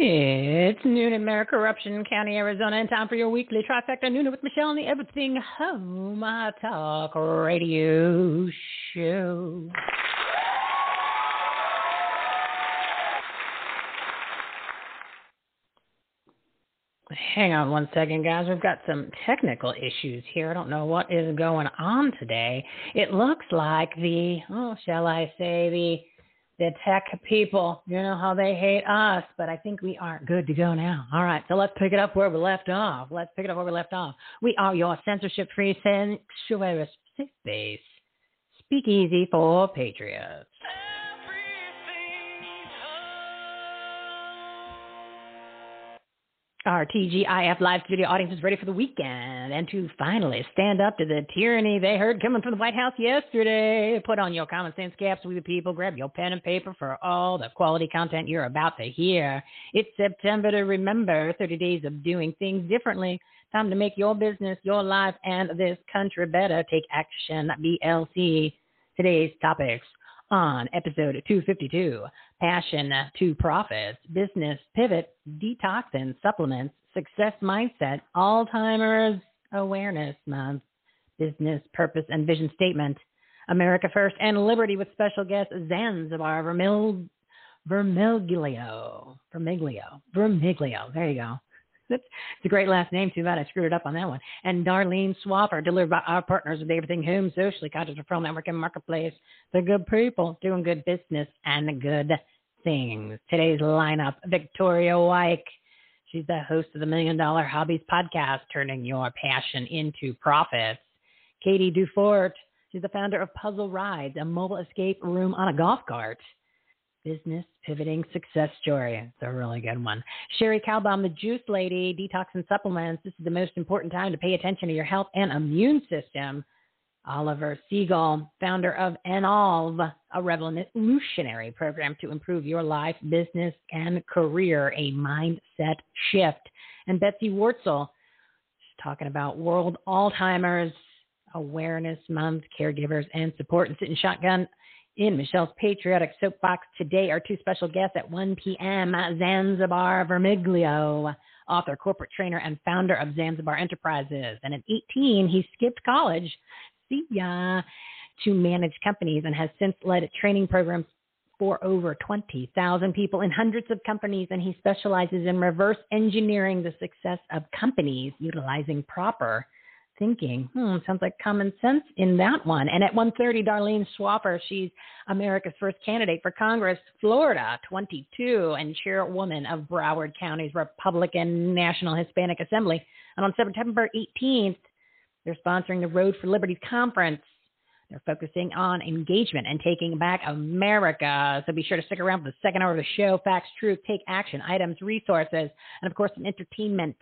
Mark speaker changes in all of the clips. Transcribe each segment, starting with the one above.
Speaker 1: It's noon in Mayor Corruption County, Arizona, and time for your weekly trifecta noon with Michele and the Everything Home Talk Radio Show. Hang on one second, guys. We've got some technical issues here. I don't know what is going on today. It looks like the, oh, shall I say, the the tech people, you know how they hate us, but I think we are good to go now. All right, so let's pick it up where we left off. Let's pick it up where we left off. We are your censorship free sanctuary space. Speakeasy for Patriots. Our TGIF live studio audience is ready for the weekend and to finally stand up to the tyranny they heard coming from the White House yesterday. Put on your common sense caps, we the people. Grab your pen and paper for all the quality content you're about to hear. It's September to remember 30 days of doing things differently. Time to make your business, your life, and this country better. Take action. BLC. Today's topics on episode 252 Passion to Profits, Business Pivot, Detox and Supplements, Success Mindset, Alzheimer's Awareness Month, Business Purpose and Vision Statement, America First, and Liberty with special guest Zanzibar Vermil- Vermiglio. Vermiglio. Vermiglio. There you go. It's a great last name. Too bad I screwed it up on that one. And Darlene Swaffer, delivered by our partners with Everything Home, Socially Conscious Referral Network and Marketplace. The good people doing good business and good things. Today's lineup: Victoria Wieck. She's the host of the Million Dollar Hobbies podcast, turning your passion into profits. Katie Dufort. She's the founder of Puzzle Rides, a mobile escape room on a golf cart. Business Pivoting Success Story. It's a really good one. Cherie Calbom, the Juice Lady, Detox and Supplements. This is the most important time to pay attention to your health and immune system. Oliver Siegel, founder of Enolve, a revolutionary program to improve your life, business, and career, a mindset shift. And Betsy Wurzel, she's talking about World Alzheimer's Awareness Month, caregivers, and support, and sitting shotgun in Michele's Patriotic Soapbox today are two special guests at 1 p.m. Zanzibar Vermiglio, author, corporate trainer, and founder of Zanzibar Enterprises. And at 18, he skipped college, see ya, to manage companies and has since led training programs for over 20,000 people in hundreds of companies. And he specializes in reverse engineering the success of companies utilizing proper thinking, hmm, sounds like common sense in that one. And at 1.30, Darlene Swaffer, she's America's first candidate for Congress, Florida, 22, and chairwoman of Broward County's Republican National Hispanic Assembly. And on September 18th, they're sponsoring the Road for Liberty Conference. They're focusing on engagement and taking back America. So be sure to stick around for the second hour of the show. Facts, truth, take action, items, resources, and of course, some entertainment.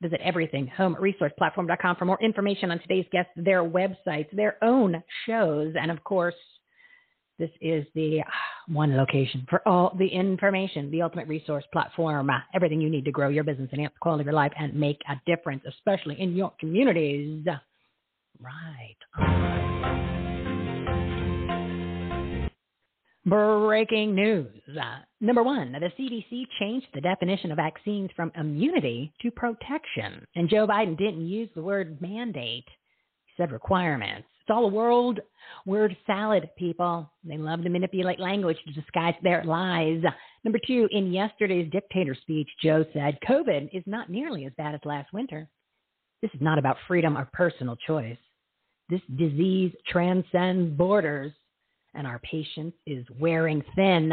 Speaker 1: Visit everythinghomeresourceplatform.com for more information on today's guests, their websites, their own shows, and of course, this is the uh, one location for all the information, the ultimate resource platform, uh, everything you need to grow your business, enhance the quality of your life, and make a difference, especially in your communities. Right. Breaking news. Uh, number one, the CDC changed the definition of vaccines from immunity to protection. And Joe Biden didn't use the word mandate, he said requirements. It's all a world word salad, people. They love to manipulate language to disguise their lies. Number two, in yesterday's dictator speech, Joe said COVID is not nearly as bad as last winter. This is not about freedom or personal choice. This disease transcends borders, and our patience is wearing thin.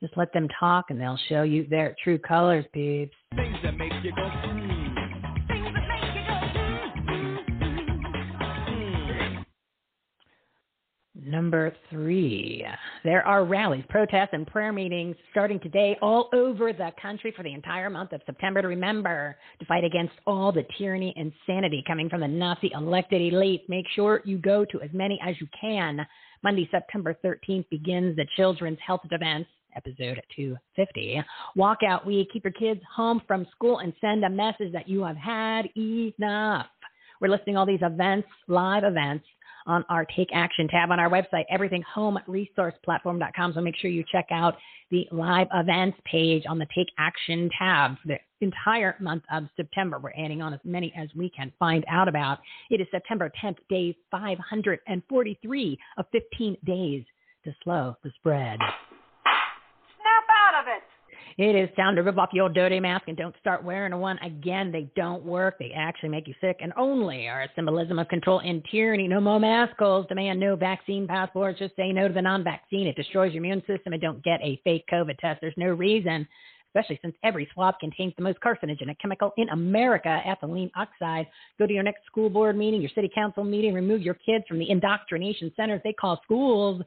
Speaker 1: Just let them talk, and they'll show you their true colors, peeps. Things that make you go, mm. Number three, there are rallies, protests, and prayer meetings starting today all over the country for the entire month of September to remember to fight against all the tyranny and insanity coming from the Nazi elected elite. Make sure you go to as many as you can. Monday, September 13th begins the Children's Health Defense episode 250. Walkout week. Keep your kids home from school and send a message that you have had enough. We're listing all these events, live events on our Take Action tab on our website, everythinghomeresourceplatform.com. So make sure you check out the live events page on the Take Action tab for the entire month of September. We're adding on as many as we can find out about. It is September 10th, day 543 of 15 days to slow the spread. Snap out of it. It is time to rip off your dirty mask and don't start wearing one again. They don't work. They actually make you sick and only are a symbolism of control and tyranny. No more masks. Demand no vaccine passports. Just say no to the non-vaccine. It destroys your immune system and don't get a fake COVID test. There's no reason, especially since every swab contains the most carcinogenic chemical in America, ethylene oxide. Go to your next school board meeting, your city council meeting, remove your kids from the indoctrination centers they call schools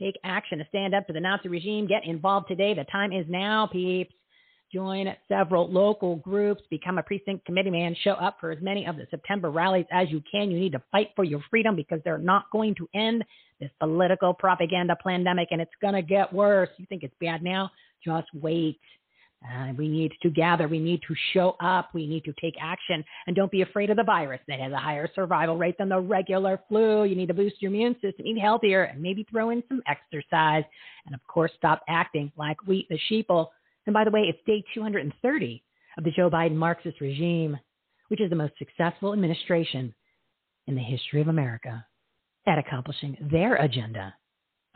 Speaker 1: Take action to stand up to the Nazi regime. Get involved today. The time is now, peeps. Join several local groups. Become a precinct committee man. Show up for as many of the September rallies as you can. You need to fight for your freedom because they're not going to end this political propaganda pandemic and it's going to get worse. You think it's bad now? Just wait. Uh, we need to gather. We need to show up. We need to take action. And don't be afraid of the virus that has a higher survival rate than the regular flu. You need to boost your immune system, eat healthier, and maybe throw in some exercise. And of course, stop acting like we, the sheeple. And by the way, it's day 230 of the Joe Biden Marxist regime, which is the most successful administration in the history of America at accomplishing their agenda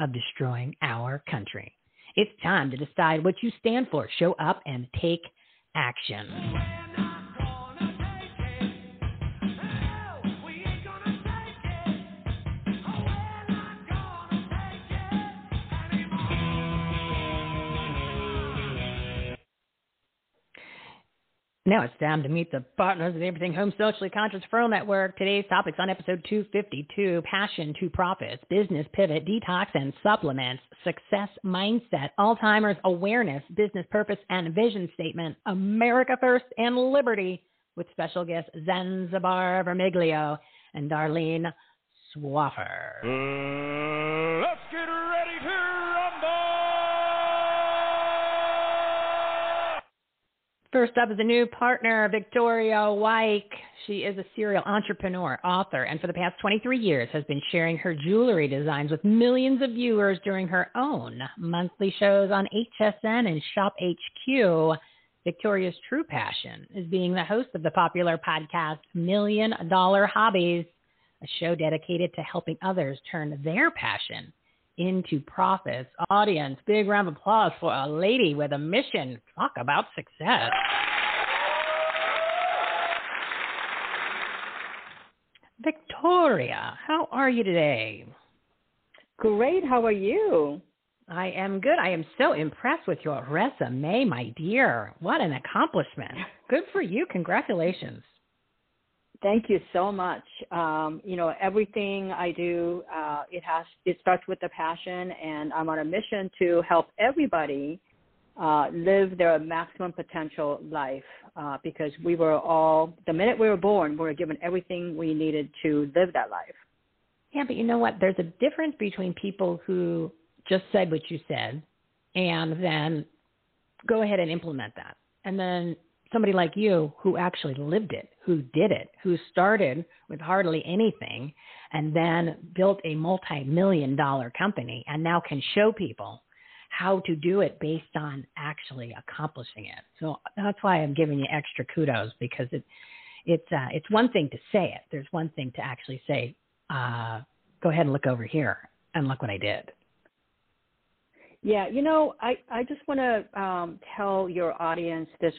Speaker 1: of destroying our country. It's time to decide what you stand for. Show up and take action. Now it's time to meet the partners of the Everything Home Socially Conscious Referral Network. Today's topics on episode 252 Passion to Profits, Business Pivot, Detox and Supplements, Success Mindset, Alzheimer's Awareness, Business Purpose and Vision Statement, America First and Liberty, with special guests Zanzibar Vermiglio and Darlene Swaffer. Uh, let's get ready to First up is a new partner, Victoria Wieck. She is a serial entrepreneur, author, and for the past 23 years has been sharing her jewelry designs with millions of viewers during her own monthly shows on HSN and Shop HQ. Victoria's true passion is being the host of the popular podcast Million Dollar Hobbies, a show dedicated to helping others turn their passion into profits. Audience, big round of applause for a lady with a mission. Talk about success. Victoria, how are you today?
Speaker 2: Great. How are you?
Speaker 1: I am good. I am so impressed with your resume, my dear. What an accomplishment. Good for you. Congratulations.
Speaker 2: Thank you so much. Um, you know, everything I do, uh, it has it starts with the passion, and I'm on a mission to help everybody uh, live their maximum potential life. Uh, because we were all the minute we were born, we were given everything we needed to live that life.
Speaker 1: Yeah, but you know what? There's a difference between people who just said what you said, and then go ahead and implement that, and then somebody like you who actually lived it, who did it, who started with hardly anything and then built a multi million dollar company and now can show people how to do it based on actually accomplishing it. So that's why I'm giving you extra kudos because it it's uh, it's one thing to say it. There's one thing to actually say, uh, go ahead and look over here and look what I did.
Speaker 2: Yeah, you know, I, I just want to um, tell your audience this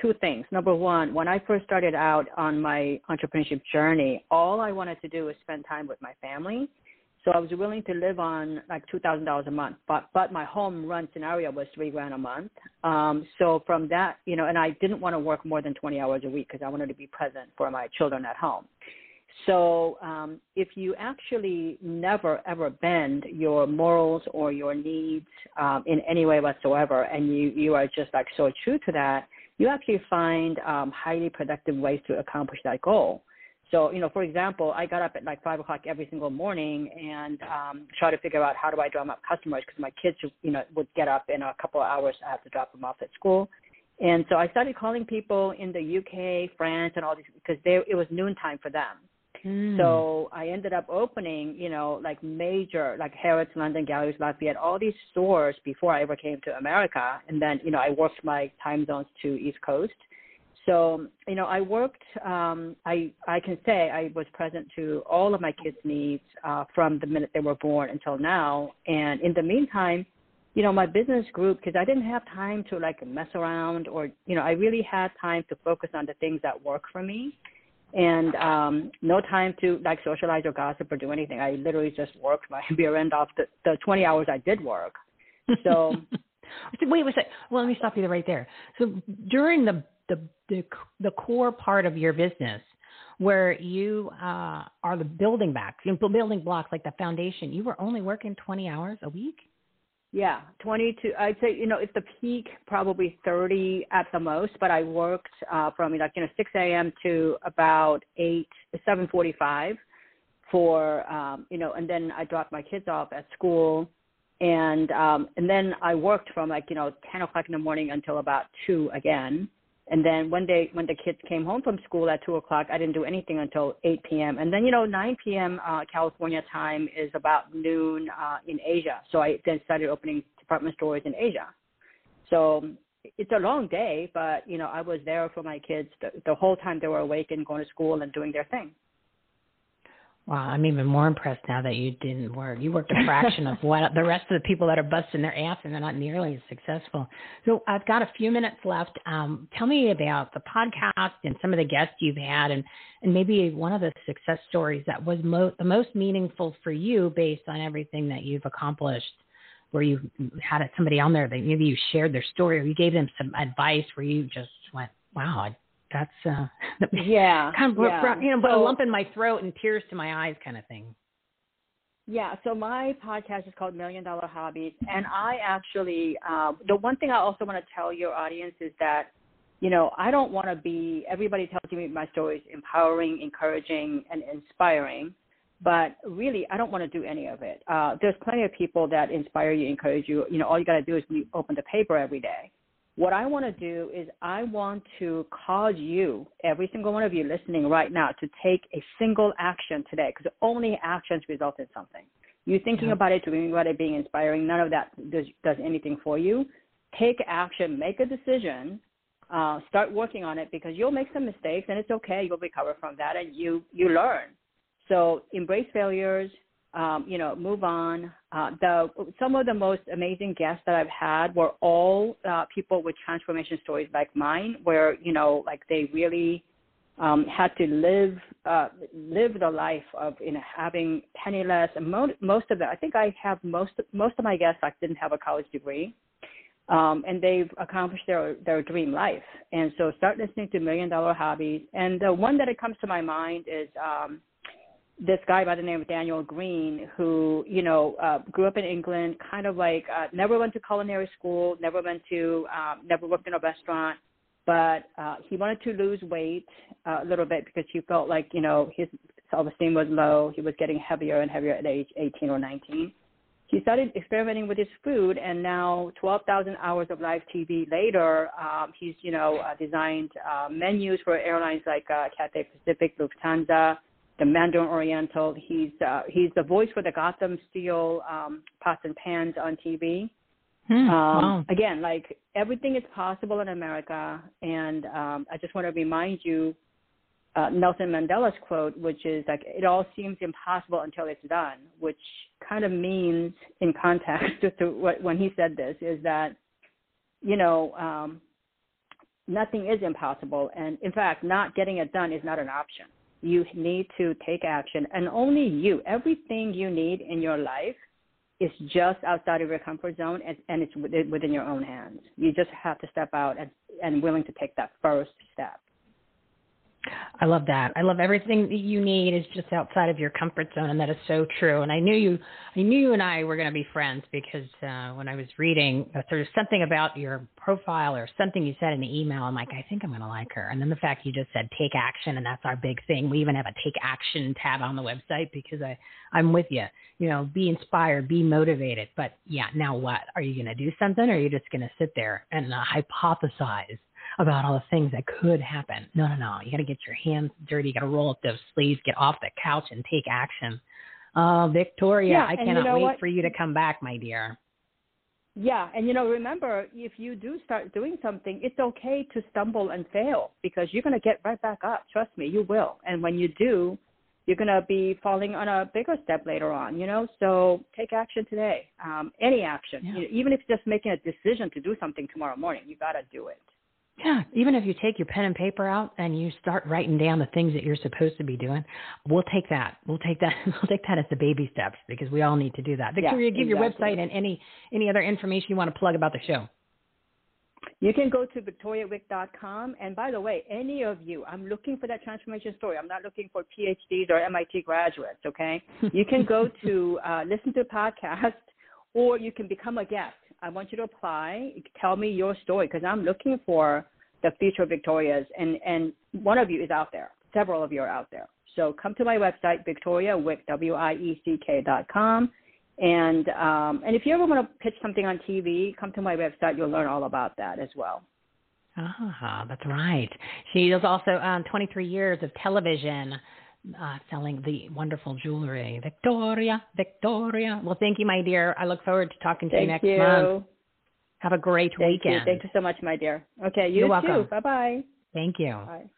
Speaker 2: two things. Number one, when I first started out on my entrepreneurship journey, all I wanted to do was spend time with my family. So I was willing to live on like two thousand dollars a month, but but my home run scenario was three grand a month. Um, so from that, you know, and I didn't want to work more than twenty hours a week because I wanted to be present for my children at home. So um, if you actually never ever bend your morals or your needs um, in any way whatsoever, and you you are just like so true to that, you actually find um, highly productive ways to accomplish that goal. So, you know, for example, I got up at like five o'clock every single morning and um, try to figure out how do I drum up customers because my kids, you know, would get up in a couple of hours. I have to drop them off at school. And so I started calling people in the UK, France, and all these because they, it was noontime for them. Mm. So I ended up opening, you know, like major, like Harrods, London Galleries, Lafayette, all these stores before I ever came to America. And then, you know, I worked my time zones to East Coast. So, you know, I worked, um, I, I can say I was present to all of my kids' needs uh, from the minute they were born until now. And in the meantime, you know, my business grew because I didn't have time to like mess around or, you know, I really had time to focus on the things that work for me and um no time to like socialize or gossip or do anything. I literally just worked my beer end off the, the 20 hours I did work. So
Speaker 1: wait, a second. Well, let me stop you right there. So during the the the, the core part of your business where you uh, are the building blocks, building blocks like the foundation, you were only working 20 hours a week?
Speaker 2: Yeah, 22. I'd say, you know, it's the peak, probably 30 at the most, but I worked uh, from like, you know, 6 a.m. to about 8, 7.45 for, um, you know, and then I dropped my kids off at school. And, um, and then I worked from like, you know, 10 o'clock in the morning until about 2 again. And then one day when the kids came home from school at two o'clock, I didn't do anything until eight p.m. And then you know nine p.m. Uh, California time is about noon uh, in Asia. So I then started opening department stores in Asia. So it's a long day, but you know I was there for my kids the, the whole time they were awake and going to school and doing their thing.
Speaker 1: Wow, I'm even more impressed now that you didn't work. You worked a fraction of what the rest of the people that are busting their ass and they're not nearly as successful. So I've got a few minutes left. Um, tell me about the podcast and some of the guests you've had, and and maybe one of the success stories that was mo- the most meaningful for you based on everything that you've accomplished. Where you had somebody on there that maybe you shared their story or you gave them some advice where you just went, "Wow, I that's uh
Speaker 2: yeah
Speaker 1: kind of
Speaker 2: yeah.
Speaker 1: you know but so, a lump in my throat and tears to my eyes kind of thing.
Speaker 2: Yeah so my podcast is called million dollar hobbies and i actually uh, the one thing i also want to tell your audience is that you know i don't want to be everybody tells me my story is empowering encouraging and inspiring but really i don't want to do any of it. Uh, there's plenty of people that inspire you encourage you you know all you got to do is open the paper every day what I want to do is I want to cause you, every single one of you listening right now, to take a single action today because only actions result in something. You thinking yeah. about it, doing about it, being inspiring, none of that does, does anything for you. Take action, make a decision, uh, start working on it because you'll make some mistakes and it's okay. You'll recover from that and you you learn. So embrace failures, um, you know, move on. Uh, the some of the most amazing guests that I've had were all uh, people with transformation stories like mine, where you know, like they really um, had to live uh, live the life of you know having penniless. And most most of them, I think I have most most of my guests like didn't have a college degree. Um, and they've accomplished their their dream life. And so, start listening to Million Dollar Hobbies. And the one that it comes to my mind is um, this guy by the name of Daniel Green, who you know uh, grew up in England, kind of like uh, never went to culinary school, never went to, um, never worked in a restaurant, but uh, he wanted to lose weight uh, a little bit because he felt like you know his self-esteem was low. He was getting heavier and heavier at age 18 or 19. He started experimenting with his food, and now 12,000 hours of live TV later, um, he's you know uh, designed uh, menus for airlines like uh, Cathay Pacific, Lufthansa the Mandarin Oriental. He's uh, he's the voice for the Gotham Steel um, pots and pans on TV.
Speaker 1: Hmm, um, wow.
Speaker 2: Again, like everything is possible in America, and um, I just want to remind you uh, Nelson Mandela's quote, which is like, "It all seems impossible until it's done," which kind of means, in context to what when he said this, is that you know um, nothing is impossible. And in fact, not getting it done is not an option. You need to take action, and only you, everything you need in your life is just outside of your comfort zone and, and it's within your own hands. You just have to step out and, and willing to take that first step.
Speaker 1: I love that. I love everything that you need is just outside of your comfort zone, and that is so true. And I knew you, I knew you and I were going to be friends because uh, when I was reading, uh, there was something about your profile or something you said in the email. I'm like, I think I'm going to like her. And then the fact you just said take action, and that's our big thing. We even have a take action tab on the website because I, I'm with you. You know, be inspired, be motivated. But yeah, now what? Are you going to do something, or are you just going to sit there and uh, hypothesize? About all the things that could happen. No, no, no. You got to get your hands dirty. You got to roll up those sleeves, get off the couch, and take action. Oh, Victoria,
Speaker 2: yeah,
Speaker 1: I cannot
Speaker 2: you know
Speaker 1: wait
Speaker 2: what?
Speaker 1: for you to come back, my dear.
Speaker 2: Yeah, and you know, remember, if you do start doing something, it's okay to stumble and fail because you're going to get right back up. Trust me, you will. And when you do, you're going to be falling on a bigger step later on, you know? So take action today. Um, any action,
Speaker 1: Yeah.
Speaker 2: you know, even if it's just making a decision to do something tomorrow morning, you got to do it.
Speaker 1: Yeah, even if you take your pen and paper out and you start writing down the things that you're supposed to be doing, we'll take that. We'll take that. We'll take that as the baby steps because we all need to do that.
Speaker 2: Yeah,
Speaker 1: Victoria, give your website and any any other information you want to plug about the show.
Speaker 2: You can go to victoriawieck.com. And by the way, any of you, I'm looking for that transformation story. I'm not looking for PhDs or MIT graduates, okay? You can go to uh, listen to the podcast or you can become a guest. I want you to apply. Tell me your story because I'm looking for the future Victorias. And, and one of you is out there. Several of you are out there. So come to my website, victoriawieck, W-I-E-C-K dot com. And um, and if you ever want to pitch something on TV, come to my website. You'll learn all about that as well.
Speaker 1: Ah, that's right. She is also um, 23 years of television uh, selling the wonderful jewelry. Victoria, Victoria. Well, thank you, my dear. I look forward to talking to you
Speaker 2: Thank
Speaker 1: next
Speaker 2: you.
Speaker 1: month. Have a great
Speaker 2: Thank
Speaker 1: weekend.
Speaker 2: you. Thank you so much, my dear. Okay, you
Speaker 1: You're
Speaker 2: too.
Speaker 1: welcome.
Speaker 2: Bye bye.
Speaker 1: Thank you.
Speaker 2: Bye.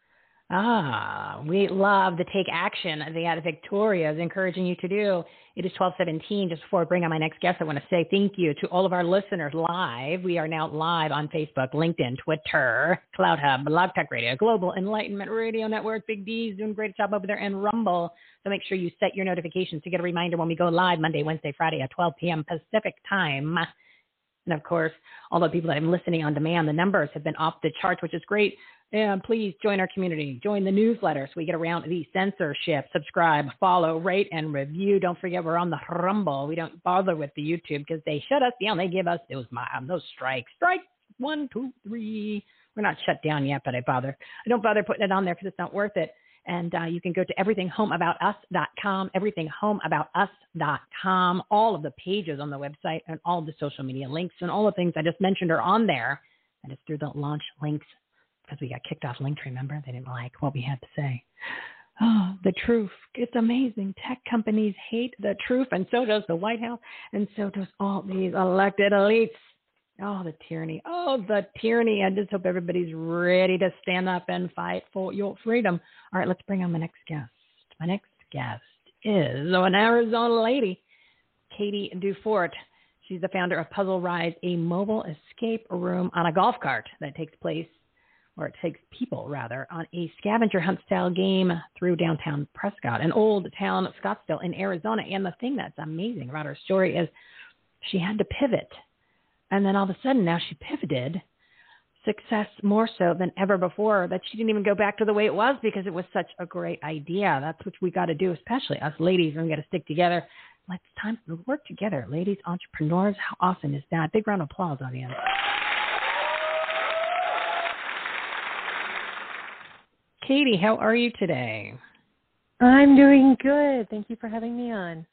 Speaker 1: Ah, we love to take action. The Victoria is encouraging you to do. It is 1217. Just before I bring on my next guest, I want to say thank you to all of our listeners live. We are now live on Facebook, LinkedIn, Twitter, CloutHub, Blog Talk Radio, Global Enlightenment Radio Network, Big D's doing a great job over there, and Rumble. So make sure you set your notifications to get a reminder when we go live Monday, Wednesday, Friday at 12 p.m. Pacific time. And of course, all the people that I'm listening on demand, the numbers have been off the charts, which is great. And please join our community, join the newsletter so we get around the censorship. Subscribe, follow, rate, and review. Don't forget we're on the Rumble. We don't bother with the YouTube because they shut us down. They give us those um, those strikes. Strike one, two, three. We're not shut down yet, but I bother. I don't bother putting it on there because it's not worth it. And uh, you can go to everythinghomeaboutus.com, everythinghomeaboutus.com. All of the pages on the website and all the social media links and all the things I just mentioned are on there. I just threw the launch links because we got kicked off links, remember? They didn't like what we had to say. Oh, the truth. It's amazing. Tech companies hate the truth, and so does the White House, and so does all these elected elites. Oh, the tyranny. Oh, the tyranny. I just hope everybody's ready to stand up and fight for your freedom. All right, let's bring on my next guest. My next guest is an Arizona lady, Katie Dufort. She's the founder of Puzzle Rides, a mobile escape room on a golf cart that takes place, or it takes people rather, on a scavenger hunt style game through downtown Prescott, an old town of Scottsdale in Arizona. And the thing that's amazing about her story is she had to pivot. And then all of a sudden, now she pivoted success more so than ever before that she didn't even go back to the way it was because it was such a great idea. That's what we got to do, especially us ladies. We got to stick together. Let's time work together, ladies, entrepreneurs. How awesome is that? Big round of applause, audience. Katie, how are you today?
Speaker 3: I'm doing good. Thank you for having me on.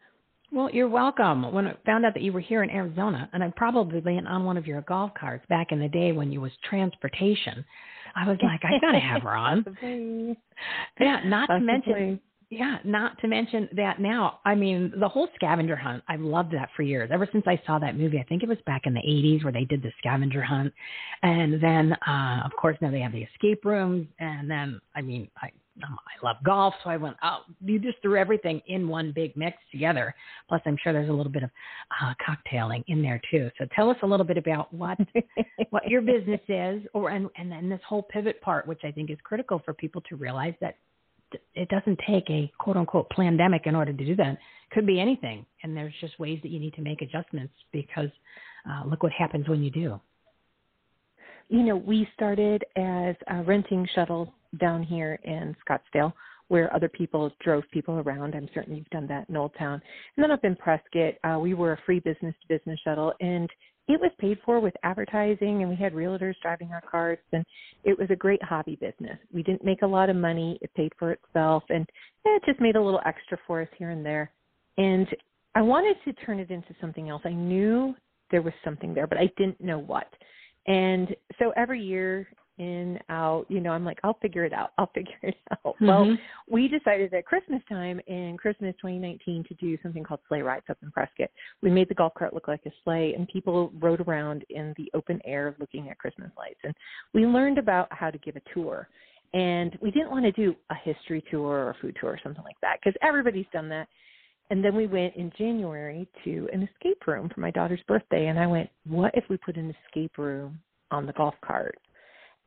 Speaker 1: Well, you're welcome. When I found out that you were here in Arizona, and I'm probably been on one of your golf carts back in the day when you was transportation, I was like, I gotta have her on. Yeah, not to mention. Yeah, not to mention that now. I mean, the whole scavenger hunt. I've loved that for years. Ever since I saw that movie, I think it was back in the '80s where they did the scavenger hunt, and then, uh, of course, now they have the escape rooms, and then, I mean, I um, I love golf, so I went. Oh, you just threw everything in one big mix together. Plus, I'm sure there's a little bit of uh, cocktailing in there too. So tell us a little bit about what what your business is, or and and then this whole pivot part, which I think is critical for people to realize that it doesn't take a quote unquote pandemic in order to do that. Could be anything, and there's just ways that you need to make adjustments because uh, look what happens when you do.
Speaker 3: You know, we started as uh, renting shuttles down here in Scottsdale where other people drove people around. I'm certain you've done that in Old Town. And then up in Prescott, uh, we were a free business to business shuttle and it was paid for with advertising and we had realtors driving our carts and it was a great hobby business. We didn't make a lot of money. It paid for itself and it just made a little extra for us here and there. And I wanted to turn it into something else. I knew there was something there, but I didn't know what. And so every year in, out, you know, I'm like, I'll figure it out. I'll figure it out. Mm-hmm. Well, we decided at Christmas time in Christmas 2019 to do something called sleigh rides up in Prescott. We made the golf cart look like a sleigh and people rode around in the open air looking at Christmas lights. And we learned about how to give a tour. And we didn't want to do a history tour or a food tour or something like that because everybody's done that. And then we went in January to an escape room for my daughter's birthday. And I went, what if we put an escape room on the golf cart?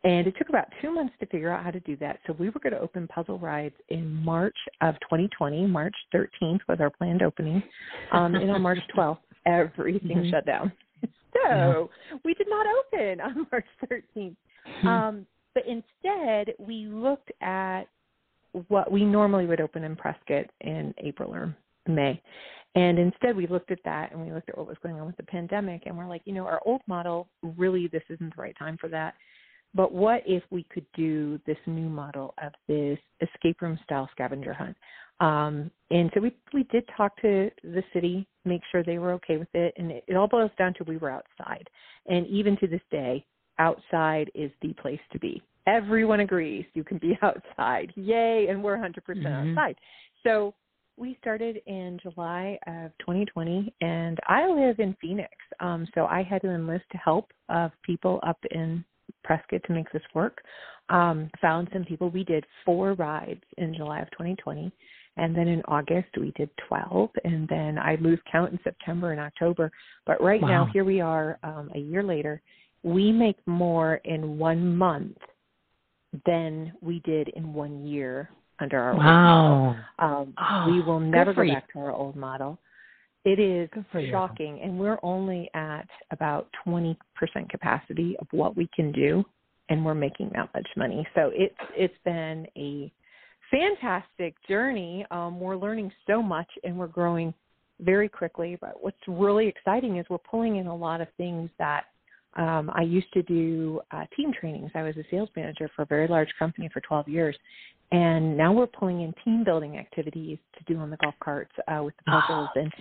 Speaker 3: And it took about two months to figure out how to do that. So we were going to open Puzzle Rides in March of 2020. March 13th was our planned opening. Um, and on March 12th, everything mm-hmm. shut down. So yeah. we did not open on March 13th. Hmm. Um, but instead, we looked at what we normally would open in Prescott in April or May. And instead, we looked at that and we looked at what was going on with the pandemic, and we're like, you know, our old model really, this isn't the right time for that. But what if we could do this new model of this escape room style scavenger hunt? Um, and so we we did talk to the city, make sure they were okay with it, and it, it all boils down to we were outside. And even to this day, outside is the place to be. Everyone agrees you can be outside. Yay! And we're 100% mm-hmm. outside. So we started in July of 2020, and I live in Phoenix. Um, so I had to enlist the help of people up in Prescott to make this work. Um, found some people. We did four rides in July of 2020. And then in August, we did 12. And then I lose count in September and October. But right wow. now, here we are um, a year later. We make more in one month than we did in one year under our wow. Um, oh, we will never go back to our old model. It is shocking, and we're only at about 20% capacity of what we can do, and we're making that much money. So it's it's been a fantastic journey. Um, we're learning so much, and we're growing very quickly. But what's really exciting is we're pulling in a lot of things that um, I used to do uh, team trainings. I was a sales manager for a very large company for 12 years, and now we're pulling in team building activities to do on the golf carts uh, with the puzzles. Oh, and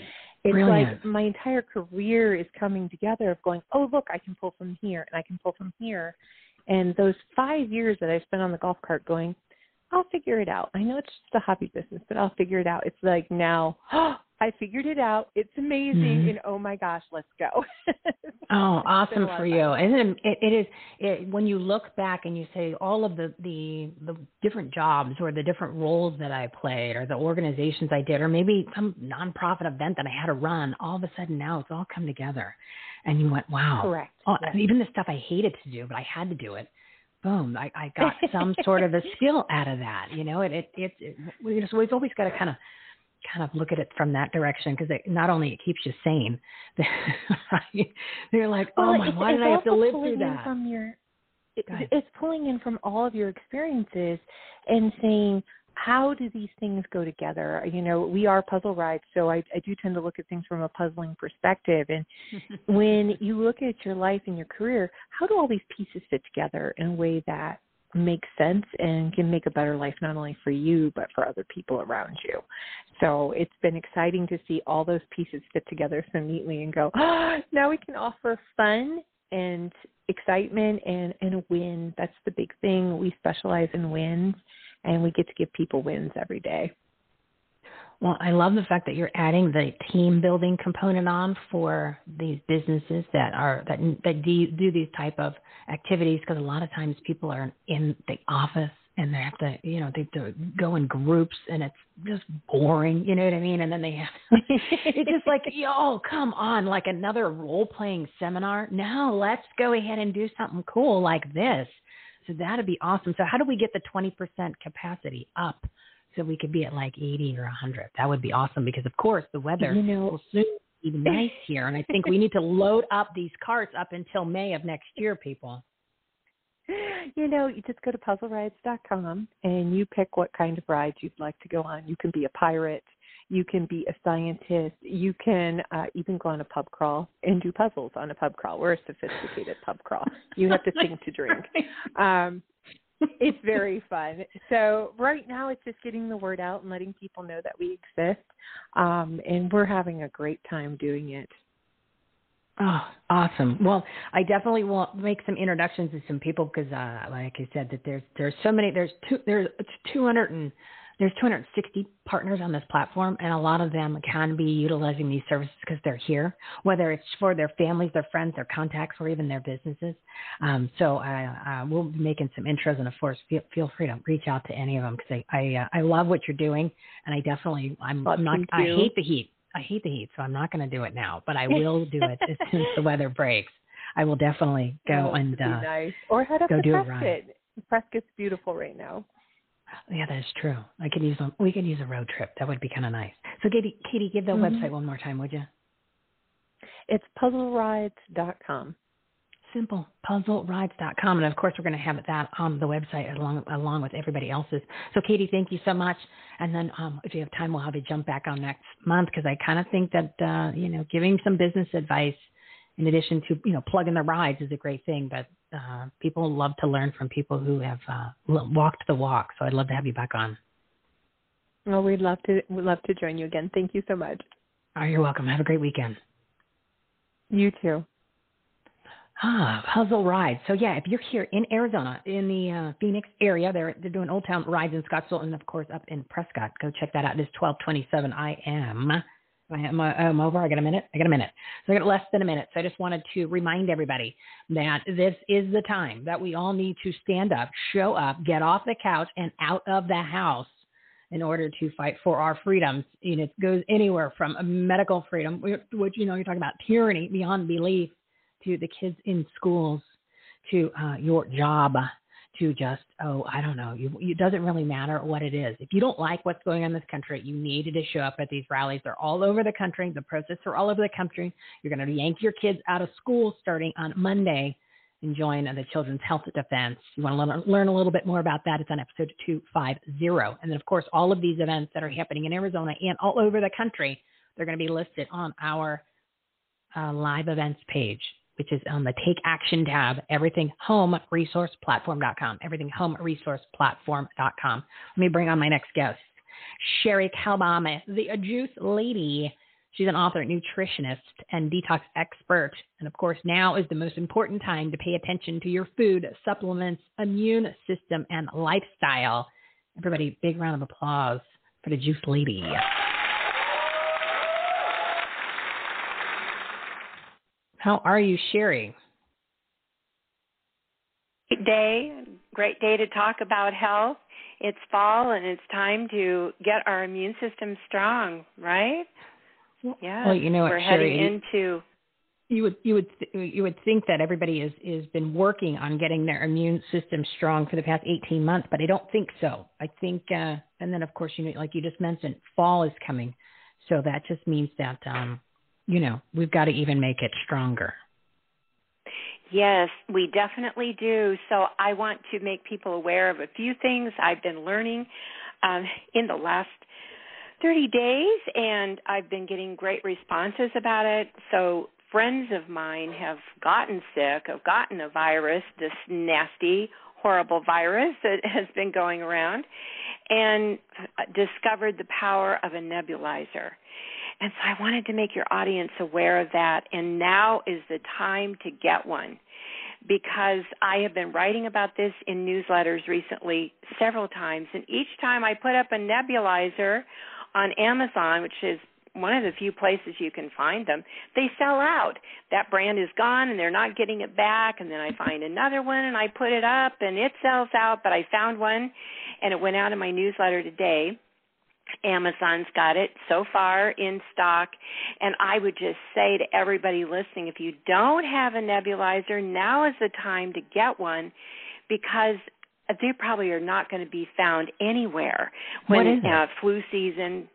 Speaker 3: it's brilliant. like my entire career is coming together of going, oh look, I can pull from here and I can pull from here. And those five years that I spent on the golf cart going, I'll figure it out. I know it's just a hobby business, but I'll figure it out. It's like now, oh, I figured it out. It's amazing, mm-hmm. and oh my gosh, let's go.
Speaker 1: oh, awesome for you! And it, it is it, when you look back and you say all of the the the different jobs or the different roles that I played or the organizations I did or maybe some nonprofit event that I had to run. All of a sudden now it's all come together, and you went, wow.
Speaker 3: Correct.
Speaker 1: Oh, yes. Even the stuff I hated to do, but I had to do it boom i i got some sort of a skill out of that you know it it, it, it we just we've always got to kind of kind of look at it from that direction because it not only it keeps you sane. They're like, oh well, my, why did I have to live through that?
Speaker 3: From your, it, it's pulling in from all of your experiences and saying, how do these things go together? You know, we are puzzle rides, so I, I do tend to look at things from a puzzling perspective. And when you look at your life and your career, how do all these pieces fit together in a way that make sense and can make a better life not only for you but for other people around you. So it's been exciting to see all those pieces fit together so neatly and go, oh, now we can offer fun and excitement and, and a win. That's the big thing. We specialize in wins and we get to give people wins every day.
Speaker 1: Well, I love the fact that you're adding the team building component on for these businesses that are that that do, do these type of activities because a lot of times people are in the office and they have to, you know, they have to go in groups, and it's just boring. You know what I mean? And then they have it's just like, yo, come on, like another role playing seminar. No, let's go ahead and do something cool like this. So that'd be awesome. So how do we get the twenty percent capacity up? So we could be at like 80 or 100. That would be awesome because, of course, the weather
Speaker 3: You know-
Speaker 1: will soon be nice here. And I think we need to load up these carts up until May of next year, people.
Speaker 3: you know, you just go to puzzlerides.com and you pick what kind of rides you'd like to go on. You can be a pirate, you can be a scientist, you can uh, even go on a pub crawl and do puzzles on a pub crawl. We're a sophisticated pub crawl. You have to sing to drink. Um, it's very fun. So right now it's just getting the word out and letting people know that we exist. Um, and we're having a great time doing it.
Speaker 1: Oh, awesome. Well, I definitely will make some introductions to some people because, uh, like I said, that there's there's so many. There's two. There's 200 and there's 260 partners on this platform, and a lot of them can be utilizing these services because they're here, whether it's for their families, their friends, their contacts, or even their businesses. Um, so I, uh, we'll be making some intros, and of course, feel, feel free to reach out to any of them because I I, uh, I love what you're doing, and I definitely I'm
Speaker 3: Well,
Speaker 1: not I hate the heat. I hate the heat, so I'm not going to do it now, but I will do it as soon as the weather breaks. I will definitely go
Speaker 3: Oh,
Speaker 1: and uh,
Speaker 3: nice. Or head up
Speaker 1: go
Speaker 3: to
Speaker 1: do a
Speaker 3: Prescott.
Speaker 1: ride.
Speaker 3: Prescott's beautiful right now.
Speaker 1: Yeah, that is true. I could use one. We could use a road trip. That would be kind of nice. So, Katie, Katie, give the
Speaker 3: Mhm.
Speaker 1: website one more time, would you?
Speaker 3: It's puzzlerides.com.
Speaker 1: Simple. Puzzlerides.com, and of course, we're going to have that on the website along along with everybody else's. So, Katie, thank you so much. And then, um, if you have time, we'll have you jump back on next month because I kind of think that uh, you know, giving some business advice in addition to you know plugging the rides is a great thing. But uh, people love to learn from people who have uh, walked the walk. So, I'd love to have you back on.
Speaker 3: Well, we'd love to we'd love to join you again. Thank you so much.
Speaker 1: Oh, you're welcome. Have a great weekend.
Speaker 3: You too.
Speaker 1: Ah, Puzzle Rides. So yeah, if you're here in Arizona, in the uh, Phoenix area, they're they're doing Old Town rides in Scottsdale, and of course up in Prescott. Go check that out. It is 12:27. I am. I am I'm over. I got a minute. I got a minute. So I got less than a minute. So I just wanted to remind everybody that this is the time that we all need to stand up, show up, get off the couch, and out of the house in order to fight for our freedoms. And it goes anywhere from medical freedom, which you know you're talking about tyranny beyond belief, to the kids in schools, to uh, your job, to just oh I don't know. You, it doesn't really matter what it is. If you don't like what's going on in this country, you needed to show up at these rallies. They're all over the country. The protests are all over the country. You're going to yank your kids out of school starting on Monday and join the Children's Health Defense. You want to learn, learn a little bit more about that? It's on episode 250. And then, of course, all of these events that are happening in Arizona and all over the country, they're going to be listed on our uh, live events page, which is on the Take Action tab, everythinghomeresourceplatform.com, everythinghomeresourceplatform.com. Let me bring on my next guest, Cherie Calbom, the Juice Lady. She's an author, nutritionist, and detox expert. And of course, now is the most important time to pay attention to your food, supplements, immune system, and lifestyle. Everybody, big round of applause for the Juice Lady. How are you, Cherie?
Speaker 4: Great day, great day to talk about health. It's fall and it's time to get our immune system strong, right? Yeah.
Speaker 1: Well, you know what,
Speaker 4: we're
Speaker 1: Cherie,
Speaker 4: heading into
Speaker 1: you would you would th- you would think that everybody is is been working on getting their immune system strong for the past 18 months, but I don't think so. I think, uh, and then of course you know, like you just mentioned, fall is coming, so that just means that um, you know we've got to even make it stronger.
Speaker 4: Yes, we definitely do. So I want to make people aware of a few things I've been learning um, in the last 30 days, and I've been getting great responses about it. So friends of mine have gotten sick, have gotten a virus, this nasty, horrible virus that has been going around, and discovered the power of a nebulizer. And so I wanted to make your audience aware of that. And now is the time to get one because I have been writing about this in newsletters recently several times. And each time I put up a nebulizer on Amazon, which is one of the few places you can find them, they sell out. That brand is gone and they're not getting it back. And then I find another one and I put it up and it sells out. But I found one and it went out in my newsletter today. Amazon's got it so far in stock. And I would just say to everybody listening if you don't have a nebulizer, now is the time to get one because they probably are not going to be found anywhere when uh, flu season.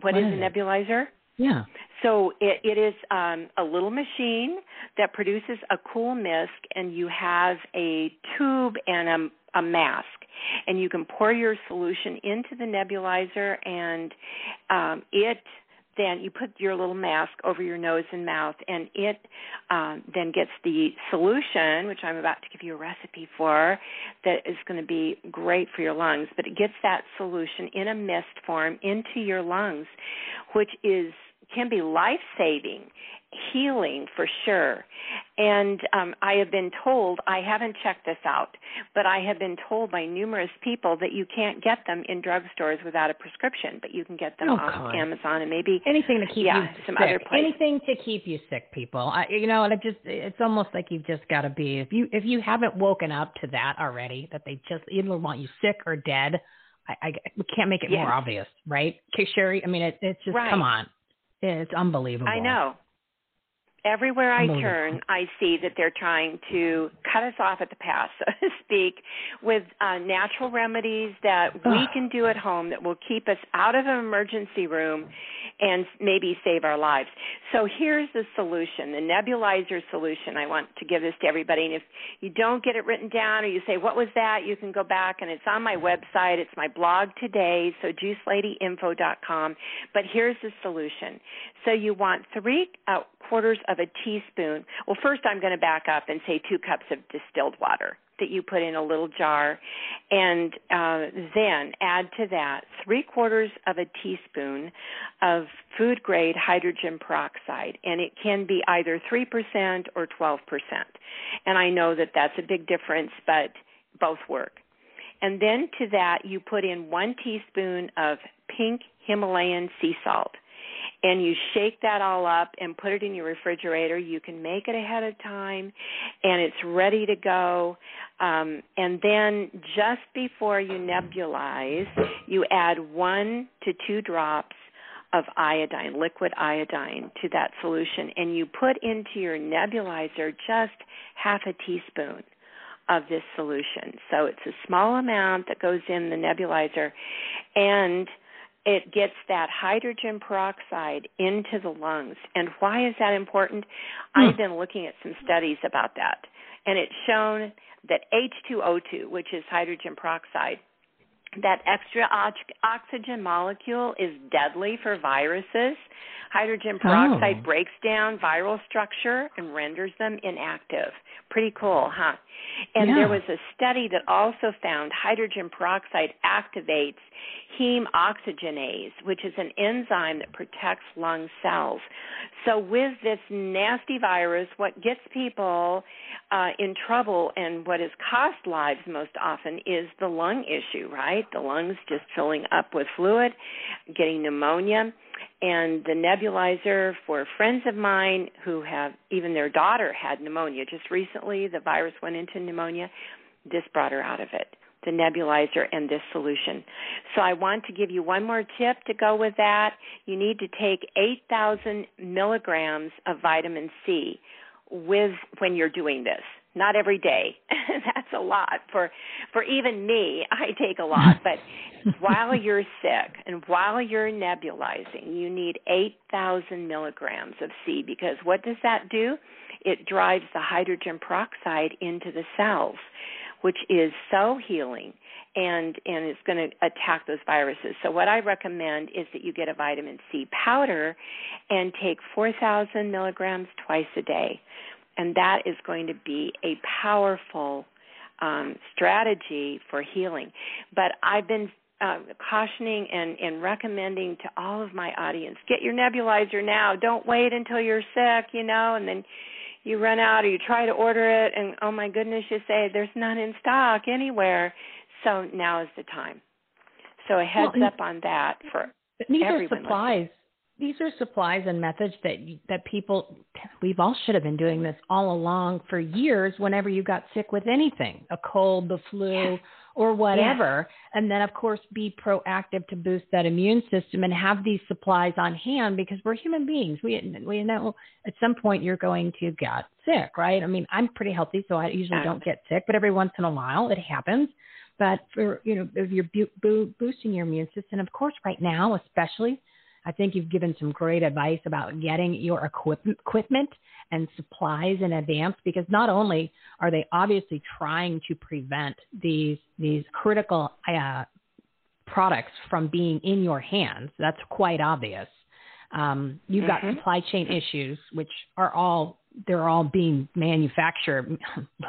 Speaker 1: what,
Speaker 4: what is,
Speaker 1: is
Speaker 4: a nebulizer?
Speaker 1: Yeah.
Speaker 4: So it, it is um, a little machine that produces a cool mist, and you have a tube and a, a mask, and you can pour your solution into the nebulizer, and um, it then you put your little mask over your nose and mouth, and it um, then gets the solution, which I'm about to give you a recipe for, that is going to be great for your lungs. But it gets that solution in a mist form into your lungs, which is can be life saving healing for sure. And um, I have been told, I haven't checked this out, but I have been told by numerous people that you can't get them in drugstores without a prescription, but you can get them
Speaker 1: oh,
Speaker 4: off
Speaker 1: God.
Speaker 4: Amazon and maybe
Speaker 1: anything to keep
Speaker 4: yeah,
Speaker 1: you
Speaker 4: some
Speaker 1: sick.
Speaker 4: other places.
Speaker 1: Anything to keep you sick, people. I, you know, and it just it's almost like you've just got to be if you if you haven't woken up to that already, that they just either want you sick or dead. I, I we can't make it
Speaker 4: Yeah.
Speaker 1: more obvious, right? Okay, Cherie. I mean, it, it's just
Speaker 4: Right.
Speaker 1: come on, it's unbelievable.
Speaker 4: I know. Everywhere I turn, I see that they're trying to cut us off at the pass, so to speak, with uh, natural remedies that we can do at home that will keep us out of an emergency room and maybe save our lives. So here's the solution, the nebulizer solution. I want to give this to everybody. And if you don't get it written down or you say, What was that? you can go back and it's on my website. It's my blog today, so juiceladyinfo.com. But here's the solution. So you want three uh, quarters of a teaspoon. Well, first I'm going to back up and say two cups of distilled water that you put in a little jar, and uh, then add to that three quarters of a teaspoon of food grade hydrogen peroxide, and it can be either 3% or 12%. And I know that that's a big difference, but both work. And then to that, you put in one teaspoon of pink Himalayan sea salt and you shake that all up and put it in your refrigerator. You can make it ahead of time, and it's ready to go. Um, and then just before you nebulize, you add one to two drops of iodine, liquid iodine, to that solution, and you put into your nebulizer just half a teaspoon of this solution. So it's a small amount that goes in the nebulizer, and it gets that hydrogen peroxide into the lungs. And why is that important?
Speaker 1: Hmm.
Speaker 4: I've been looking at some studies about that, and it's shown that H2O2, which is hydrogen peroxide, that extra ox- oxygen molecule is deadly for viruses. Hydrogen peroxide
Speaker 1: Oh.
Speaker 4: breaks down viral structure and renders them inactive. Pretty cool, huh? And
Speaker 1: Yeah.
Speaker 4: there was a study that also found hydrogen peroxide activates heme oxygenase, which is an enzyme that protects lung cells. So, with this nasty virus, what gets people uh, in trouble and what has cost lives most often is the lung issue, right? The lungs just filling up with fluid, getting pneumonia. And the nebulizer for friends of mine who have, even their daughter had pneumonia just recently, the virus went into pneumonia. This brought her out of it the nebulizer and this solution. So I want to give you one more tip to go with that. You need to take 8,000 milligrams of vitamin C with when you're doing this. Not every day. That's a lot for for even me. I take a lot, but while you're sick and while you're nebulizing, you need 8,000 milligrams of C because what does that do? It drives the hydrogen peroxide into the cells which is so healing and and it's going to attack those viruses. So what I recommend is that you get a vitamin C powder and take 4,000 milligrams twice a day, and that is going to be a powerful um, strategy for healing. But I've been uh, cautioning and, and recommending to all of my audience get your nebulizer now. Don't wait until you're sick, you know, and then you run out or you try to order it and oh my goodness you say there's none in stock anywhere. So now is the time. So a heads
Speaker 1: Well,
Speaker 4: up on that for
Speaker 1: these are supplies. these are supplies and methods that that people we've all should have been doing this all along for years whenever you got sick with anything a cold the flu or whatever. And then of course be proactive to boost that immune system and have these supplies on hand because we're human beings. We we know at some point you're going to get sick right? I mean i'm pretty healthy so i usually don't get sick but every once in a while it happens. But for you know if you're bu- bu- boosting your immune system of course right now especially I think you've given some great advice about getting your equipment and supplies in advance because not only are they obviously trying to prevent these these critical uh, products from being in your hands, that's quite obvious. Um, you've got mm-hmm. supply chain issues, which are all they're all being manufactured.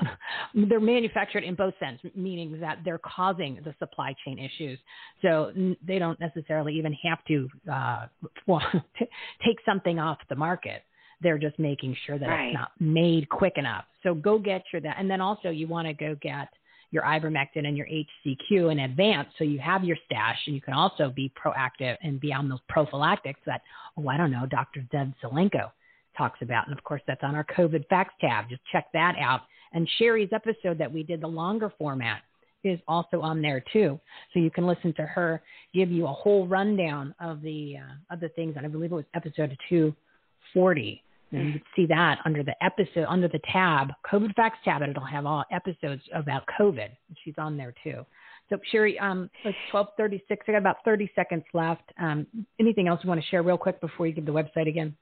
Speaker 1: they're manufactured in both sense, meaning that they're causing the supply chain issues. So they don't necessarily even have to uh, well, take something off the market. They're just making sure that right. it's not made quick enough. So go get your that, and then also you want to go get your ivermectin and your HCQ in advance so you have your stash and you can also be proactive and be on those prophylactics that, oh, I don't know, Dr. Zev Zelenko talks about. And of course, that's on our COVID facts tab. Just check that out. And Cherie's episode that we did, the longer format, is also on there too. So you can listen to her give you a whole rundown of the uh, of the things. And I believe it was episode 240. And you can see that under the episode, under the tab, COVID Facts tab, and it'll have all episodes about COVID. She's on there too. So Cherie, um, it's 1236. I got about 30 seconds left. Um, anything else you want to share real quick before you give the website again?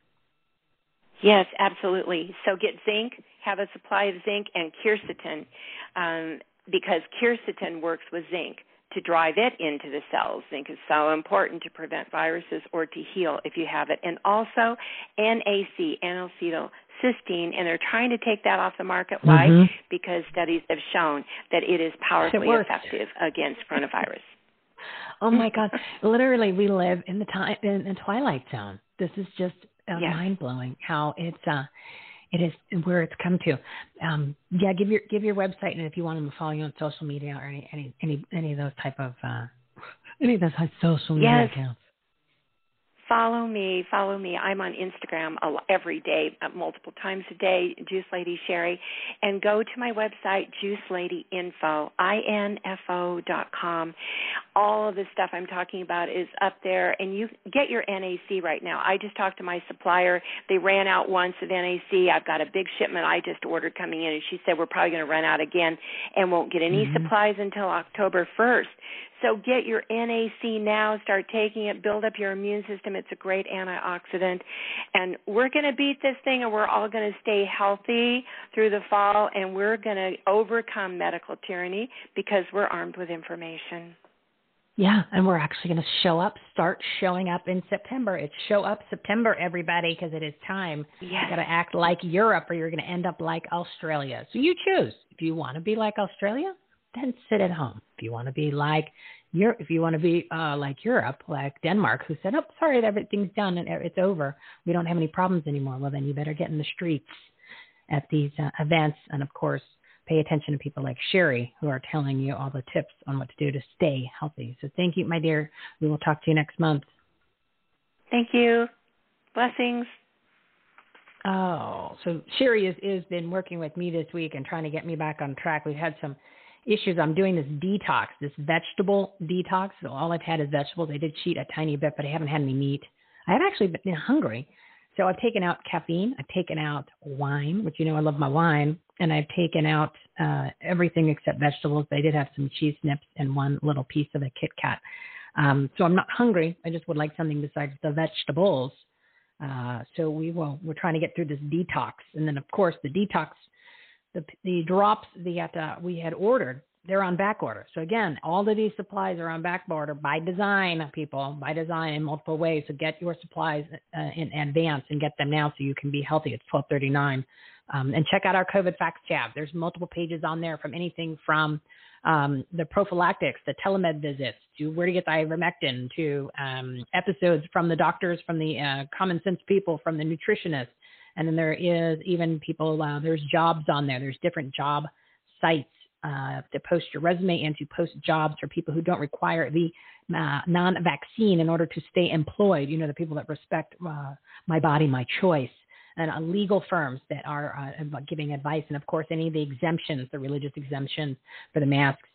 Speaker 4: Yes, absolutely. So get zinc, have a supply of zinc and quercetin, um, because quercetin works with zinc to drive it into the cells. Zinc is so important to prevent viruses or to heal if you have it. And also NAC, N-acetyl cysteine, and they're trying to take that off the market. Why? Mm-hmm. Because studies have shown that it is powerfully
Speaker 1: it
Speaker 4: effective against coronavirus.
Speaker 1: oh my God! Literally, we live in the time in the twilight zone. This is just uh, yes. mind blowing how it's uh it is where it's come to. Um, yeah, give your give your website and if you want them to follow you on social media or any any any, any of those type of uh, any of those social media
Speaker 4: yes.
Speaker 1: accounts
Speaker 4: follow me, follow me. I'm on Instagram every day, uh, multiple times a day, Juice Lady Cherie, and go to my website, Juice Lady Info, I-N-F-O dot com. All of the stuff I'm talking about is up there, and you get your NAC right now. I just talked to my supplier. They ran out once of NAC. I've got a big shipment I just ordered coming in, and she said we're probably going to run out again and won't get any mm-hmm. supplies until October 1st. So get your NAC now, start taking it, build up your immune system. It's a great antioxidant. And we're going to beat this thing and we're all going to stay healthy through the fall and we're going to overcome medical tyranny because we're armed with information.
Speaker 1: Yeah, and we're actually going to show up, start showing up in September. It's show up September, everybody, because it is time.
Speaker 4: Yes.
Speaker 1: You got to act like Europe or you're going to end up like Australia. So you choose. If you want to be like Australia, then sit at home. If you want to be like Europe, if you want to be uh, like Europe, like Denmark, who said, "Oh, sorry, everything's done and it's over. We don't have any problems anymore." Well, then you better get in the streets at these uh, events, and of course, pay attention to people like Cherie who are telling you all the tips on what to do to stay healthy. So, thank you, my dear. We will talk to you next month.
Speaker 4: Thank you. Blessings.
Speaker 1: Oh, so Cherie has is, is been working with me this week and trying to get me back on track. We've had some issues. I'm doing this detox, this vegetable detox. So all I've had is vegetables. I did cheat a tiny bit, but I haven't had any meat. I have actually been hungry. So I've taken out caffeine. I've taken out wine, which you know I love my wine, and I've taken out uh, everything except vegetables. I did have some cheese snips and one little piece of a Kit Kat. Um, so I'm not hungry. I just would like something besides the vegetables. Uh, so we will. We're trying to get through this detox, and then of course the detox the the drops that uh, we had ordered they're on back order. So again, all of these supplies are on back order by design, people, by design in multiple ways. So get your supplies uh, in advance and get them now so you can be healthy. It's 1239. Um, and check out our COVID facts tab. There's multiple pages on there from anything from um, the prophylactics, the telemed visits, to where to get the ivermectin, to um, episodes from the doctors, from the uh, common sense people, from the nutritionists, and then there is even people, uh, there's jobs on there. There's different job sites uh, to post your resume and to post jobs for people who don't require the uh, non-vaccine in order to stay employed. You know, the people that respect uh, my body, my choice, and uh, legal firms that are uh, giving advice, and of course, any of the exemptions, the religious exemptions for the masks,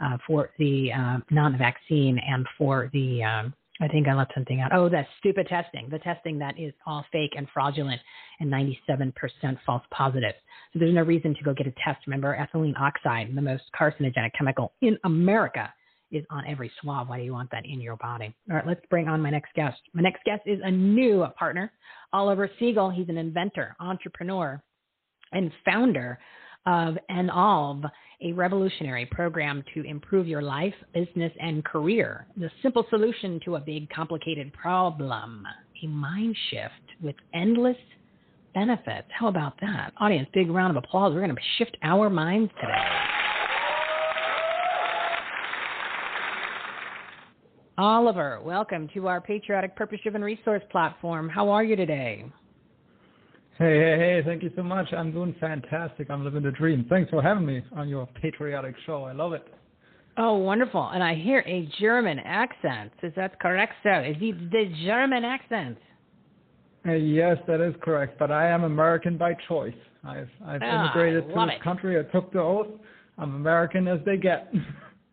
Speaker 1: uh, for the uh, non-vaccine, and for the um, I think I left something out. Oh, that stupid testing, the testing that is all fake and fraudulent and 97% false positive. So there's no reason to go get a test. Remember, ethylene oxide, the most carcinogenic chemical in America, is on every swab. Why do you want that in your body? All right, let's bring on my next guest. My next guest is a new partner, Oliver Siegel. He's an inventor, entrepreneur, and founder of Enolve, a revolutionary program to improve your life, business, and career. The simple solution to a big, complicated problem. A mind shift with endless benefits. How about that? Audience, big round of applause. We're going to shift our minds today. Oliver, welcome to our patriotic purpose driven resource platform. How are you today?
Speaker 5: Hey, hey, hey, thank you so much. I'm doing fantastic. I'm living the dream. Thanks for having me on your patriotic show. I love it.
Speaker 1: Oh, wonderful. And I hear a German accent. Is that correct, sir? Is it the German accent?
Speaker 5: Uh, yes, that is correct. But I am American by choice. I've, I've
Speaker 1: ah,
Speaker 5: immigrated to this
Speaker 1: it.
Speaker 5: country. I took the oath. I'm American as they get.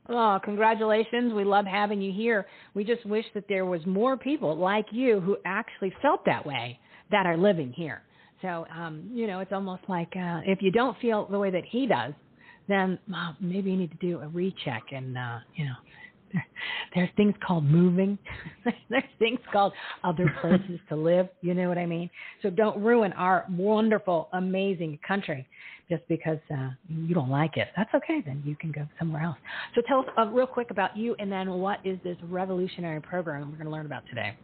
Speaker 1: Oh, congratulations. We love having you here. We just wish that there was more people like you who actually felt that way that are living here. So, um, you know, it's almost like uh, if you don't feel the way that he does, then well, maybe you need to do a recheck and, uh, you know, there's things called moving. there's things called other places to live. You know what I mean? So don't ruin our wonderful, amazing country just because uh, you don't like it. That's okay. Then you can go somewhere else. So tell us uh, real quick about you, and then what is this revolutionary program we're going to learn about today?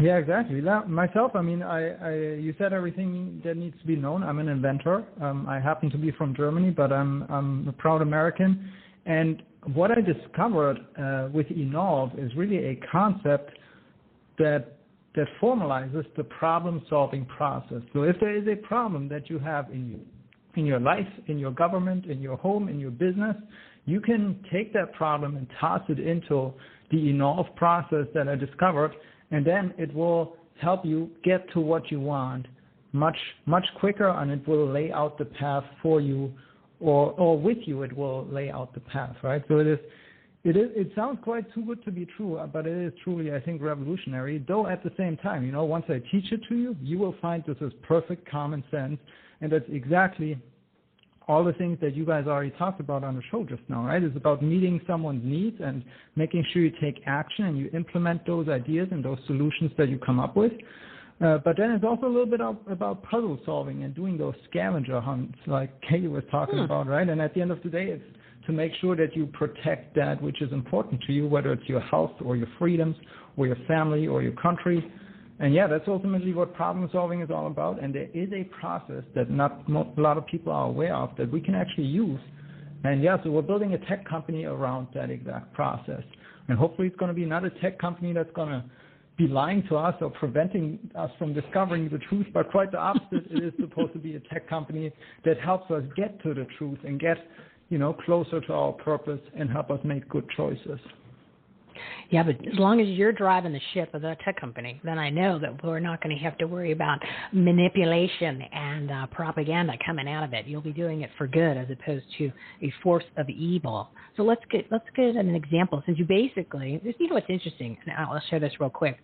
Speaker 5: Yeah, exactly. Myself, I mean, I, I you said everything that needs to be known. I'm an inventor. Um, I happen to be from Germany, but I'm I'm a proud American. And what I discovered uh, with Enolve is really a concept that that formalizes the problem-solving process. So if there is a problem that you have in in your life, in your government, in your home, in your business, you can take that problem and toss it into the Enolve process that I discovered, and then it will help you get to what you want much much quicker, and it will lay out the path for you or or with you it will lay out the path, right? So it is it is it sounds quite too good to be true, uh, but it is truly I think revolutionary. Though at the same time, you know, once I teach it to you, you will find this is perfect common sense, and that's exactly all the things that you guys already talked about on the show just now, right? It's about meeting someone's needs and making sure you take action and you implement those ideas and those solutions that you come up with. Uh, but then it's also a little bit of, about puzzle solving and doing those scavenger hunts like Katie was talking hmm. about, right? And at the end of the day, it's to make sure that you protect that which is important to you, whether it's your health or your freedoms or your family or your country. And yeah, that's ultimately what problem solving is all about. And there is a process that not a lot of people are aware of that we can actually use. And yeah, so we're building a tech company around that exact process. And hopefully it's going to be not a tech company that's going to be lying to us or preventing us from discovering the truth, but quite the opposite. it is supposed to be a tech company that helps us get to the truth and get, you know, closer to our purpose and help us make good choices.
Speaker 1: Yeah, but as long as you're driving the ship of the tech company, then I know that we're not going to have to worry about manipulation and uh, propaganda coming out of it. You'll be doing it for good as opposed to a force of evil. So let's get let's get an example. Since you basically, you know what's interesting, and I'll share this real quick.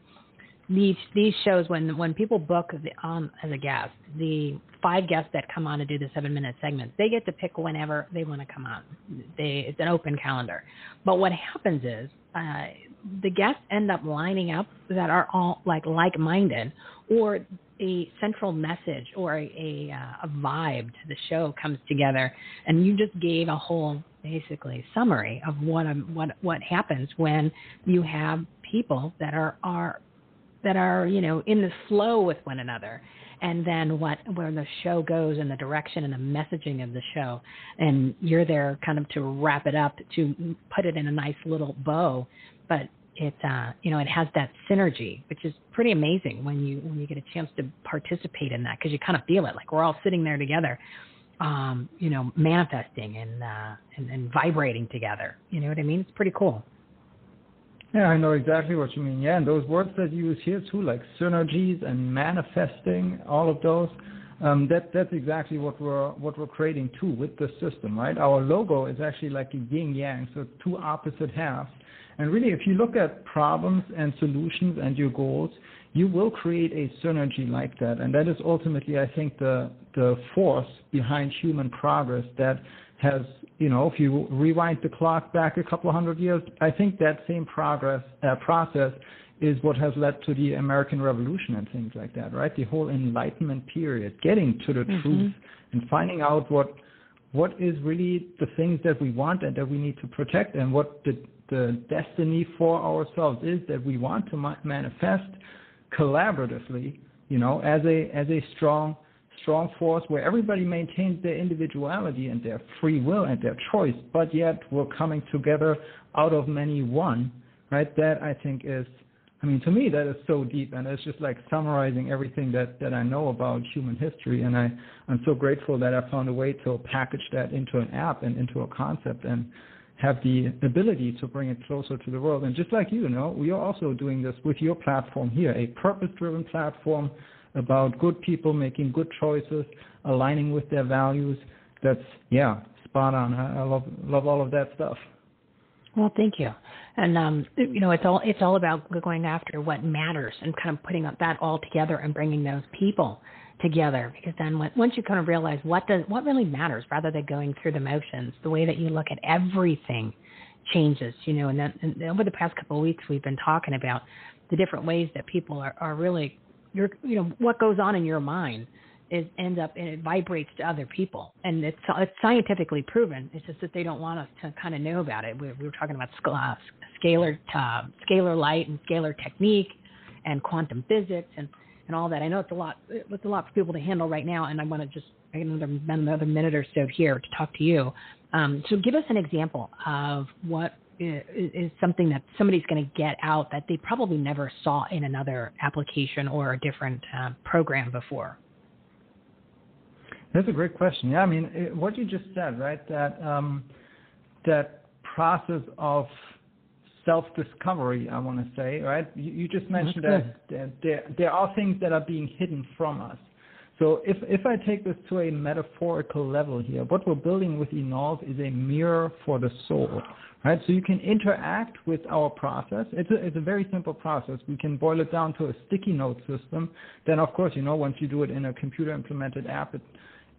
Speaker 1: These these shows when when people book the, um, as a guest, the five guests that come on to do the seven minute segments, they get to pick whenever they want to come on. They it's an open calendar. But what happens is uh, the guests end up lining up that are all like like-minded, or a central message or a a, uh, a vibe to the show comes together, and you just gave a whole basically summary of what um, what what happens when you have people that are are that are you know in the flow with one another. And then what where the show goes and the direction and the messaging of the show. And you're there kind of to wrap it up to put it in a nice little bow. But it uh you know it has that synergy which is pretty amazing when you when you get a chance to participate in that. Because you kind of feel it. Like we're all sitting there together um you know manifesting and uh and, and vibrating together. You know what i mean? It's pretty cool
Speaker 5: Yeah, I know exactly what you mean. Yeah, and those words that you use here too, like synergies and manifesting, all of those, um, that that's exactly what we're what we're creating too with the system, right? Our logo is actually like a yin yang, so two opposite halves. And really, if you look at problems and solutions and your goals, you will create a synergy like that. And that is ultimately, I think, the, the force behind human progress that has, you know, if you rewind the clock back a couple of hundred years, I think that same progress uh, process is what has led to the American Revolution and things like that, right? The whole Enlightenment period, getting to the mm-hmm. truth and finding out what what is really the things that we want and that we need to protect, and what the the destiny for ourselves is that we want to ma- manifest collaboratively, you know, as a as a strong strong force where everybody maintains their individuality and their free will and their choice, but yet we're coming together out of many one, right? That I think is I mean, to me, that is so deep, and it's just like summarizing everything that, that I know about human history. And I, I'm so grateful that I found a way to package that into an app and into a concept. And have the ability to bring it closer to the world. And just like you, you know, we are also doing this with your platform here, a purpose-driven platform about good people making good choices, aligning with their values. That's yeah, spot on. I, I love love all of that stuff.
Speaker 1: Well, thank you. And um, you know, it's all it's all about going after what matters and kind of putting that all together and bringing those people together because then once you kind of realize what does what really matters rather than going through the motions the way that you look at everything changes you know and then and over the past couple of weeks we've been talking about the different ways that people are, are really you're you know what goes on in your mind is ends up and it vibrates to other people and it's it's scientifically proven it's just that they don't want us to kind of know about it we, we were talking about scalar uh, scalar light and scalar technique and quantum physics and and all that. I know it's a lot. It's a lot for people to handle right now, and I want to just another another minute or so here to talk to you. Um, so, give us an example of what is, is something that somebody's going to get out that they probably never saw in another application or a different uh, program before.
Speaker 5: That's a great question. Yeah, I mean, it, what you just said, right? That um, that process of self-discovery, I want to say, right? You, you just mentioned that, that there, there are things that are being hidden from us. So if, if I take this to a metaphorical level here, what we're building with Enolve is a mirror for the soul, right? So you can interact with our process. It's a, it's a very simple process. We can boil it down to a sticky note system. Then, of course, you know, once you do it in a computer implemented app, it,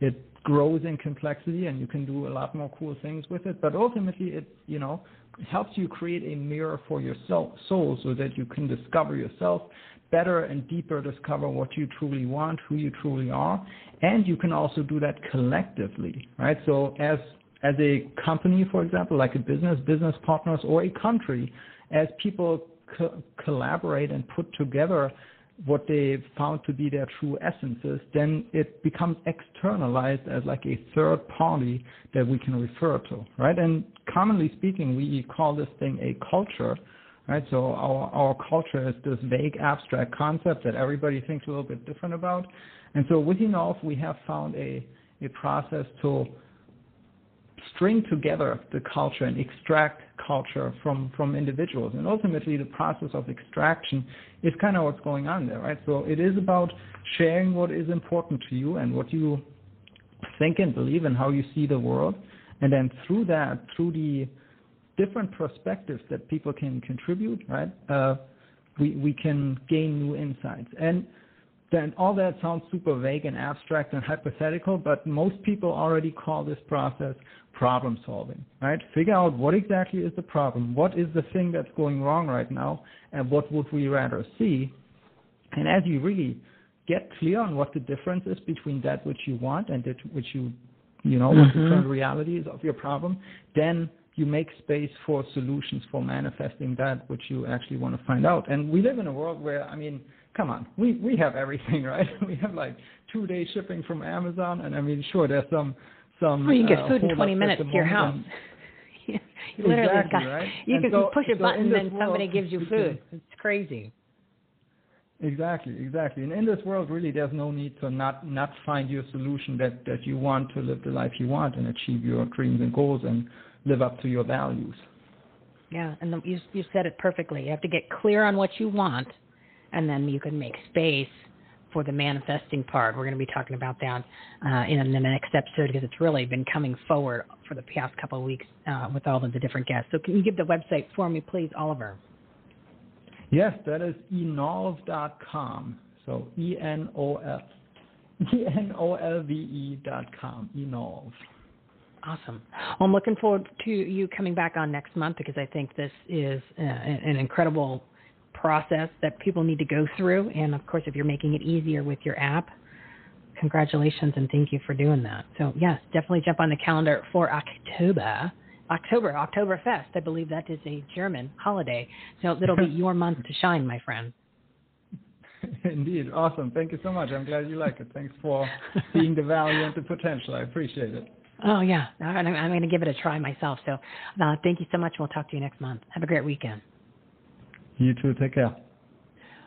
Speaker 5: it grows in complexity and you can do a lot more cool things with it. But ultimately, it, you know, helps you create a mirror for your soul so that you can discover yourself better and deeper discover what you truly want, who you truly are, and you can also do that collectively, right? So as as a company, for example, like a business, business partners, or a country, as people co- collaborate and put together what they've found to be their true essences, then it becomes externalized as like a third party that we can refer to, right? And commonly speaking, we call this thing a culture, right? So our, our culture is this vague abstract concept that everybody thinks a little bit different about. And so with Enolve, we have found a, a process to string together the culture and extract culture from, from individuals. And ultimately, the process of extraction is kind of what's going on there, right? So it is about sharing what is important to you and what you think and believe and how you see the world. And then through that, through the different perspectives that people can contribute, right, uh, we, we can gain new insights. And then all that sounds super vague and abstract and hypothetical, but most people already call this process problem solving, right? Figure out what exactly is the problem, what is the thing that's going wrong right now, and what would we rather see. And as you really get clear on what the difference is between that which you want and that which you, you know, mm-hmm. what the mm-hmm. current reality is of your problem, then you make space for solutions for manifesting that which you actually want to find out. And we live in a world where, I mean, come on, we we have everything, right? We have like two day shipping from Amazon, and I mean, sure, there's some some.
Speaker 1: Well, you can get uh, food in 20 minutes to your house. you literally
Speaker 5: exactly,
Speaker 1: got,
Speaker 5: right?
Speaker 1: you
Speaker 5: and
Speaker 1: can
Speaker 5: so,
Speaker 1: push a
Speaker 5: so
Speaker 1: button and
Speaker 5: world,
Speaker 1: somebody gives you food. It's crazy.
Speaker 5: Exactly, exactly. And in this world, really, there's no need to not not find your solution that that you want to live the life you want and achieve your dreams and goals and live up to your values.
Speaker 1: Yeah, and the, you you said it perfectly. You have to get clear on what you want, and then you can make space for the manifesting part. We're going to be talking about that uh, in the next episode because it's really been coming forward for the past couple of weeks uh, with all of the different guests. So, can you give the website for me, please, Oliver?
Speaker 5: Yes, that is enolve.com. So E N O F E N O L V E dot com. Enolve.
Speaker 1: Awesome. Well, I'm looking forward to you coming back on next month because I think this is uh, an incredible process that people need to go through. And of course, if you're making it easier with your app, congratulations and thank you for doing that. So, yes, definitely jump on the calendar for October. October, Oktoberfest. I believe that is a German holiday. So it'll be your month to shine, my friend.
Speaker 5: Indeed. Awesome. Thank you so much. I'm glad you like it. Thanks for seeing the value and the potential. I appreciate it.
Speaker 1: Oh, yeah. I'm, I'm going to give it a try myself. So uh, thank you so much. We'll talk to you next month. Have a great weekend.
Speaker 5: You too. Take care.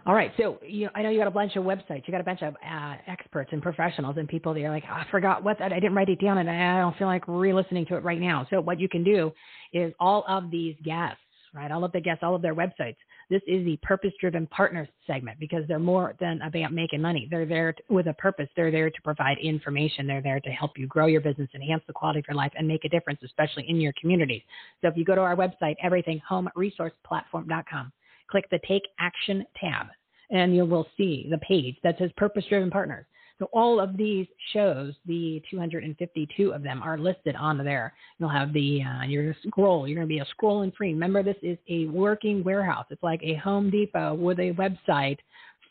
Speaker 1: All right. So you, I know you got a bunch of websites. You got a bunch of uh, experts and professionals and people that are like, oh, I forgot what that. I didn't write it down, and I don't feel like re-listening to it right now. So what you can do is all of these guests, right? All of the guests, all of their websites. This is the purpose-driven partners segment because they're more than about making money. They're there to, with a purpose. They're there to provide information. They're there to help you grow your business, enhance the quality of your life, and make a difference, especially in your communities. So if you go to our website, everythinghomeresourceplatform.com click the Take Action tab, and you will see the page that says Purpose Driven Partners. So all of these shows, the 252 of them, are listed on there. You'll have the uh, your scroll. You're going to be a scrolling free. Remember, this is a working warehouse. It's like a Home Depot with a website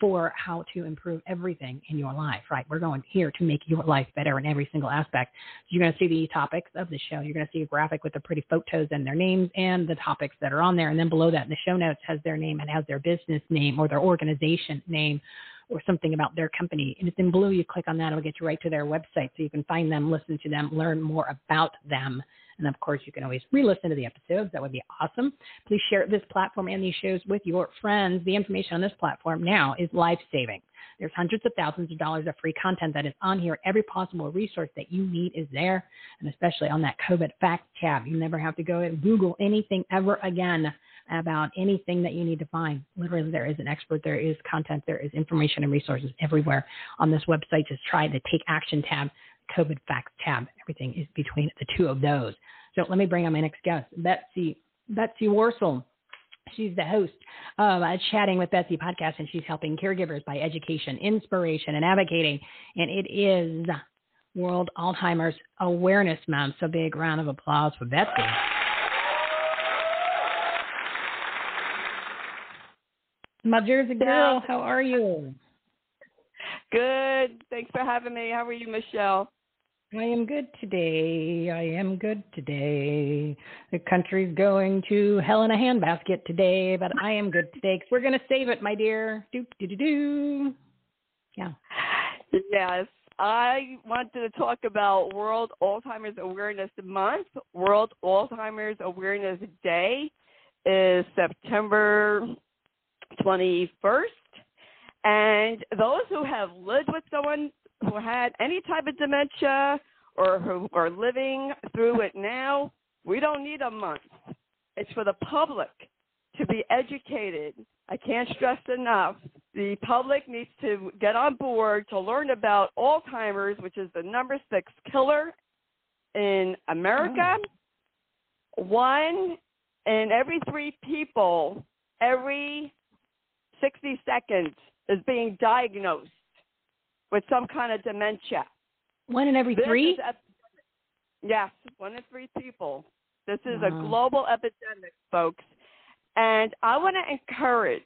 Speaker 1: for how to improve everything in your life, right? We're going here to make your life better in every single aspect. You're going to see the topics of the show. You're going to see a graphic with the pretty photos and their names and the topics that are on there. And then below that, in the show notes has their name and has their business name or their organization name or something about their company. And it's in blue. You click on that, it'll get you right to their website so you can find them, listen to them, learn more about them and of course, you can always re listen to the episodes. That would be awesome. Please share this platform and these shows with your friends. The information on this platform now is life saving. There's hundreds of thousands of dollars of free content that is on here. Every possible resource that you need is there, and especially on that COVID fact tab. You never have to go and Google anything ever again about anything that you need to find. Literally, there is an expert, there is content, there is information and resources everywhere on this website. Just try the Take Action tab COVID facts tab. Everything is between the two of those. So let me bring on my next guest, Betsy Betsy Wurzel. She's the host of uh, Chatting with Betsy podcast, and she's helping caregivers by education, inspiration, and advocating. And it is World Alzheimer's Awareness Month. So big round of applause for Betsy. My Jersey girl, how are you?
Speaker 6: Good. Thanks for having me. How are you, Michele?
Speaker 1: I am good today. I am good today. The country's going to hell in a handbasket today, but I am good today because we're going to save it, my dear. Do do do do. Yeah.
Speaker 6: Yes. I wanted to talk about World Alzheimer's Awareness Month. World Alzheimer's Awareness Day is September 21st. And those who have lived with someone who had any type of dementia or who are living through it now, we don't need a month. It's for the public to be educated. I can't stress enough. The public needs to get on board to learn about Alzheimer's, which is the number six killer in America. Oh. One in every three people every 60 seconds is being diagnosed with some kind of dementia.
Speaker 1: One in every
Speaker 6: this
Speaker 1: three?
Speaker 6: yes, one in three people. This is a global epidemic, folks. And I want to encourage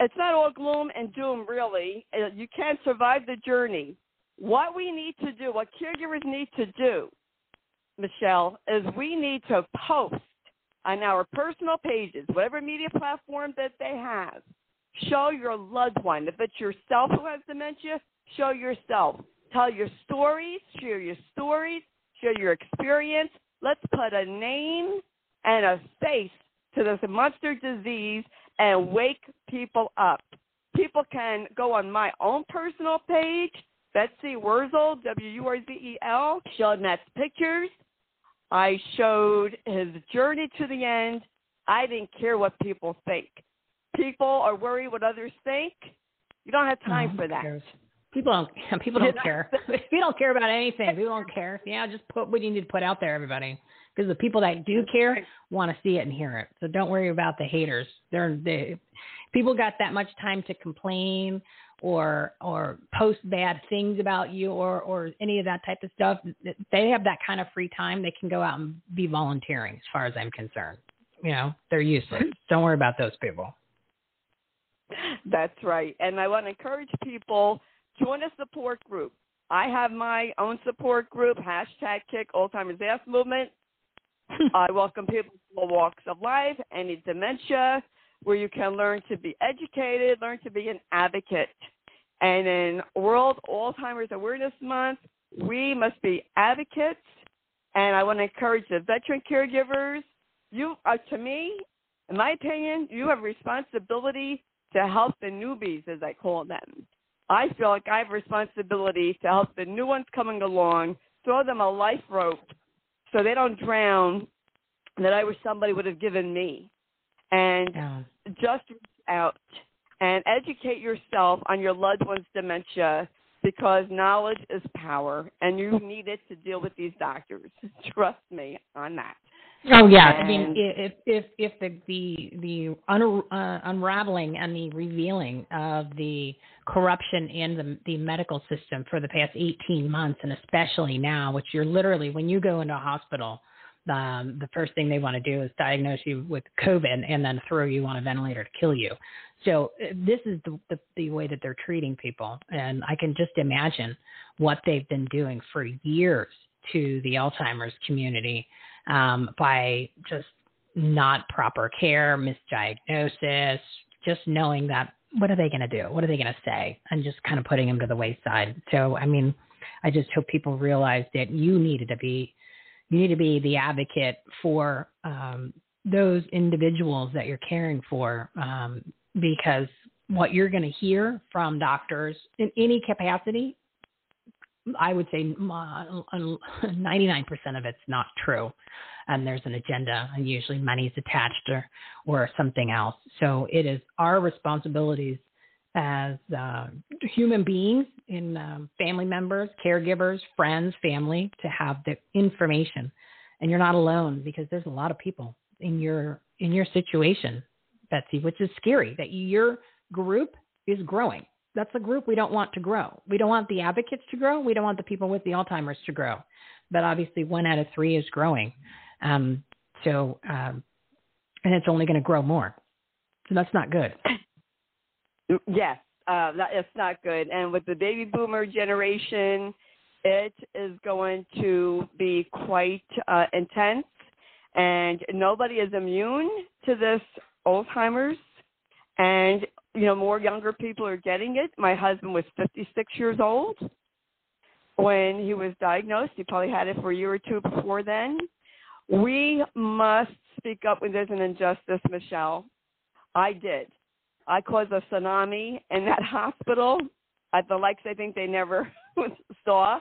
Speaker 6: it's not all gloom and doom, really. Uh, you can't survive the journey. What we need to do, what caregivers need to do, Michele, is we need to post on our personal pages, whatever media platform that they have, Show your loved one. If it's yourself who has dementia, show yourself. Tell your stories, share your stories, share your experience. Let's put a name and a face to this monster disease and wake people up. People can go on my own personal page, Betsy Wurzel, W U R Z E L, showed Matt's pictures. I showed his journey to the end I didn't care what people think. People are worried what others think. You don't have time
Speaker 1: oh,
Speaker 6: for that.
Speaker 1: Cares? People don't. People don't care. we don't care about anything. People don't care. Yeah, just put what you need to put out there, everybody. Because the people that do care want to see it and hear it. So don't worry about the haters. They're they. People got that much time to complain or or post bad things about you or or any of that type of stuff. They have that kind of free time. They can go out and be volunteering. As far as I'm concerned, you know, they're useless. Don't worry about those people.
Speaker 6: That's right. And I want to encourage people join a support group. I have my own support group, hashtag Kick Alzheimer's Ass Movement. I welcome people from all walks of life, any dementia, where you can learn to be educated, learn to be an advocate. And in World Alzheimer's Awareness Month, we must be advocates. And I want to encourage the veteran caregivers. You, uh, to me, in my opinion, you have responsibility to help the newbies, as I call them. I feel like I have responsibility to help the new ones coming along, throw them a life rope so they don't drown that I wish somebody would have given me. And yeah. just reach out and educate yourself on your loved one's dementia because knowledge is power and you need it to deal with these doctors. Trust me on that.
Speaker 1: Oh yeah, I mean, if if if the the the un, uh, unraveling and the revealing of the corruption in the the medical system for the past 18 months, and especially now, which you're literally when you go into a hospital, um, the first thing they want to do is diagnose you with COVID and then throw you on a ventilator to kill you. So uh, this is the, the the way that they're treating people, and I can just imagine what they've been doing for years to the Alzheimer's community um, by just not proper care, misdiagnosis, just knowing that what are they going to do? What are they going to say? And just kind of putting them to the wayside. So, I mean, I just hope people realize that you needed to be, you need to be the advocate for um, those individuals that you're caring for, um, because what you're going to hear from doctors in any capacity, I would say 99% of it's not true and there's an agenda and usually money is attached or, or something else. So it is our responsibilities as uh, human beings, in um, family members, caregivers, friends, family, to have the information. And you're not alone because there's a lot of people in your in your situation, Betsy, which is scary. That your group is growing. That's a group we don't want to grow. We don't want the advocates to grow. We don't want the people with the Alzheimer's to grow. But obviously, one out of three is growing. Um, so, um, and it's only going to grow more. So that's not good.
Speaker 6: Yes, uh, that, it's not good. And with the baby boomer generation, it is going to be quite uh, intense. And nobody is immune to this Alzheimer's. And, you know, more younger people are getting it. My husband was 56 years old when he was diagnosed. He probably had it for a year or two before then. We must speak up when there's an injustice, Michele. I did. I caused a tsunami in that hospital at the likes I think they never saw.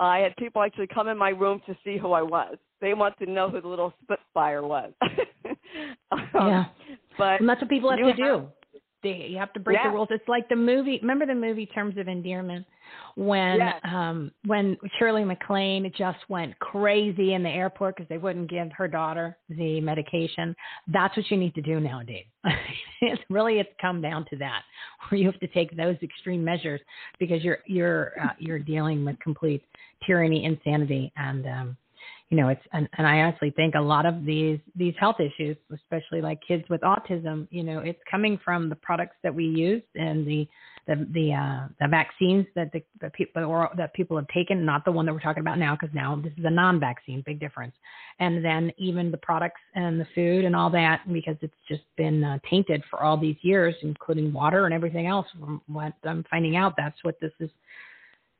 Speaker 6: I had people actually come in my room to see who I was. They want to know who the little Spitfire was.
Speaker 1: um, yeah, but and that's what people have to have, do. They, you have to break yeah. the rules. It's like the movie. Remember the movie Terms of Endearment? when yes. um when Shirley MacLaine just went crazy in the airport because they wouldn't give her daughter the medication. That's what you need to do nowadays. it's really it's come down to that, where you have to take those extreme measures because you're you're uh, you're dealing with complete tyranny, insanity, and um, you know it's and, and I honestly think a lot of these these health issues, especially like kids with autism, you know, it's coming from the products that we use and the the the uh, the vaccines that the, the people that people have taken, not the one that we're talking about now, because now this is a non-vaccine, big difference. And then even the products and the food and all that, because it's just been uh, tainted for all these years, including water and everything else. From what I'm finding out, that's what this is.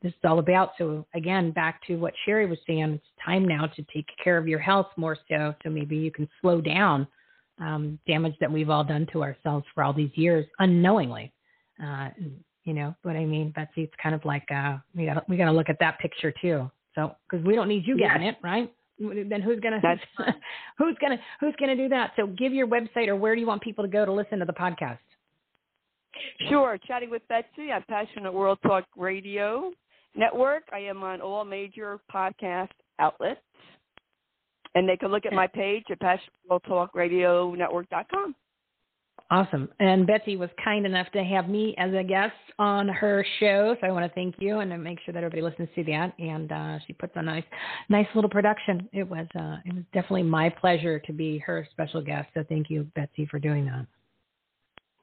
Speaker 1: This is all about. So again, back to what Cherie was saying, it's time now to take care of your health more so. So maybe you can slow down um, damage that we've all done to ourselves for all these years unknowingly. Uh, you know what I mean, Betsy? It's kind of like uh, we got we got to look at that picture too. So because we don't need you getting yes. it, right? then who's gonna who's gonna who's gonna do that? So give your website or where do you want people to go to listen to the podcast?
Speaker 6: Sure, chatting with Betsy on Passionate World Talk Radio Network. I am on all major podcast outlets, and they can look at my page at passionateworldtalkradionetwork.com.
Speaker 1: Awesome. And Betsy was kind enough to have me as a guest on her show, so I want to thank you and make sure that everybody listens to that. And uh, she puts on a nice, nice little production. It was, uh, it was definitely my pleasure to be her special guest. So thank you, Betsy, for doing that.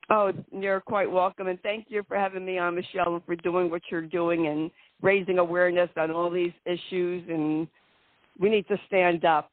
Speaker 6: Oh, you're quite welcome, and thank you for having me on, Michele, and for doing what you're doing and raising awareness on all these issues. And we need to stand up.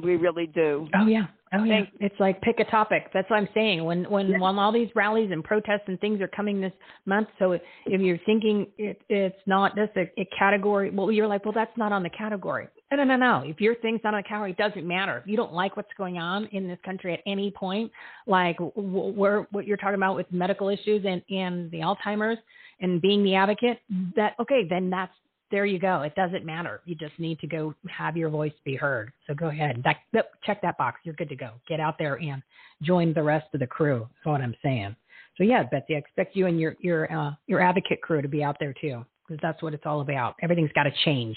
Speaker 6: We really do.
Speaker 1: Oh yeah, oh yeah. Thank- it's like pick a topic. That's what I'm saying. When when yeah. when all these rallies and protests and things are coming this month, so if you're thinking it, it's not just a, a category, well, you're like, well, that's not on the category. No, no, no, no. If your thing's not on the category, it doesn't matter. If you don't like what's going on in this country at any point, like where what you're talking about with medical issues and and the Alzheimer's and being the advocate, that okay, then that's there you go. It doesn't matter. You just need to go have your voice be heard. So go ahead. That, that, check that box. You're good to go. Get out there and join the rest of the crew. That's what I'm saying. So yeah, Betsy, I expect you and your your uh, your advocate crew to be out there too, because that's what it's all about. Everything's got to change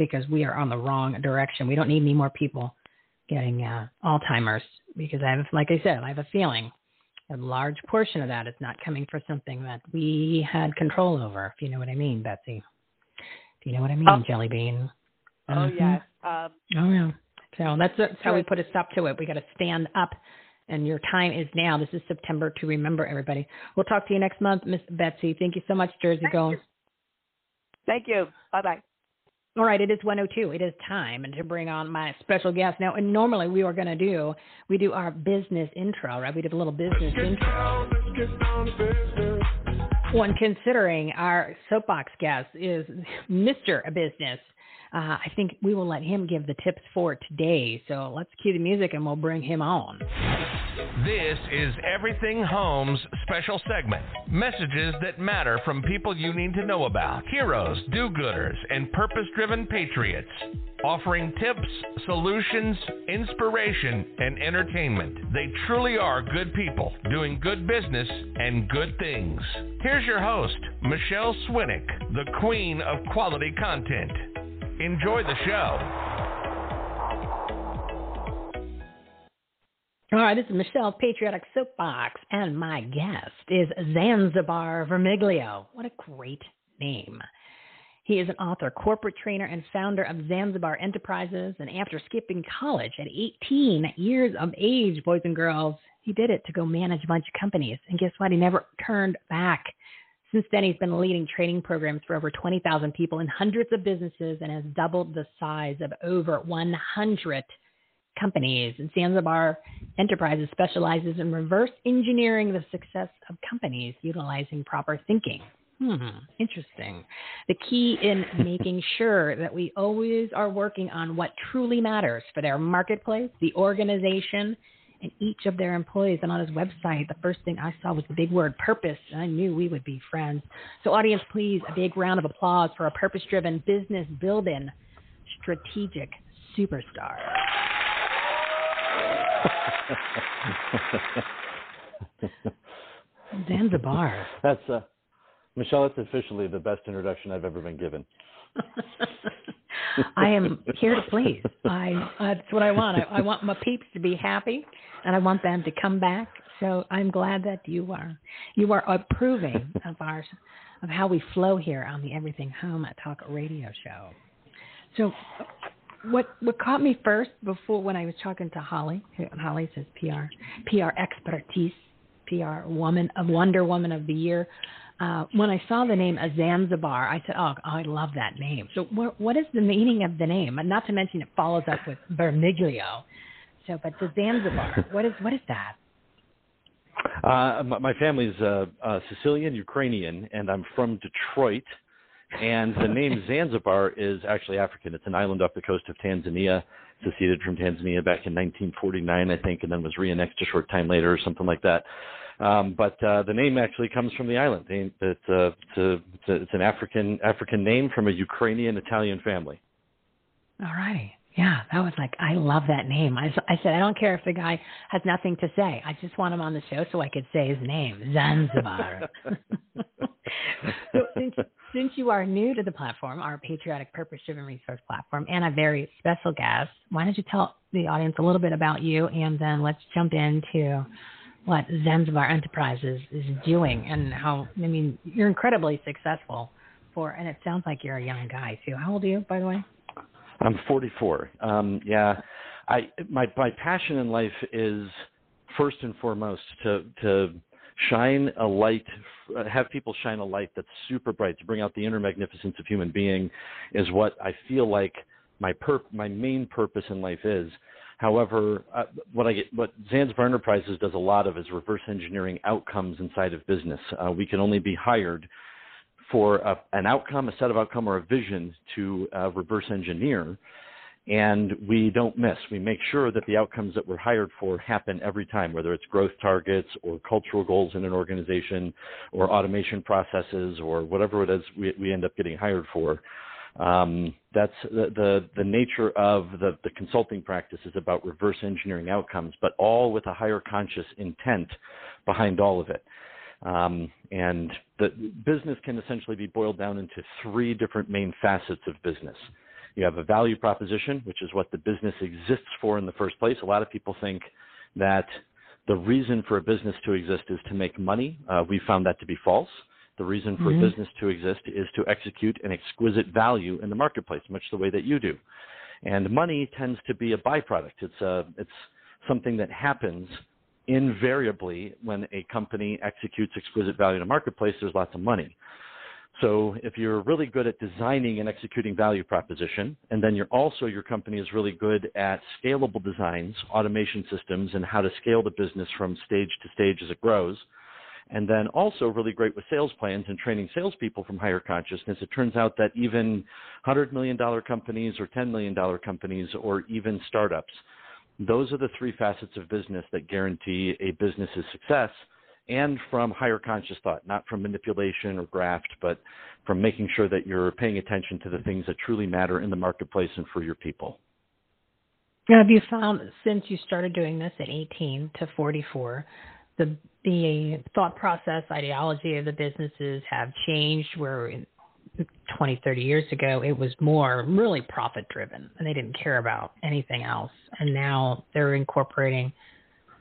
Speaker 1: because we are on the wrong direction. We don't need any more people getting uh, Alzheimer's because I have, like I said, I have a feeling a large portion of that is not coming for something that we had control over. If you know what I mean, Betsy. Do you know what I mean, oh. Jelly Bean?
Speaker 6: Oh mm-hmm. yes. Um,
Speaker 1: oh yeah. So that's, that's how we put a stop to it. We got to stand up, and your time is now. This is September to remember, everybody. We'll talk to you next month, Miss Betsy. Thank you so much, Jersey
Speaker 6: Thank
Speaker 1: Girl.
Speaker 6: You. Thank you. Bye bye.
Speaker 1: All right, it is 102. It is time and to bring on my special guest now. And normally we are going to do we do our business intro, right? We did a little business intro. Down, one considering our soapbox guest is Mr. Business. Uh, I think we will let him give the tips for today. So let's cue the music and we'll bring him on.
Speaker 7: This is Everything Homes special segment. Messages that matter from people you need to know about. Heroes, do gooders, and purpose driven patriots offering tips, solutions, inspiration, and entertainment. They truly are good people doing good business and good things. Here's your host, Michele Swinick, the queen of quality content. Enjoy the show.
Speaker 1: All right, this is Michele Patriotic Soapbox, and my guest is Zanzibar Vermiglio. What a great name. He is an author, corporate trainer, and founder of Zanzibar Enterprises. And after skipping college at 18 years of age, boys and girls, he did it to go manage a bunch of companies. And guess what? He never turned back. Since then, he's been leading training programs for over 20,000 people in hundreds of businesses and has doubled the size of over 100 companies. And Zanzibar Enterprises specializes in reverse engineering the success of companies utilizing proper thinking. Hmm, interesting. The key in making sure that we always are working on what truly matters for their marketplace, the organization, and each of their employees. And on his website, the first thing I saw was the big word purpose, and I knew we would be friends. So, audience, please, a big round of applause for a purpose driven business building strategic superstar. Zanzibar.
Speaker 8: That's uh Michele, it's officially the best introduction I've ever been given.
Speaker 1: I am here to please. I that's what I want. I, I, want my peeps to be happy, and I want them to come back. So I'm glad that you are you are approving of our of how we flow here on the Everything Home Talk Radio Show. So what what caught me first before when I was talking to Holly, Holly says PR PR expertise, PR woman of Wonder Woman of the Year uh, when I saw the name Zanzibar, I said, "Oh, I love that name." So, what, what is the meaning of the name? And not to mention, it follows up with Vermiglio. So, but the Zanzibar, what is what is that?
Speaker 8: Uh, my family's uh, uh, Sicilian Ukrainian, and I'm from Detroit. And the name Zanzibar is actually African. It's an island off the coast of Tanzania, seceded from Tanzania back in 1949, I think, and then was reannexed a short time later or something like that. Um, but uh, the name actually comes from the island. It's, uh, it's, a, it's, a, it's an African African name from a Ukrainian Italian family.
Speaker 1: All righty. Yeah, that was like I love that name. I, I said I don't care if the guy has nothing to say. I just want him on the show so I could say his name, Zanzibar. so since since you are new to the platform, our patriotic purpose-driven resource platform, and a very special guest, why don't you tell the audience a little bit about you, and then let's jump into what Zanzibar Enterprises is doing and how. I mean, you're incredibly successful for, and it sounds like you're a young guy too. How old are you, by the way?
Speaker 8: I'm 44. Um, yeah, I my my passion in life is first and foremost to to shine a light, have people shine a light that's super bright to bring out the inner magnificence of human being, is what I feel like my perp my main purpose in life is. However, uh, what I get, what Zanzibar Enterprises does a lot of is reverse engineering outcomes inside of business. Uh, we can only be hired for a, an outcome, a set of outcome, or a vision to uh, reverse engineer. And we don't miss. We make sure that the outcomes that we're hired for happen every time, whether it's growth targets or cultural goals in an organization or automation processes or whatever it is we, we end up getting hired for. Um, that's the, the, the nature of the, the consulting practice is about reverse engineering outcomes, but all with a higher conscious intent behind all of it. Um, and the business can essentially be boiled down into three different main facets of business. You have a value proposition, which is what the business exists for in the first place. A lot of people think that the reason for a business to exist is to make money. Uh, we found that to be false. The reason for mm-hmm. a business to exist is to execute an exquisite value in the marketplace, much the way that you do. And money tends to be a byproduct. It's a, uh, it's something that happens invariably when a company executes exquisite value in a marketplace, there's lots of money. So if you're really good at designing and executing value proposition, and then you're also your company is really good at scalable designs, automation systems, and how to scale the business from stage to stage as it grows, and then also really great with sales plans and training salespeople from higher consciousness. It turns out that even $100 million companies or $10 million companies or even startups those are the three facets of business that guarantee a business's success and from higher conscious thought, not from manipulation or graft, but from making sure that you're paying attention to the things that truly matter in the marketplace and for your people.
Speaker 1: have you found since you started doing this at 18 to 44, the the thought process, ideology of the businesses have changed? Where 20, 30 years ago, it was more really profit driven and they didn't care about anything else. And now they're incorporating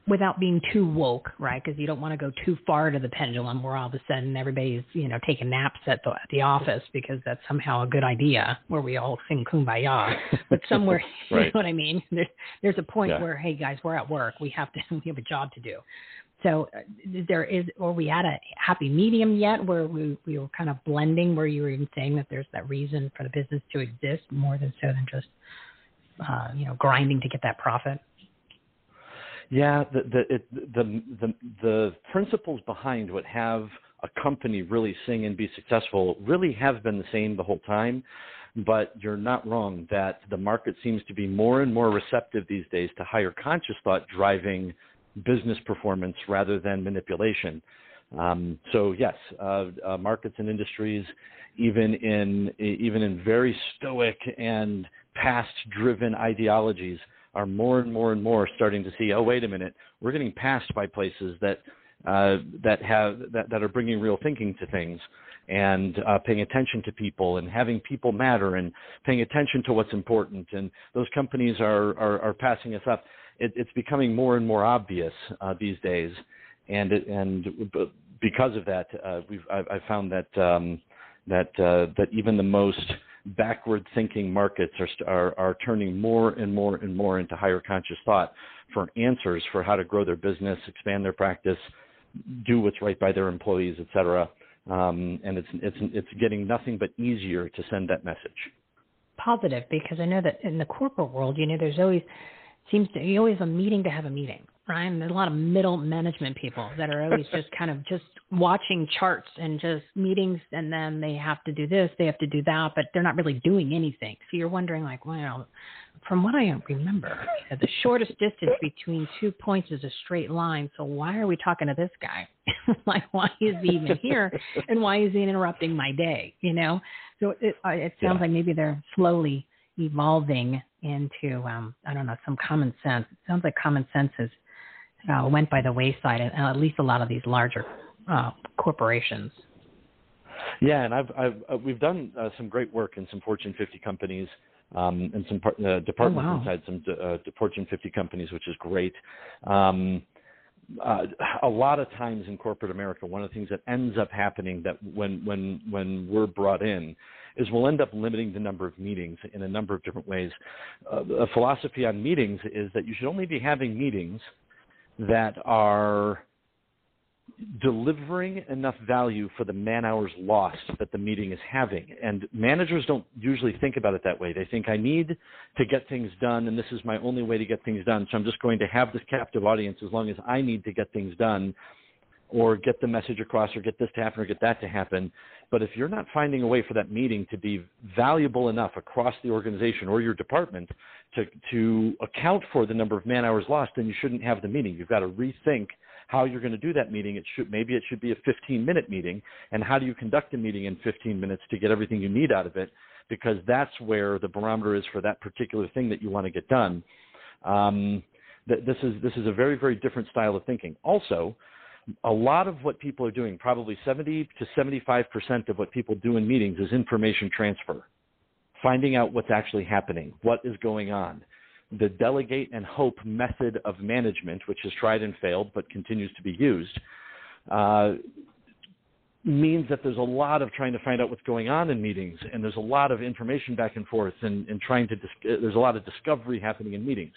Speaker 1: without being too woke, right? Because you don't want to go too far to the pendulum where all of a sudden everybody's, you know, taking naps at the, at the office because that's somehow a good idea where we all sing kumbaya. But somewhere, right. you know what I mean? There's, there's a point yeah. where, hey guys, we're at work. We have to, we have a job to do. So uh, there is, or we at a happy medium yet where we, we were kind of blending where you were even saying that there's that reason for the business to exist more than so than just, uh, you know, grinding to get that profit?
Speaker 8: Yeah, the, the, it, the, the, the principles behind what have a company really sing and be successful really have been the same the whole time but you're not wrong that the market seems to be more and more receptive these days to higher conscious thought driving business performance rather than manipulation. Um, so yes, uh, uh, markets and industries, even in even in very stoic and past-driven ideologies, are more and more and more starting to see. Oh, wait a minute, we're getting passed by places that uh, that have that, that are bringing real thinking to things and uh, paying attention to people and having people matter and paying attention to what's important. And those companies are are, are passing us up it, it's becoming more and more obvious uh, these days, and and because of that, uh, we've I've, found that um, that uh, that even the most backward thinking markets are, are are turning more and more and more into higher conscious thought for answers for how to grow their business, expand their practice, do what's right by their employees, et cetera. Um, and it's it's it's getting nothing but easier to send that message.
Speaker 1: Positive, because I know that in the corporate world, you know, there's always seems to you always a meeting to have a meeting, right? And there's a lot of middle management people that are always just kind of just watching charts and just meetings, and then they have to do this, they have to do that, but they're not really doing anything. So you're wondering, like, well, from what I remember, the shortest distance between two points is a straight line. So why are we talking to this guy? like, why is he even here? and why is he interrupting my day? You know. So it, it sounds yeah. like maybe they're slowly evolving into um, I don't know some common sense. It sounds like common sense has uh, went by the wayside, and at least a lot of these larger uh, corporations.
Speaker 8: Yeah, and I've, I've uh, we've done uh, some great work in some Fortune 50 companies um, and some par- uh, departments
Speaker 1: oh, wow.
Speaker 8: inside some uh, Fortune 50 companies, which is great. Um, uh, a lot of times in corporate America, one of the things that ends up happening that when when when we're brought in is we'll end up limiting the number of meetings in a number of different ways. Uh, a philosophy on meetings is that you should only be having meetings that are delivering enough value for the man hours lost that the meeting is having. And managers don't usually think about it that way. They think I need to get things done and this is my only way to get things done. So I'm just going to have this captive audience as long as I need to get things done or get the message across or get this to happen or get that to happen. But if you're not finding a way for that meeting to be valuable enough across the organization or your department to, to account for the number of man hours lost, then you shouldn't have the meeting. You've got to rethink how you're going to do that meeting. It should maybe it should be a 15 minute meeting, and how do you conduct a meeting in 15 minutes to get everything you need out of it? Because that's where the barometer is for that particular thing that you want to get done. Um, th- this is this is a very very different style of thinking. Also, a lot of what people are doing, probably 70 to 75 percent of what people do in meetings, is information transfer, finding out what's actually happening, what is going on the delegate and hope method of management, which has tried and failed but continues to be used, uh, means that there's a lot of trying to find out what's going on in meetings, and there's a lot of information back and forth, and, and trying to dis- there's a lot of discovery happening in meetings.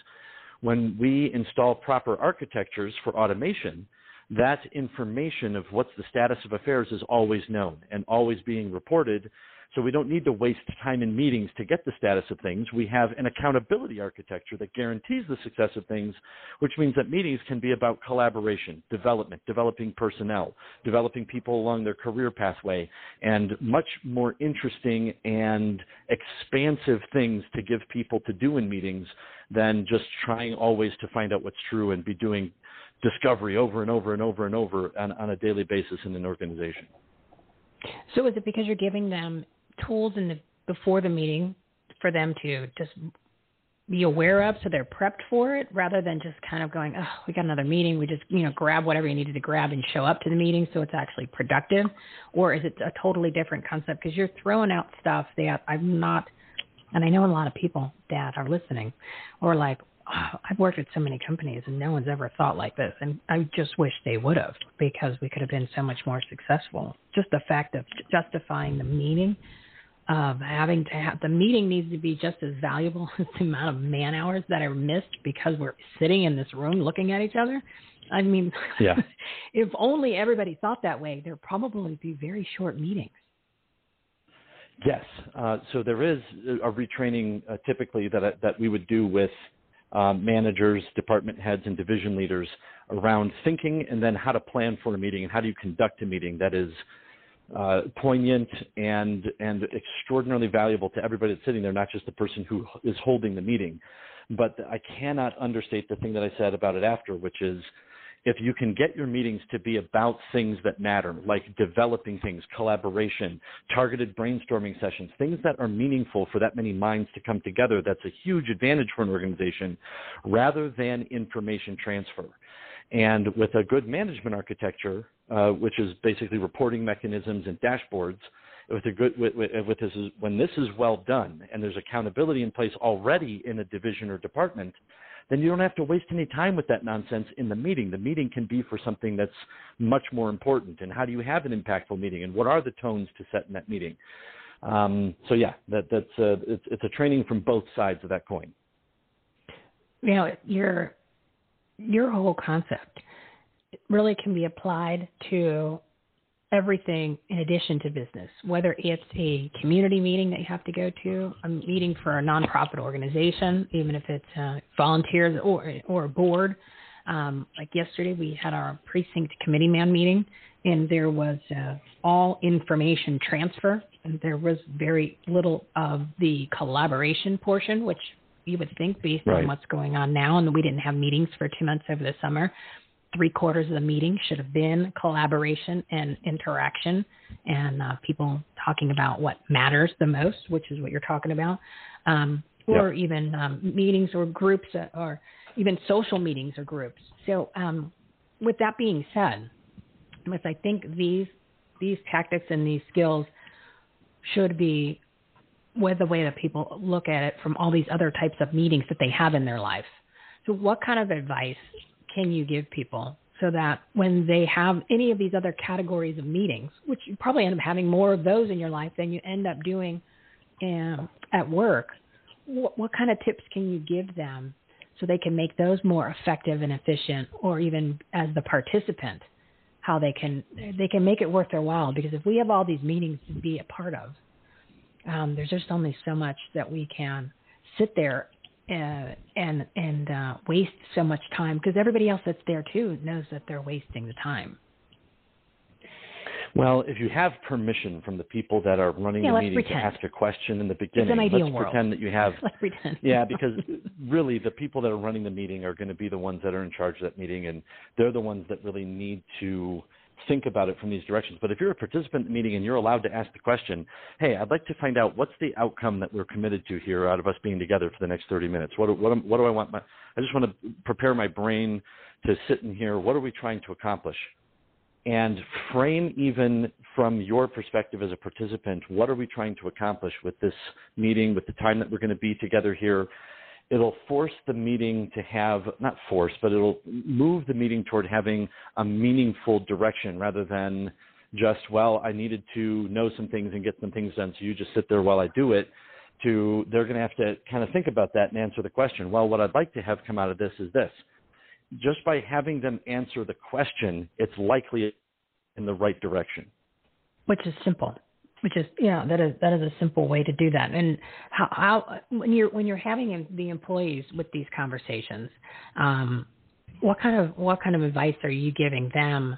Speaker 8: When we install proper architectures for automation, that information of what's the status of affairs is always known and always being reported so we don't need to waste time in meetings to get the status of things. We have an accountability architecture that guarantees the success of things, which means that meetings can be about collaboration, development, developing personnel, developing people along their career pathway, and much more interesting and expansive things to give people to do in meetings than just trying always to find out what's true and be doing discovery over and over and over and over on, on a daily basis in an organization.
Speaker 1: So is it because you're giving them tools in the before the meeting for them to just be aware of so they're prepped for it rather than just kind of going, oh, we got another meeting. We just, you know, grab whatever you needed to grab and show up to the meeting so it's actually productive? Or is it a totally different concept? Because you're throwing out stuff that I'm not, and I know a lot of people that are listening or like, oh, I've worked at so many companies and no one's ever thought like this. And I just wish they would have because we could have been so much more successful. Just the fact of justifying the meeting of having to have the meeting needs to be just as valuable as the amount of man hours that are missed because we're sitting in this room looking at each other. I mean,
Speaker 8: yeah.
Speaker 1: if only everybody thought that way, there'd probably be very short meetings.
Speaker 8: Yes. Uh, so there is a retraining uh, typically that that we would do with um, managers, department heads, and division leaders around thinking and then how to plan for a meeting and how do you conduct a meeting that is uh, poignant and and extraordinarily valuable to everybody that's sitting there, not just the person who is holding the meeting. But I cannot understate the thing that I said about it after, which is if you can get your meetings to be about things that matter, like developing things, collaboration, targeted brainstorming sessions, things that are meaningful for that many minds to come together, that's a huge advantage for an organization rather than information transfer. And with a good management architecture, uh, which is basically reporting mechanisms and dashboards, with a good with, with, with this is, when this is well done and there's accountability in place already in a division or department, then you don't have to waste any time with that nonsense in the meeting. The meeting can be for something that's much more important. And how do you have an impactful meeting? And what are the tones to set in that meeting? Um, so yeah, that, that's a, it's, it's a training from both sides of that coin.
Speaker 1: Know, your your whole concept really can be applied to everything in addition to business, whether it's a community meeting that you have to go to, a meeting for a nonprofit organization, even if it's uh, volunteers or, or a board. Um, like yesterday, we had our precinct committee man meeting, and there was uh, all information transfer, and there was very little of the collaboration portion, which you would think based
Speaker 8: right.
Speaker 1: on what's going on now, and we didn't have meetings for two months over the summer three quarters of the meeting should have been collaboration and interaction and uh, people talking about what matters the most, which is what you're talking about. Um, or
Speaker 8: Yep.
Speaker 1: even um, meetings or groups that or even social meetings or groups. So, um, with that being said, because I think these these tactics and these skills should be with the way that people look at it from all these other types of meetings that they have in their life. So, what kind of advice can you give people so that when they have any of these other categories of meetings, which you probably end up having more of those in your life than you end up doing um, at work, what, what kind of tips can you give them so they can make those more effective and efficient, or even as the participant, how they can they can make it worth their while? Because if we have all these meetings to be a part of, um, there's just only so much that we can sit there uh, and and uh, waste so much time because everybody else that's there too knows that they're wasting the time.
Speaker 8: Well, if you have permission from the people that are running
Speaker 1: Yeah,
Speaker 8: the meeting
Speaker 1: pretend.
Speaker 8: to ask a question in the beginning, let's
Speaker 1: world.
Speaker 8: pretend that you have
Speaker 1: Let's pretend.
Speaker 8: yeah, because really the people that are running the meeting are going to be the ones that are in charge of that meeting, and they're the ones that really need to think about it from these directions. But if you're a participant in the meeting and you're allowed to ask the question, hey, I'd like to find out what's the outcome that we're committed to here out of us being together for the next 30 minutes. What, what, what do I want? My, I just want to prepare my brain to sit in here. What are we trying to accomplish? and frame even from your perspective as a participant what are we trying to accomplish with this meeting with the time that we're going to be together here it'll force the meeting to have not force but it'll move the meeting toward having a meaningful direction rather than just well i needed to know some things and get some things done so you just sit there while i do it to they're going to have to kind of think about that and answer the question well what i'd like to have come out of this is this just by having them answer the question, it's likely in the right direction.
Speaker 1: which is simple which is yeah that is that is a simple way to do that. And how, how when you're when you're having the employees with these conversations um, what kind of what kind of advice are you giving them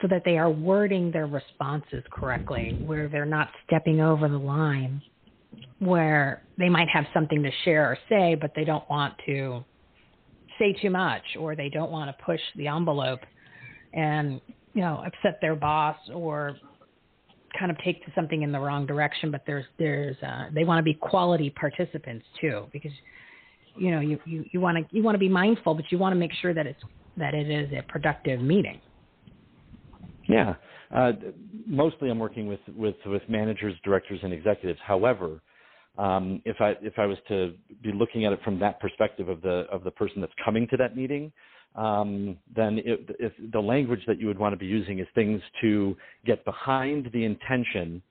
Speaker 1: so that they are wording their responses correctly where they're not stepping over the line where they might have something to share or say but they don't want to say too much or they don't want to push the envelope and you know upset their boss or kind of take to something in the wrong direction but there's there's uh they want to be quality participants too because you know you you you want to you want to be mindful but you want to make sure that it's that it is a productive meeting
Speaker 8: Yeah. Uh, mostly I'm working with, with, with managers, directors, and executives. However, um, if I if I was to be looking at it from that perspective of the of the person that's coming to that meeting, um, then it, if the language that you would want to be using is things to get behind the intention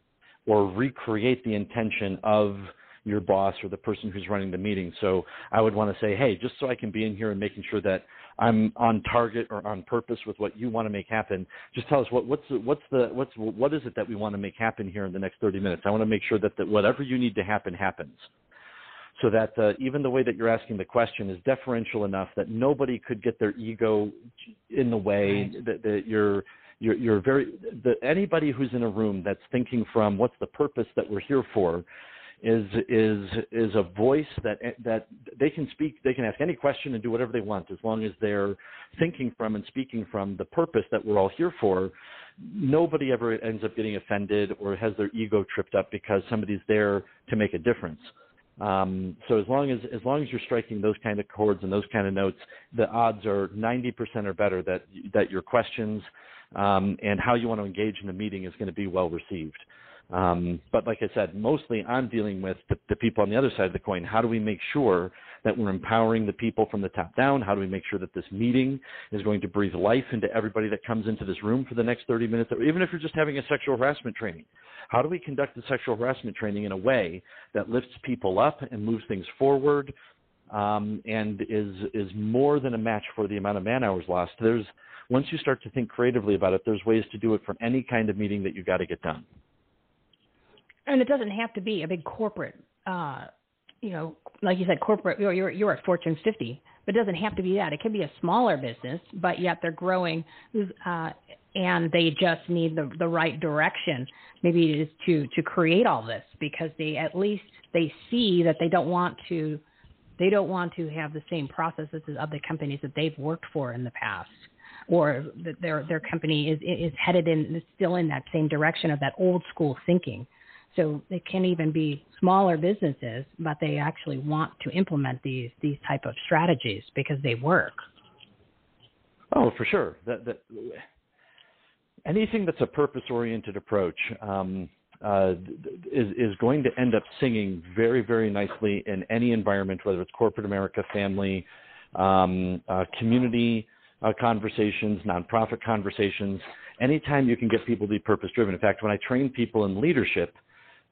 Speaker 8: or recreate the intention of your boss or the person who's running the meeting. So I would want to say, hey, just so I can be in here and making sure that I'm on target or on purpose with what you want to make happen. Just tell us what, what's the, what's the what's what is it that we want to make happen here in the next 30 minutes. I want to make sure that, that whatever you need to happen happens. So that uh, even the way that you're asking the question is deferential enough that nobody could get their ego in the way.
Speaker 1: Right.
Speaker 8: That, that you're you're, you're very the, anybody who's in a room that's thinking from what's the purpose that we're here for is is is a voice that that they can speak they can ask any question and do whatever they want as long as they're thinking from and speaking from the purpose that we're all here for nobody ever ends up getting offended or has their ego tripped up because somebody's there to make a difference um, so as long as as long as you're striking those kind of chords and those kind of notes the odds are 90% or better that that your questions um, and how you want to engage in the meeting is going to be well received um, but like I said, mostly I'm dealing with the, the people on the other side of the coin. How do we make sure that we're empowering the people from the top down? How do we make sure that this meeting is going to breathe life into everybody that comes into this room for the next 30 minutes? Even if you're just having a sexual harassment training, how do we conduct the sexual harassment training in a way that lifts people up and moves things forward um, and is is more than a match for the amount of man hours lost? There's once you start to think creatively about it, there's ways to do it for any kind of meeting that you got to get done.
Speaker 1: And it doesn't have to be a big corporate uh you know like you said corporate you're you're, you're at fortune 50 but it doesn't have to be that. It can be a smaller business but yet they're growing uh and they just need the the right direction. Maybe it is to to create all this because they at least they see that they don't want to they don't want to have the same processes as other companies that they've worked for in the past or that their their company is is headed in is still in that same direction of that old school thinking So they can even be smaller businesses, but they actually want to implement these these type of strategies because they work.
Speaker 8: Oh, for sure. That, that anything that's a purpose-oriented approach um, uh, is is going to end up singing very, very nicely in any environment, whether it's corporate America, family, um, uh, community uh, conversations, nonprofit conversations. Anytime you can get people to be purpose-driven. In fact, when I train people in leadership,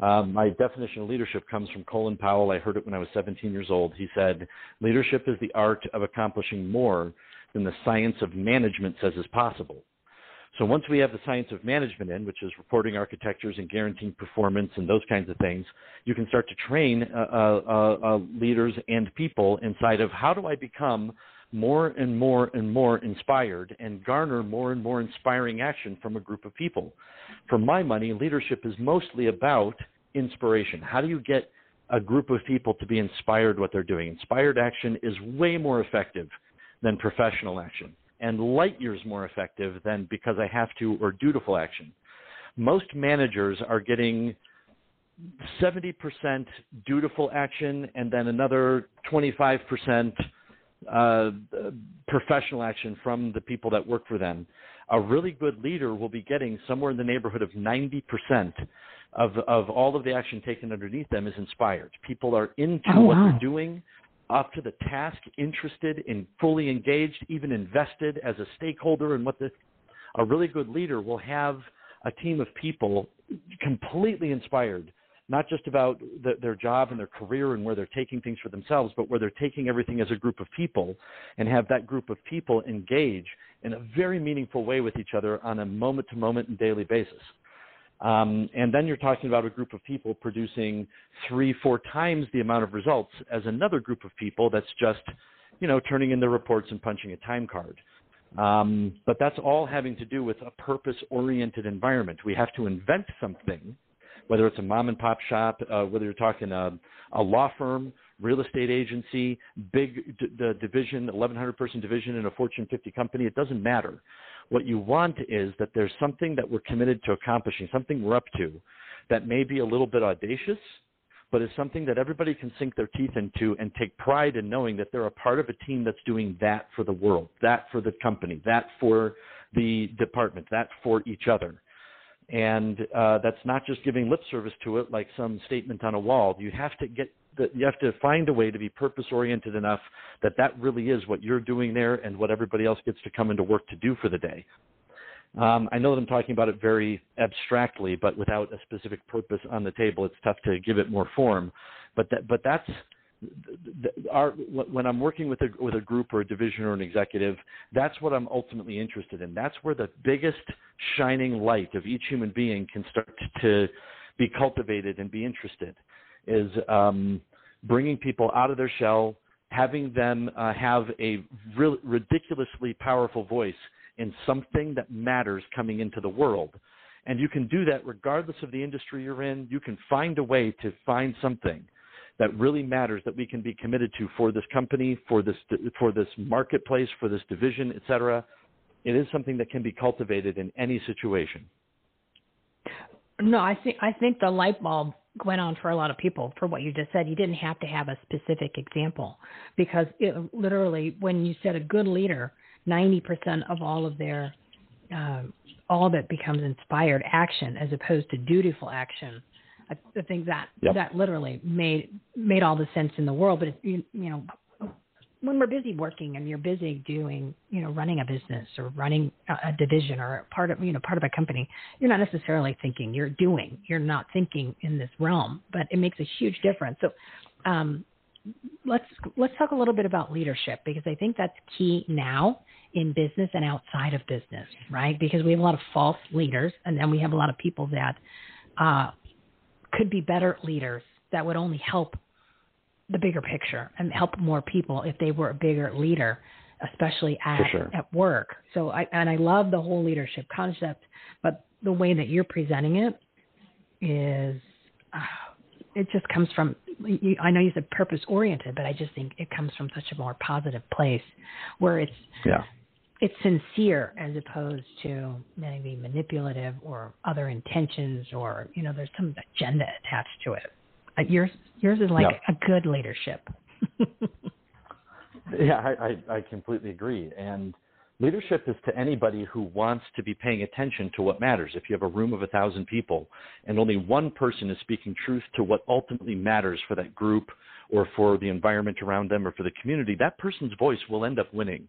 Speaker 8: um, my definition of leadership comes from Colin Powell. I heard it when I was 17 years old. He said, "Leadership is the art of accomplishing more than the science of management says is possible." So once we have the science of management in, which is reporting architectures and guaranteeing performance and those kinds of things, you can start to train uh, uh, uh, leaders and people inside of how do I become more and more and more inspired and garner more and more inspiring action from a group of people. For my money, leadership is mostly about inspiration. How do you get a group of people to be inspired what they're doing? Inspired action is way more effective than professional action and light years more effective than because I have to or dutiful action. Most managers are getting 70% dutiful action and then another 25% uh, professional action from the people that work for them. A really good leader will be getting somewhere in the neighborhood of 90% of, of all of the action taken underneath them is inspired. People are into oh, what wow. they're doing up to the task, interested and fully engaged, even invested as a stakeholder in what the a really good leader will have a team of people completely inspired, not just about the, their job and their career and where they're taking things for themselves, but where they're taking everything as a group of people and have that group of people engage in a very meaningful way with each other on a moment to moment and daily basis. Um, and then you're talking about a group of people producing three, four times the amount of results as another group of people that's just, you know, turning in their reports and punching a time card. Um, but that's all having to do with a purpose-oriented environment. We have to invent something, whether it's a mom and pop shop, uh, whether you're talking a, a law firm, real estate agency, big d- d- division, 1,100 person division in a Fortune 50 company. It doesn't matter. What you want is that there's something that we're committed to accomplishing, something we're up to that may be a little bit audacious, but is something that everybody can sink their teeth into and take pride in knowing that they're a part of a team that's doing that for the world, that for the company, that for the department, that for each other. And uh, that's not just giving lip service to it like some statement on a wall. You have to get that you have to find a way to be purpose oriented enough that that really is what you're doing there and what everybody else gets to come into work to do for the day. Um, I know that I'm talking about it very abstractly, but without a specific purpose on the table, it's tough to give it more form. But that, but that's our, when I'm working with a with a group or a division or an executive, that's what I'm ultimately interested in. That's where the biggest shining light of each human being can start to be cultivated and be interested is um, bringing people out of their shell, having them uh, have a re- ridiculously powerful voice in something that matters coming into the world. And you can do that regardless of the industry you're in. You can find a way to find something that really matters that we can be committed to for this company, for this for this marketplace, for this division, et cetera. It is something that can be cultivated in any situation.
Speaker 1: No, I think I think the light bulb went on for a lot of people for what you just said. You didn't have to have a specific example because it, literally, when you said a good leader, 90% of all of their, uh, all of it becomes inspired action as opposed to dutiful action. I, I think that yep. that literally made made all the sense in the world. But it, you, you know, when we're busy working and you're busy doing, you know, running a business or running a, a division or part of, you know, part of a company, you're not necessarily thinking. You're doing. You're not thinking in this realm, but it makes a huge difference. So, um, let's let's talk a little bit about leadership because I think that's key now in business and outside of business, right? Because we have a lot of false leaders, and then we have a lot of people that uh, could be better leaders that would only help the bigger picture and help more people if they were a bigger leader, especially at
Speaker 8: sure.
Speaker 1: at work. So I and I love the whole leadership concept, but the way that you're presenting it is uh, it just comes from you, I know you said purpose oriented, but I just think it comes from such a more positive place where it's
Speaker 8: yeah
Speaker 1: it's sincere as opposed to maybe manipulative or other intentions or you know there's some agenda attached to it. Uh, yours yours is like yeah. a good leadership.
Speaker 8: yeah, I, I I completely agree. And leadership is to anybody who wants to be paying attention to what matters. If you have a room of a thousand people and only one person is speaking truth to what ultimately matters for that group or for the environment around them or for the community, that person's voice will end up winning.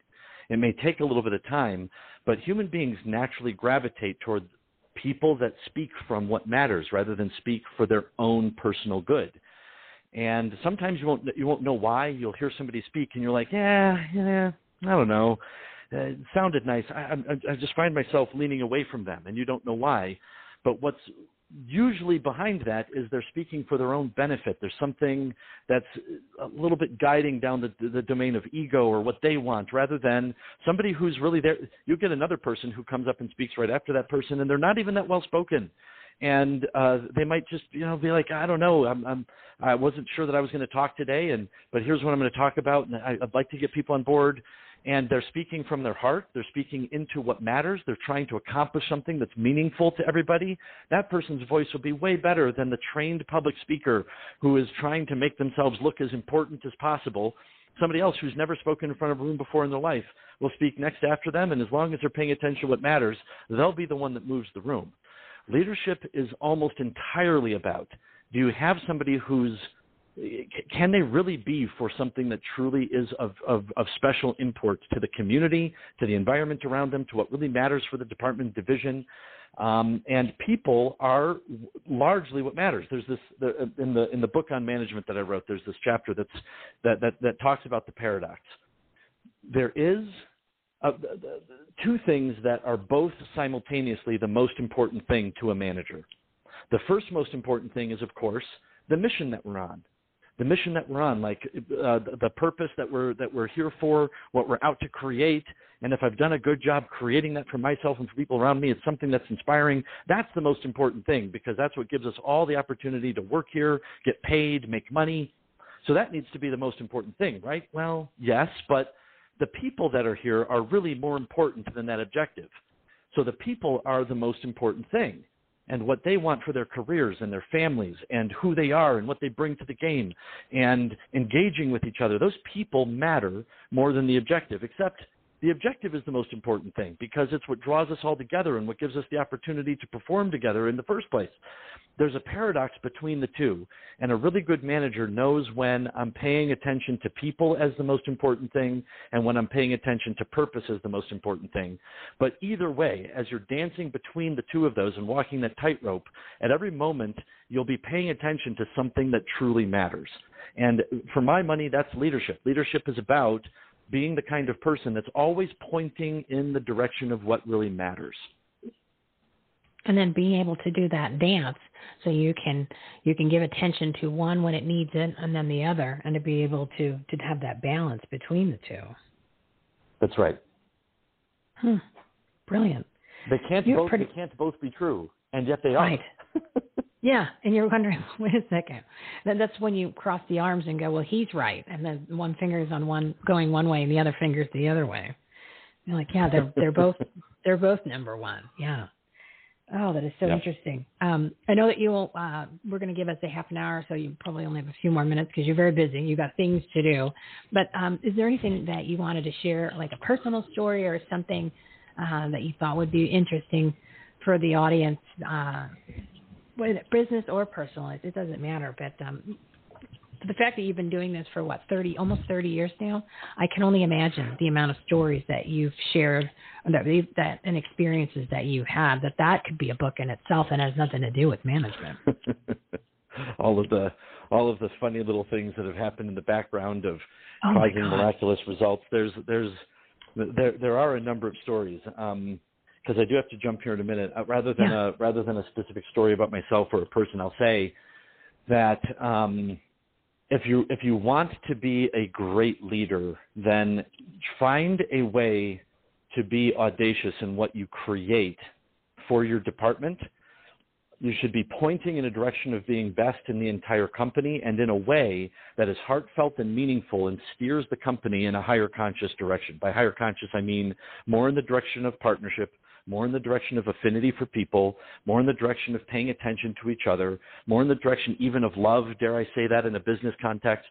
Speaker 8: It may take a little bit of time, but human beings naturally gravitate toward people that speak from what matters rather than speak for their own personal good. And sometimes you won't you won't know why. You'll hear somebody speak and you're like, yeah, yeah, I don't know. Uh, it sounded nice. I, I, I just find myself leaning away from them, and you don't know why. But what's usually behind that is they're speaking for their own benefit. There's something that's a little bit guiding down the, the domain of ego or what they want rather than somebody who's really there. You get another person who comes up and speaks right after that person and they're not even that well spoken. And uh, they might just, you know, be like, I don't know, I'm, I'm, I wasn't sure that I was going to talk today, and but here's what I'm going to talk about, and I, I'd like to get people on board and they're speaking from their heart. They're speaking into what matters. They're trying to accomplish something that's meaningful to everybody. That person's voice will be way better than the trained public speaker who is trying to make themselves look as important as possible. Somebody else who's never spoken in front of a room before in their life will speak next after them, and as long as they're paying attention to what matters, they'll be the one that moves the room. Leadership is almost entirely about do you have somebody who's can they really be for something that truly is of, of, of, special import to the community, to the environment around them, to what really matters for the department division? Um, and people are largely what matters. There's this the, in the in the book on management that I wrote. There's this chapter that's that that, that talks about the paradox. There is uh, two things that are both simultaneously the most important thing to a manager. The first most important thing is, of course, the mission that we're on the mission that we're on, like uh, the purpose that we're that we're here for, what we're out to create. And if I've done a good job creating that for myself and for people around me, it's something that's inspiring. That's the most important thing because that's what gives us all the opportunity to work here, get paid, make money. So that needs to be the most important thing, right? Well, yes, but the people that are here are really more important than that objective. So the people are the most important thing and what they want for their careers and their families and who they are and what they bring to the game and engaging with each other. Those people matter more than the objective, except the objective is the most important thing because it's what draws us all together and what gives us the opportunity to perform together in the first place there's a paradox between the two. And a really good manager knows when I'm paying attention to people as the most important thing and when I'm paying attention to purpose as the most important thing. But either way, as you're dancing between the two of those and walking that tightrope, at every moment, you'll be paying attention to something that truly matters. And for my money, that's leadership. Leadership is about being the kind of person that's always pointing in the direction of what really matters.
Speaker 1: And then being able to do that dance so you can you can give attention to one when it needs it and then the other and to be able to to have that balance between the two.
Speaker 8: That's right.
Speaker 1: Hmm. brilliant.
Speaker 8: They can't you're both pretty... they can't both be true and yet they are.
Speaker 1: Right yeah and you're wondering wait a second then that's when you cross the arms and go well he's right and then one finger is on one going one way and the other finger's the other way you're like yeah they're they're both they're both number one yeah Oh, that is so yep. interesting. Um, I know that you will. Uh, we're going to give us a half an hour, so you probably only have a few more minutes because you're very busy. You've got things to do. But um, is there anything that you wanted to share, like a personal story or something uh, that you thought would be interesting for the audience, uh, business or personal? It doesn't matter. But um, the fact that you've been doing this for what 30 almost 30 years now i can only imagine the amount of stories that you've shared that that and experiences that you have that that could be a book in itself and has nothing to do with management
Speaker 8: all of the all of the funny little things that have happened in the background of oh causing miraculous results there's there's there there are a number of stories um because I do have to jump here in a minute. Uh, rather than yeah. a rather than a specific story about myself or a person, I'll say that um, if you if you want to be a great leader, then find a way to be audacious in what you create for your department. You should be pointing in a direction of being best in the entire company and in a way that is heartfelt and meaningful and steers the company in a higher conscious direction. By higher conscious, I mean more in the direction of partnership, more in the direction of affinity for people, more in the direction of paying attention to each other, more in the direction even of love, dare I say that in a business context.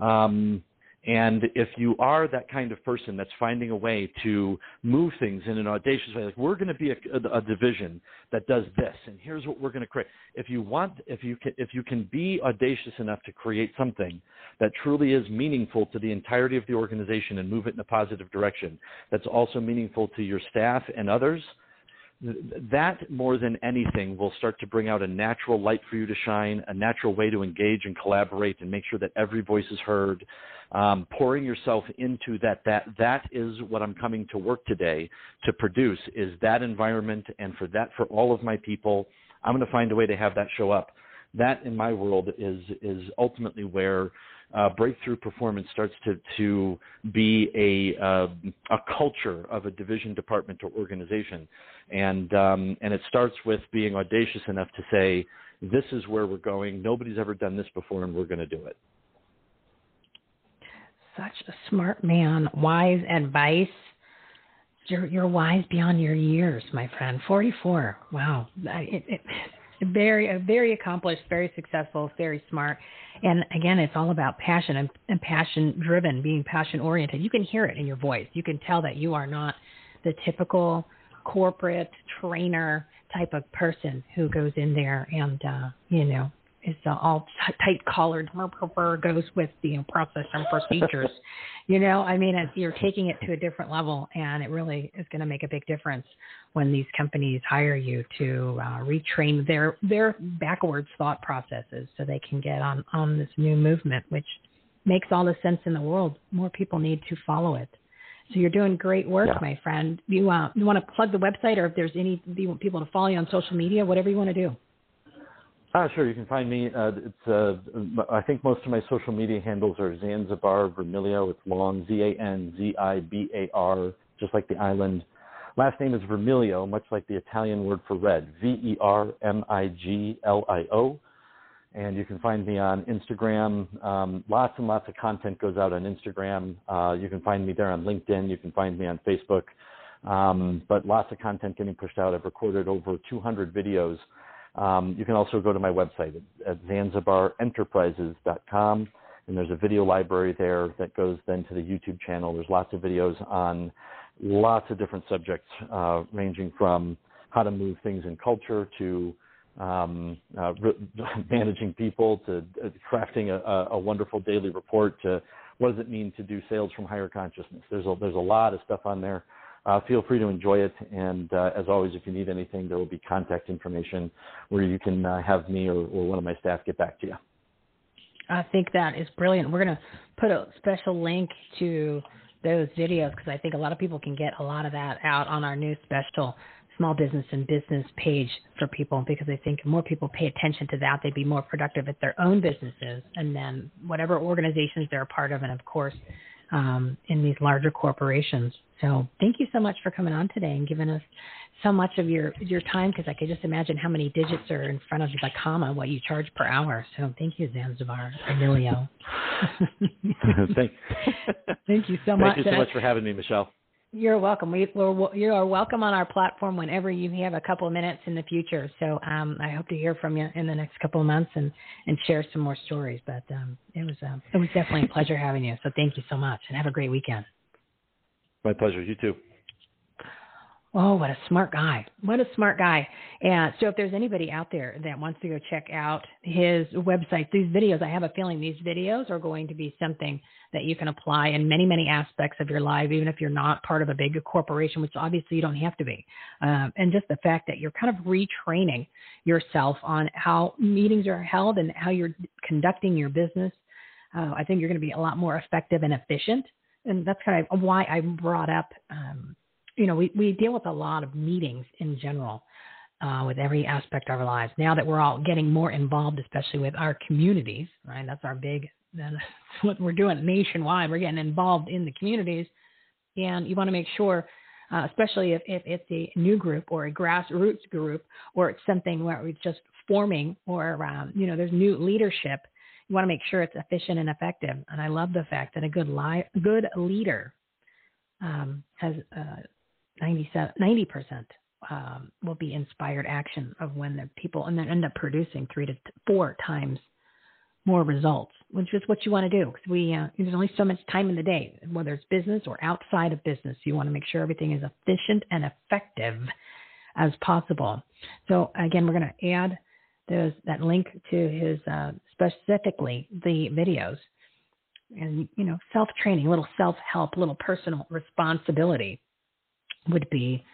Speaker 8: Um, and if you are that kind of person that's finding a way to move things in an audacious way, like we're going to be a, a, a division that does this, and here's what we're going to create. If you want, if you can, if you can be audacious enough to create something that truly is meaningful to the entirety of the organization and move it in a positive direction, that's also meaningful to your staff and others that more than anything will start to bring out a natural light for you to shine, a natural way to engage and collaborate and make sure that every voice is heard. Um, pouring yourself into that, that, that is what I'm coming to work today to produce is that environment. And for that, for all of my people, I'm going to find a way to have that show up. That in my world is, is ultimately where uh, breakthrough performance starts to to be a uh, a culture of a division, department, or organization, and um, and it starts with being audacious enough to say, "This is where we're going. Nobody's ever done this before, and we're going to do it."
Speaker 1: Such a smart man, wise advice. You're you're wise beyond your years, my friend. Forty four. Wow. It, it, very very accomplished, very successful, very smart. And again, it's all about passion and, and passion driven, being passion oriented. You can hear it in your voice. You can tell that you are not the typical corporate trainer type of person who goes in there and uh, you know is uh, all tight collared goes with the process and procedures. you know, I mean, you're taking it to a different level, and it really is going to make a big difference when these companies hire you to uh, retrain their their backwards thought processes so they can get on on this new movement, which makes all the sense in the world. More people need to follow it. So you're doing great work, yeah. my friend. You uh, you want to plug the website, or if there's any you want people to follow you on social media, whatever you want to do.
Speaker 8: Ah, sure. You can find me. Uh, it's uh, I think most of my social media handles are Zanzibar Vermiglio. It's long, Z A N Z I B A R, just like the island. Last name is Vermiglio, much like the Italian word for red. V E R M I G L I O. And you can find me on Instagram. Um, lots and lots of content goes out on Instagram. Uh, you can find me there on LinkedIn. You can find me on Facebook. Um, but lots of content getting pushed out. I've recorded over 200 videos um, you can also go to my website at zanzibarenterprises.com, and there's a video library there that goes then to the YouTube channel. There's lots of videos on lots of different subjects, uh, ranging from how to move things in culture to um, uh, re- managing people to uh, crafting a, a, wonderful daily report to what does it mean to do sales from higher consciousness. There's a, there's a lot of stuff on there uh, feel free to enjoy it. And uh, as always, if you need anything, there will be contact information where you can uh, have me or, or one of my staff get back to you.
Speaker 1: I think that is brilliant. We're going to put a special link to those videos because I think a lot of people can get a lot of that out on our new special small business and business page for people because I think more people pay attention to that, they'd be more productive at their own businesses and then whatever organizations they're a part of, and of course, um, in these larger corporations. So thank you so much for coming on today and giving us so much of your your time because I could just imagine how many digits are in front of the comma what you charge per hour. So thank you, Zanzibar Vermiglio.
Speaker 8: thank,
Speaker 1: thank you so much.
Speaker 8: Thank you so much for having me, Michele.
Speaker 1: You're welcome. We, are you are welcome on our platform whenever you have a couple of minutes in the future. So um, I hope to hear from you in the next couple of months and, and share some more stories. But um, it was um, it was definitely a pleasure having you. So thank you so much and have a great weekend.
Speaker 8: My pleasure. You too.
Speaker 1: Oh, what a smart guy. What a smart guy. And so if there's anybody out there that wants to go check out his website, these videos, I have a feeling these videos are going to be something that you can apply in many, many aspects of your life, even if you're not part of a big corporation, which obviously you don't have to be. Um, and just the fact that you're kind of retraining yourself on how meetings are held and how you're conducting your business. Uh, I think you're going to be a lot more effective and efficient. And that's kind of why I brought up um, you know, we, we deal with a lot of meetings in general uh, with every aspect of our lives. Now that we're all getting more involved, especially with our communities, right? That's our big, that's what we're doing nationwide. We're getting involved in the communities. And you want to make sure uh, especially if, if it's a new group or a grassroots group or it's something where it's just forming or um, you know there's new leadership. You want to make sure it's efficient and effective. And I love the fact that a good li- good leader um, has uh, 90 percent um, will be inspired action of when the people and then end up producing three to four times more results, which is what you want to do. Because we uh, there's only so much time in the day, whether it's business or outside of business. You want to make sure everything is efficient and effective as possible. So again, we're going to add those that link to his uh, specifically the videos and you know self training, little self help, little personal responsibility would be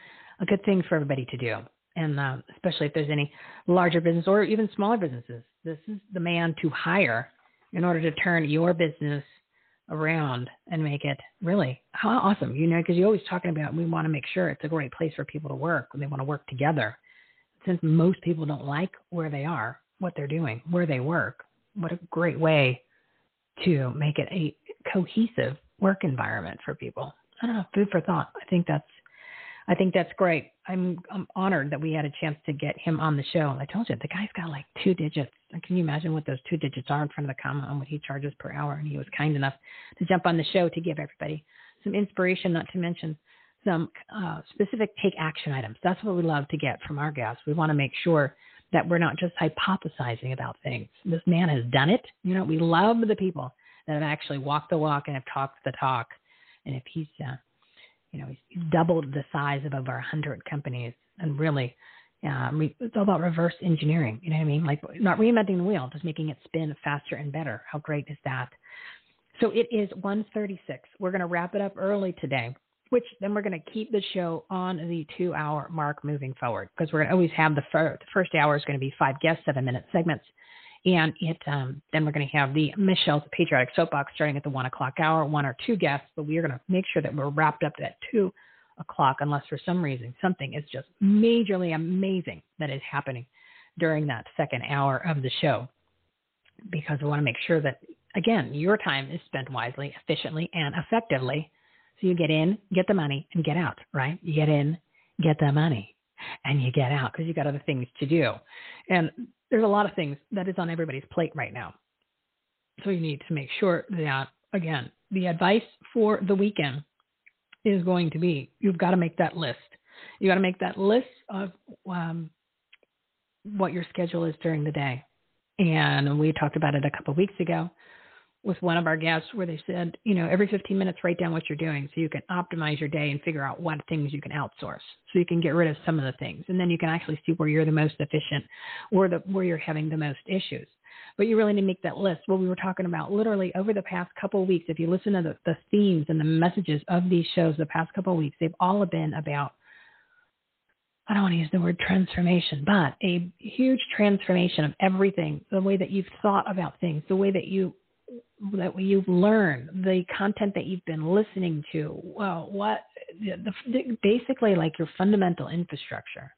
Speaker 1: a good thing for everybody to do. And uh, especially if there's any larger business or even smaller businesses, this is the man to hire in order to turn your business around and make it really how awesome. You know, because you're always talking about we want to make sure it's a great place for people to work when they want to work together. Since most people don't like where they are, what they're doing, where they work, what a great way to make it a cohesive work environment for people. I don't know, food for thought. I think that's I think that's great. I'm I'm honored that we had a chance to get him on the show. I told you the guy's got like two digits. Can you imagine what those two digits are in front of the comma on what he charges per hour? And he was kind enough to jump on the show to give everybody some inspiration, not to mention some uh, specific take action items. That's what we love to get from our guests. We want to make sure that we're not just hypothesizing about things. This man has done it. You know, we love the people that have actually walked the walk and have talked the talk. And if he's uh, you know, he's doubled the size of over hundred companies, and really, uh, it's all about reverse engineering. You know what I mean? Like not reinventing the wheel, just making it spin faster and better. How great is that? So it is 1:36. We're going to wrap it up early today, which then we're going to keep the show on the two-hour mark moving forward because we're going to always have the, fir- the first hour is going to be five guests, seven-minute segments and it um, then we're going to have the Michele's Patriotic Soapbox starting at the one o'clock hour, one or two guests, but we are going to make sure that we're wrapped up at two o'clock, unless for some reason something is just majorly amazing that is happening during that second hour of the show, because we want to make sure that again your time is spent wisely, efficiently, and effectively. So you get in, get the money, and get out. Right? You get in, get the money, and you get out because you got other things to do. And there's a lot of things that is on everybody's plate right now. So you need to make sure that, again, the advice for the weekend is going to be you've got to make that list. You got to make that list of um, what your schedule is during the day. And we talked about it a couple weeks ago with one of our guests where they said, you know, every 15 minutes, write down what you're doing so you can optimize your day and figure out what things you can outsource. So you can get rid of some of the things. And then you can actually see where you're the most efficient or the, where you're having the most issues. But you really need to make that list. What we were talking about literally over the past couple of weeks, if you listen to the, the themes and the messages of these shows the past couple of weeks, they've all been about I don't want to use the word transformation, but a huge transformation of everything, the way that you've thought about things, the way that you that you've learned, the content that you've been listening to, well, what the, the, basically like your fundamental infrastructure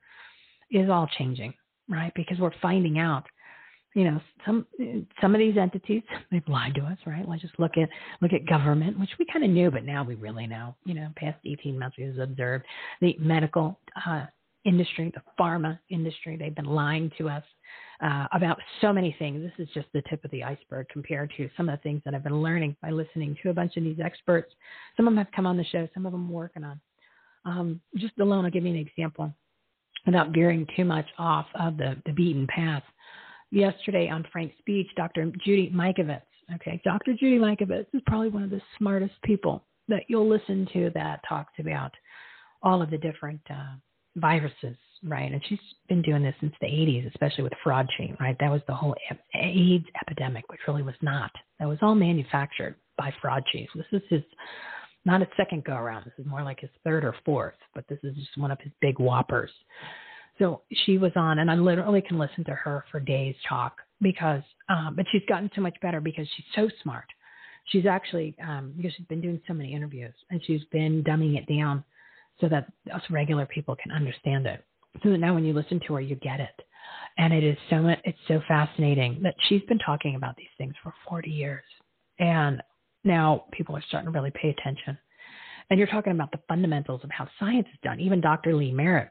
Speaker 1: is all changing, right? Because we're finding out, you know, some some of these entities they've lied to us, right? Let's just look at look at government, which we kind of knew, but now we really know. You know, past 18 months we've observed the medical uh, industry, the pharma industry, they've been lying to us uh, about so many things. This is just the tip of the iceberg compared to some of the things that I've been learning by listening to a bunch of these experts. Some of them have come on the show, some of them I'm working on. Um, just alone, I'll give you an example without veering too much off of the, the beaten path. Yesterday on Frank's speech, Dr. Judy Mikovits, okay, Dr. Judy Mikovits is probably one of the smartest people that you'll listen to that talks about all of the different uh, viruses right? And she's been doing this since the 80s, especially with fraud chain, right? That was the whole AIDS epidemic, which really was not. That was all manufactured by fraud chains. This is his not a second go around. This is more like his third or fourth, but this is just one of his big whoppers. So she was on, and I literally can listen to her for days talk because, um, but she's gotten so much better because she's so smart. She's actually, um, because she's been doing so many interviews and she's been dumbing it down so that us regular people can understand it so that now when you listen to her, you get it. And it is so it's so fascinating that she's been talking about these things for 40 years, and now people are starting to really pay attention. and you're talking about the fundamentals of how science is done. Even Dr. Lee Merritt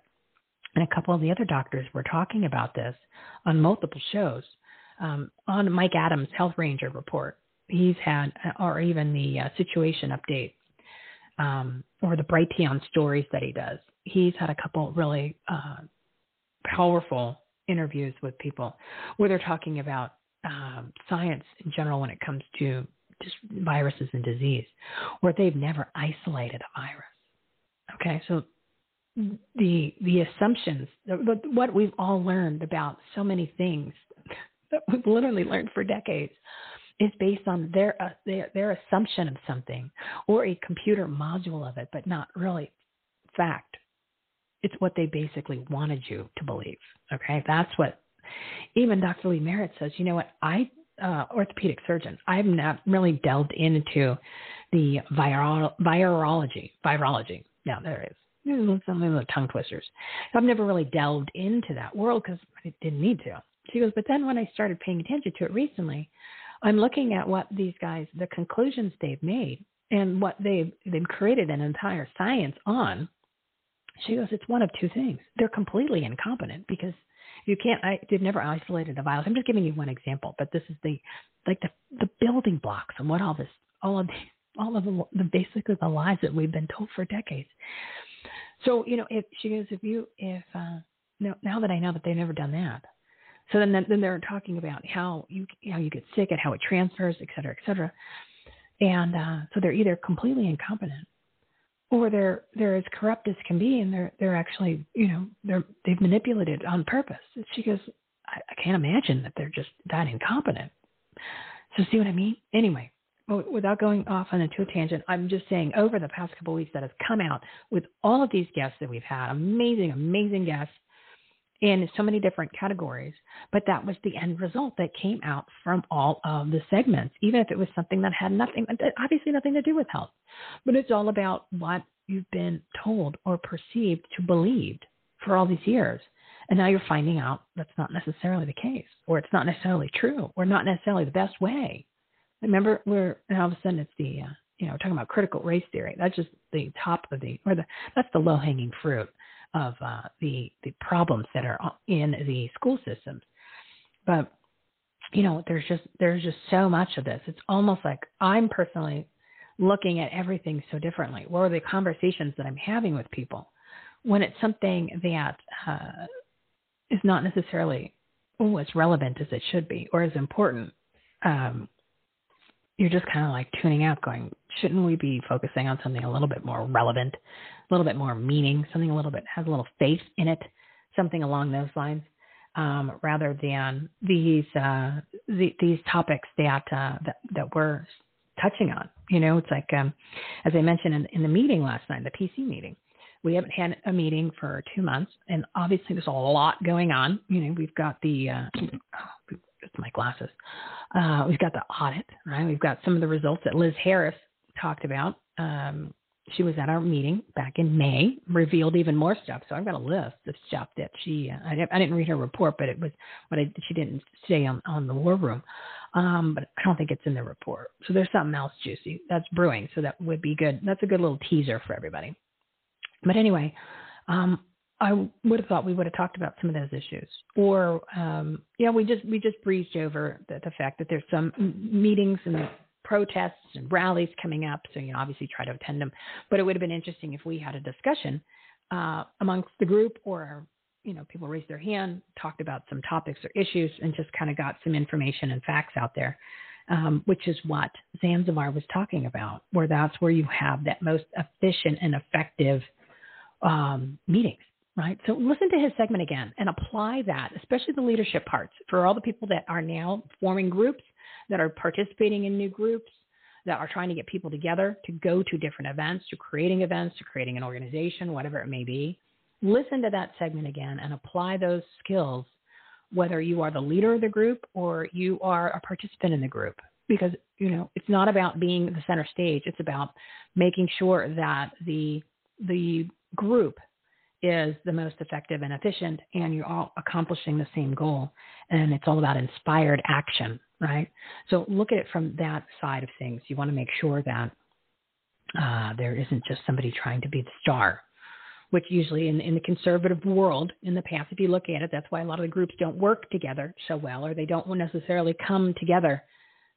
Speaker 1: and a couple of the other doctors were talking about this on multiple shows. Um, on Mike Adams' Health Ranger report, he's had, or even the uh, situation update, um, or the Brighteon stories that he does. He's had a couple really uh, powerful interviews with people where they're talking about um, science in general when it comes to just viruses and disease, where they've never isolated a virus. Okay, so the the assumptions, the, what we've all learned about so many things that we've literally learned for decades, is based on their uh, their their assumption of something or a computer module of it, but not really fact. It's what they basically wanted you to believe. Okay, that's what even Dr. Lee Merritt says. You know what? I uh, orthopedic surgeon. I've not really delved into the viral, virology. Virology. Now there is. Some of the tongue twisters. I've never really delved into that world because I didn't need to. She goes, but then when I started paying attention to it recently, I'm looking at what these guys, the conclusions they've made, and what they've they've created an entire science on. She goes, it's one of two things. They're completely incompetent because you can't I, they've never isolated a virus. I'm just giving you one example, but this is the like the the building blocks and what all this all of the all of the, the basically the lies that we've been told for decades. So you know, if she goes, if you if uh, now now that I know that they've never done that, so then then they're talking about how you how you get sick and how it transfers, et cetera, et cetera. And uh, so they're either completely incompetent or they're they're as corrupt as can be, and they're they're actually you know they're they've manipulated on purpose. And she goes, I, I can't imagine that they're just that incompetent. So see what I mean? Anyway, without going off on a tangent, I'm just saying over the past couple of weeks that has come out with all of these guests that we've had, amazing, amazing guests in so many different categories. But that was the end result that came out from all of the segments, even if it was something that had nothing, obviously nothing to do with health. But it's all about what you've been told or perceived to believed for all these years. And now you're finding out that's not necessarily the case, or it's not necessarily true, or not necessarily the best way. Remember, we're all of a sudden it's the uh, you know talking about critical race theory. That's just the top of the or the that's the low hanging fruit of uh, the the problems that are in the school systems. But you know, there's just there's just so much of this. It's almost like I'm personally looking at everything so differently. What are the conversations that I'm having with people when it's something that uh, is not necessarily oh as relevant as it should be or as important? Um, you're just kind of like tuning out, going, shouldn't we be focusing on something a little bit more relevant, a little bit more meaning, something a little bit has a little faith in it, something along those lines, um, rather than these uh, the, these topics that, uh, that that we're touching on. You know, it's like um, as I mentioned in, in the meeting last night, the PC meeting. We haven't had a meeting for two months, and obviously there's a lot going on. You know, we've got the uh, oh, it's my glasses. Uh, we've got the audit, right? We've got some of the results that Liz Harris talked about. Um, she was at our meeting back in May, revealed even more stuff. So I've got a list of stuff that she, uh, I, didn't, I didn't read her report, but it was what I, she didn't say on, on the war room. Um, but I don't think it's in the report. So there's something else juicy that's brewing. So that would be good. That's a good little teaser for everybody. But anyway, um, I would have thought we would have talked about some of those issues, or um, yeah, we just we just breezed over the, the fact that there's some meetings and protests and rallies coming up. So you know, obviously try to attend them. But it would have been interesting if we had a discussion uh, amongst the group, or you know, people raised their hand, talked about some topics or issues, and just kind of got some information and facts out there. Um, which is what Zanzibar was talking about, where that's where you have that most efficient and effective um, meetings right? So listen to his segment again and apply that, especially the leadership parts for all the people that are now forming groups, that are participating in new groups, that are trying to get people together to go to different events, to creating events, to creating an organization, whatever it may be. Listen to that segment again and apply those skills, whether you are the leader of the group or you are a participant in the group. Because, you know, it's not about being the center stage. It's about making sure that the the group is the most effective and efficient, and you're all accomplishing the same goal. And it's all about inspired action, right? So look at it from that side of things. You want to make sure that Uh, there isn't just somebody trying to be the star, which usually in, in the conservative world, in the past, if you look at it, that's why a lot of the groups don't work together so well, or they don't necessarily come together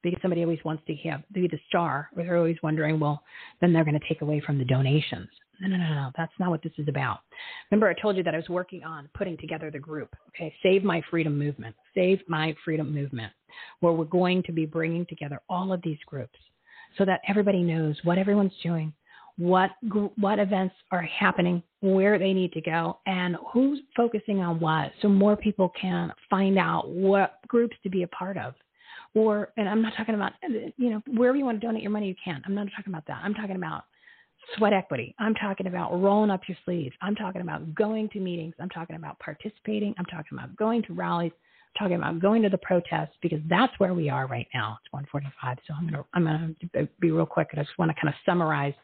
Speaker 1: because somebody always wants to have be the star, or they're always wondering, well, then they're going to take away from the donations. No, no, no, no. That's not what this is about. Remember, I told you that I was working on putting together the group. Okay, Save My Freedom Movement. Save My Freedom Movement, where we're going to be bringing together all of these groups so that everybody knows what everyone's doing, what what events are happening, where they need to go, and who's focusing on what, so more people can find out what groups to be a part of. Or, and I'm not talking about, you know, wherever you want to donate your money, you can. I'm not talking about that. I'm talking about sweat equity. I'm talking about rolling up your sleeves. I'm talking about going to meetings. I'm talking about participating. I'm talking about going to rallies. I'm talking about going to the protests because that's where we are right now. It's 1:45, so I'm gonna I'm gonna be real quick. I just want to kind of summarize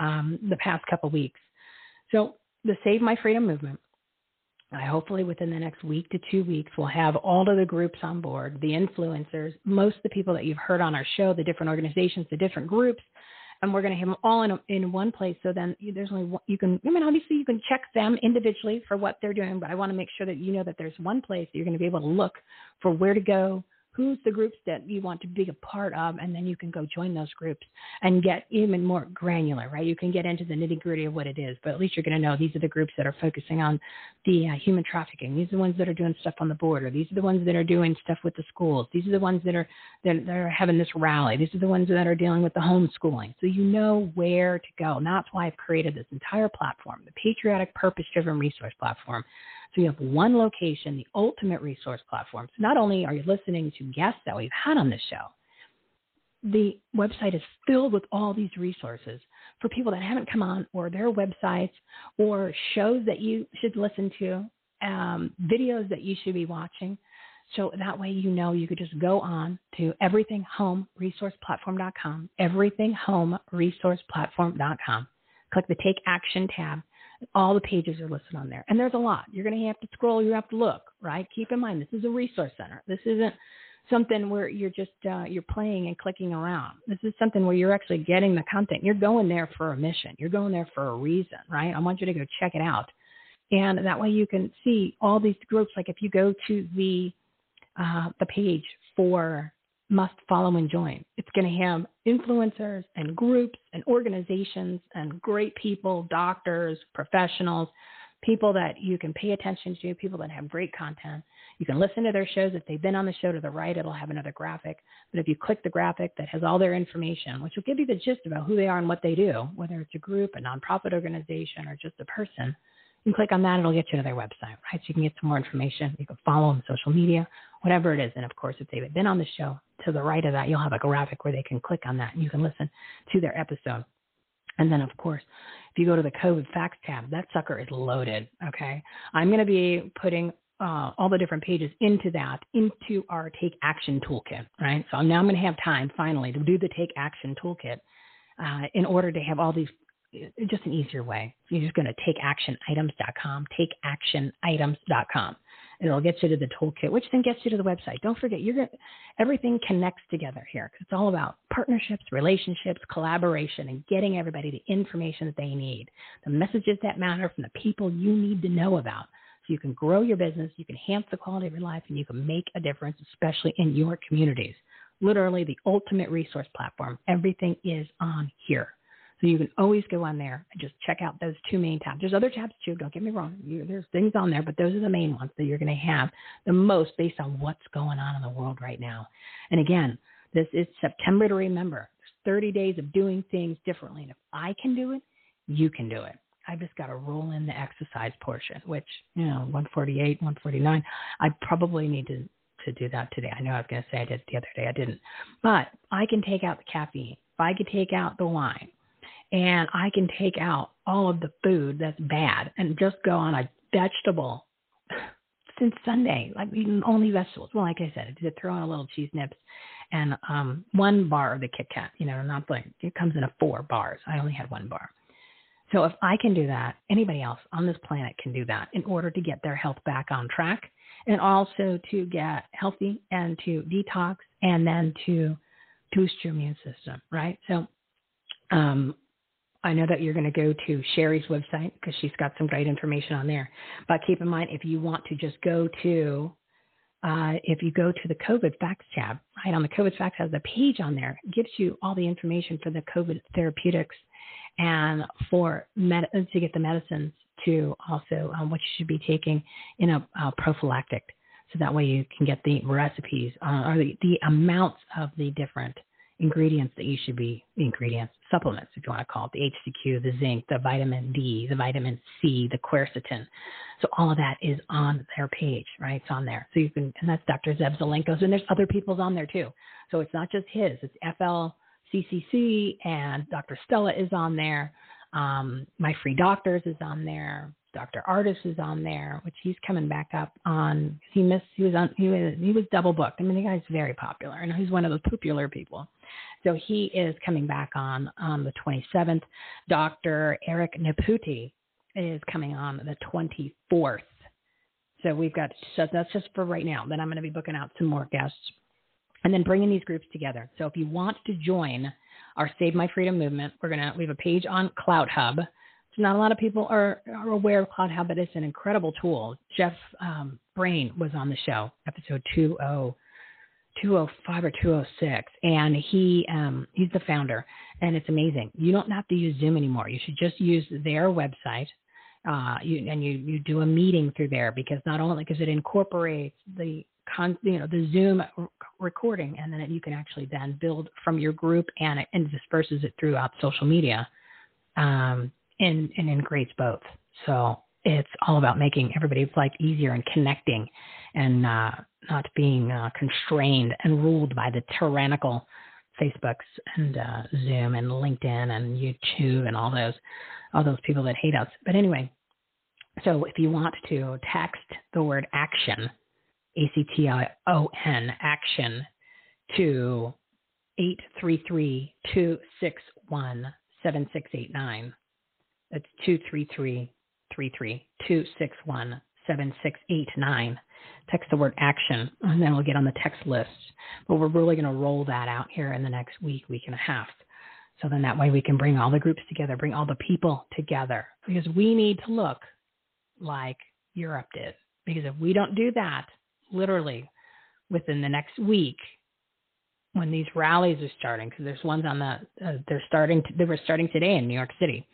Speaker 1: um, the past couple weeks. So the Save My Freedom movement. I hopefully within the next week to two weeks we'll have all of the groups on board, the influencers, most of the people that you've heard on our show, the different organizations, the different groups and we're going to have them all in a, in one place. So then there's only one, you can. I mean, obviously you can check them individually for what they're doing, but I want to make sure that you know that there's one place that you're going to be able to look for where to go, who's the groups that you want to be a part of, and then you can go join those groups and get even more granular, right? You can get into the nitty gritty of what it is, but at least you're going to know these are the groups that are focusing on the uh, human trafficking. These are the ones that are doing stuff on the border. These are the ones that are doing stuff with the schools. These are the ones that are that, that are having this rally. These are the ones that are dealing with the homeschooling. So you know where to go. And that's why I've created this entire platform, the Patriotic Purpose Driven Resource Platform so you have one location, the ultimate resource platform. So not only are you listening to guests that we've had on this show, the website is filled with all these resources for people that haven't come on, or their websites, or shows that you should listen to, um, videos that you should be watching. So that way you know you could just go on to everythinghomeresourceplatform.com, everythinghomeresourceplatform.com, click the Take Action tab, all the pages are listed on there. And there's a lot. You're going to have to scroll, you have to look, right? Keep in mind, this is a resource center. This isn't something where you're just uh, you're playing and clicking around. This is something where you're actually getting the content. You're going there for a mission. You're going there for a reason, right? I want you to go check it out, and that way you can see all these groups. Like if you go to the uh, the page for must follow and join. It's going to have influencers and groups and organizations and great people, doctors, professionals, people that you can pay attention to, people that have great content. You can listen to their shows. If they've been on the show to the right, it'll have another graphic. But if you click the graphic that has all their information, which will give you the gist about who they are and what they do, whether it's a group, a nonprofit organization, or just a person, you click on that, it'll get you to their website, right? So you can get some more information. You can follow them on social media, whatever it is. And of course, if they've been on the show, to the right of that, you'll have a graphic where they can click on that and you can listen to their episode. And then, of course, if you go to the COVID facts tab, that sucker is loaded. Okay. I'm going to be putting uh, all the different pages into that, into our Take Action Toolkit, right? So now I'm going to have time finally to do the Take Action Toolkit uh, in order to have all these just an easier way. You're just going to takeactionitems.com, takeactionitems.com. And it'll get you to the toolkit, which then gets you to the website. Don't forget, you're going everything connects together here because it's all about partnerships, relationships, collaboration, and getting everybody the information that they need, the messages that matter from the people you need to know about. So you can grow your business, you can enhance the quality of your life, and you can make a difference, especially in your communities. Literally the ultimate resource platform. Everything is on here. So you can always go on there and just check out those two main tabs. There's other tabs too, don't get me wrong. You, there's things on there, but those are the main ones that you're going to have the most based on what's going on in the world right now. And again, this is September to remember. There's 30 days of doing things differently. And if I can do it, you can do it. I've just got to roll in the exercise portion, which, you know, 148, 149. I probably need to, to do that today. I know I was going to say I did it the other day. I didn't. But I can take out the caffeine. If I could take out the wine, and I can take out all of the food that's bad and just go on a vegetable since Sunday, like eating only vegetables. Well, like I said, I did throw in a little cheese nips and um one bar of the Kit Kat. You know, not like it comes in a four bars. I only had one bar. So if I can do that, anybody else on this planet can do that in order to get their health back on track and also to get healthy and to detox and then to boost your immune system, right? So um, I know that you're going to go to Cherie's website because she's got some great information on there. But keep in mind, if you want to just go to, uh, if you go to the COVID facts tab, right on the COVID facts has a page on there, it gives you all the information for the COVID therapeutics and for med- to get the medicines to also um, what you should be taking in a uh, prophylactic. So that way you can get the recipes uh, or the, the amounts of the different ingredients that you should be ingredients supplements if you want to call it the HCQ, the zinc, the vitamin D, the vitamin C, the quercetin. So all of that is on their page, right? It's on there. So you can and that's Dr. Zev Zelenko's and there's other people's on there too. So it's not just his. It's FLCCC and Dr. Stella is on there. Um, My Free Doctors is on there. Dr. Ardis is on there, which he's coming back up on. He missed. He was on. He was. He was double booked. I mean, the guy's very popular, and he's one of the popular people. So he is coming back on on the 27th. Dr. Eric Nepute is coming on the 24th. So we've got. So that's just for right now. Then I'm going to be booking out some more guests, and then bringing these groups together. So if you want to join our Save My Freedom movement, we're gonna. We have a page on CloutHub not a lot of people are, are aware of CloutHub, but it's an incredible tool. Jeff um, Brain was on the show, episode 20, 205 or 206, and he um, he's the founder, and it's amazing. You don't have to use Zoom anymore. You should just use their website, uh, you, and you you do a meeting through there because not only because it incorporates the con, you know the Zoom recording, and then it, you can actually then build from your group and it and disperses it throughout social media. Um, and, and integrates both. So it's all about making everybody's life easier and connecting and uh, not being uh, constrained and ruled by the tyrannical Facebooks and uh, Zoom and LinkedIn and YouTube and all those all those people that hate us. But anyway, so if you want to text the word action, A C T I O N action to 833 261 7689 that's 233 7689. Text the word action, and then we'll get on the text list. But we're really going to roll that out here in the next week, week and a half. So then that way we can bring all the groups together, bring all the people together, because we need to look like Europe did. Because if we don't do that, literally within the next week, when these rallies are starting, because there's ones on the, uh, they're starting, to, they were starting today in New York City.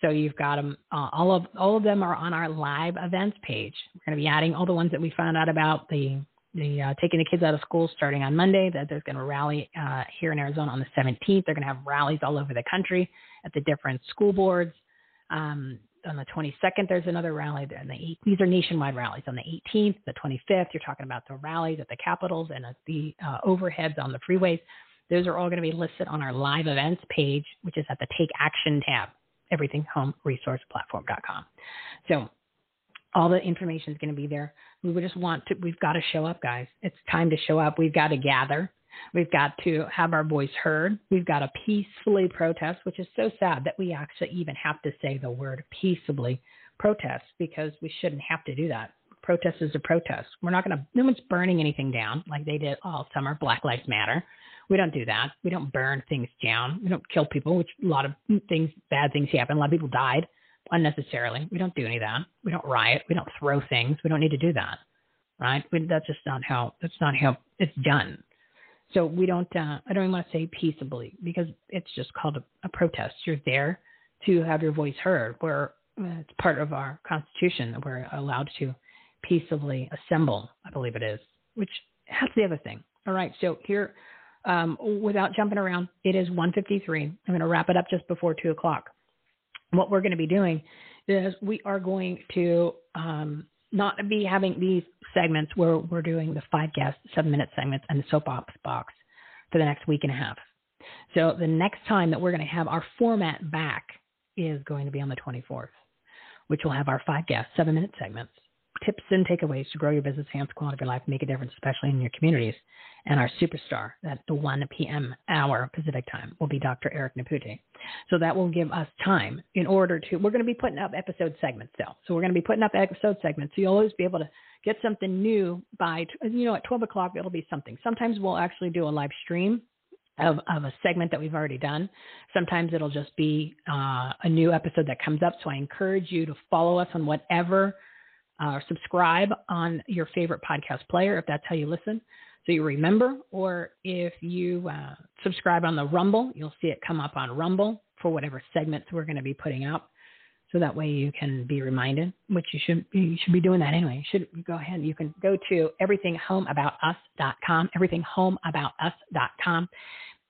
Speaker 1: So you've got them. Uh, all of all of them are on our live events page. We're going to be adding all the ones that we found out about the the uh, taking the kids out of school starting on Monday. That there's going to rally uh, here in Arizona on the 17th. They're going to have rallies all over the country at the different school boards. Um, on the 22nd, there's another rally. And the eight, these are nationwide rallies. On the 18th, the 25th, you're talking about the rallies at the capitals and at the uh, overheads on the freeways. Those are all going to be listed on our live events page, which is at the Take Action tab everythinghomeresourceplatform.com. So all the information is going to be there. We would just want to, we've got to show up, guys. It's time to show up. We've got to gather. We've got to have our voice heard. We've got to peacefully protest, which is so sad that we actually even have to say the word peaceably protest because we shouldn't have to do that. Protest is a protest. We're not going to, no one's burning anything down like they did all summer. Black Lives Matter. We don't do that. We don't burn things down. We don't kill people, which a lot of things, bad things happen. A lot of people died unnecessarily. We don't do any of that. We don't riot. We don't throw things. We don't need to do that, right? We, that's just not how. That's not how it's done. So we don't. Uh, I don't even want to say peaceably because it's just called a, a protest. You're there to have your voice heard. We're uh, it's part of our constitution that we're allowed to peaceably assemble. I believe it is. Which that's the other thing. All right. So here um, without jumping around, it is 1:53. I'm going to wrap it up just before two o'clock. What we're going to be doing is we are going to um, not be having these segments where we're doing the five guest seven minute segments and the soapbox box for the next week and a half. So the next time that we're going to have our format back is going to be on the 24th, which will have our five guest seven minute segments tips and takeaways to grow your business, enhance the quality of your life, make a difference, especially in your communities. And our superstar at the 1 p.m. hour Pacific time will be Dr. Eric Nepute. So that will give us time in order to, we're going to be putting up episode segments though. So we're going to be putting up episode segments. So you'll always be able to get something new by, you know, at 12 o'clock, it'll be something. Sometimes we'll actually do a live stream of, of a segment that we've already done. Sometimes it'll just be uh, a new episode that comes up. So I encourage you to follow us on whatever, uh, subscribe on your favorite podcast player if that's how you listen. So you remember, or if you uh, subscribe on the Rumble, you'll see it come up on Rumble for whatever segments we're going to be putting up. So that way you can be reminded, which you should you should be doing that anyway. You should go ahead. You can go to everythinghomeaboutus.com, everythinghomeaboutus.com,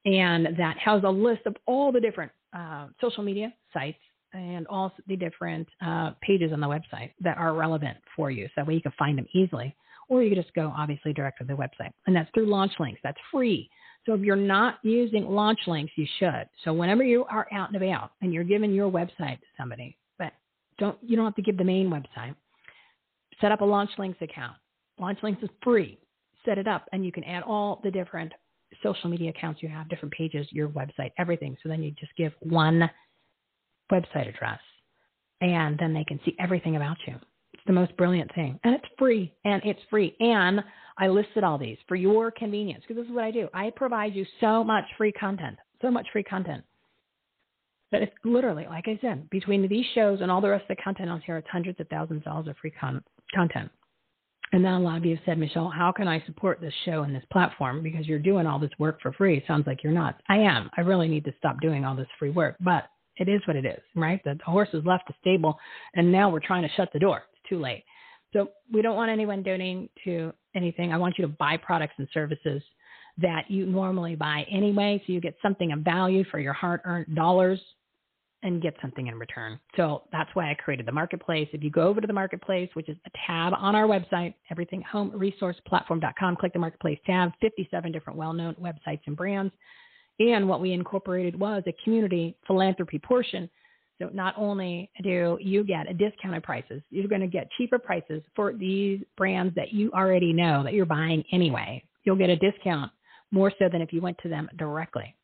Speaker 1: and that has a list of all the different uh, social media sites and all the different uh, pages on the website that are relevant for you. So that way you can find them easily. Or you can just go obviously direct to the website. And that's through launch links. That's free. So if you're not using launch links, you should. So whenever you are out and about and you're giving your website to somebody, but don't you don't have to give the main website. Set up a launch links account. Launch links is free. Set it up and you can add all the different social media accounts you have, different pages, your website, everything. So then you just give one website address and then they can see everything about you. It's the most brilliant thing. And it's free. And it's free. And I listed all these for your convenience because this is what I do. I provide you so much free content, so much free content. That it's literally, like I said, between these shows and all the rest of the content on here, it's hundreds of thousands of dollars of free con- content. And then a lot of you have said, Michele, how can I support this show and this platform? Because you're doing all this work for free. Sounds like you're not. I am. I really need to stop doing all this free work. But it is what it is, right? The horse has left the stable and now we're trying to shut the door. It's too late. So we don't want anyone donating to anything. I want you to buy products and services that you normally buy anyway. So you get something of value for your hard earned dollars and get something in return. So that's why I created the marketplace. If you go over to the marketplace, which is a tab on our website, everythinghomeresourceplatform.com, click the marketplace tab, 57 different well known websites and brands. And what we incorporated was a community philanthropy portion. So not only do you get a discounted prices, you're going to get cheaper prices for these brands that you already know that you're buying anyway. You'll get a discount more so than if you went to them directly.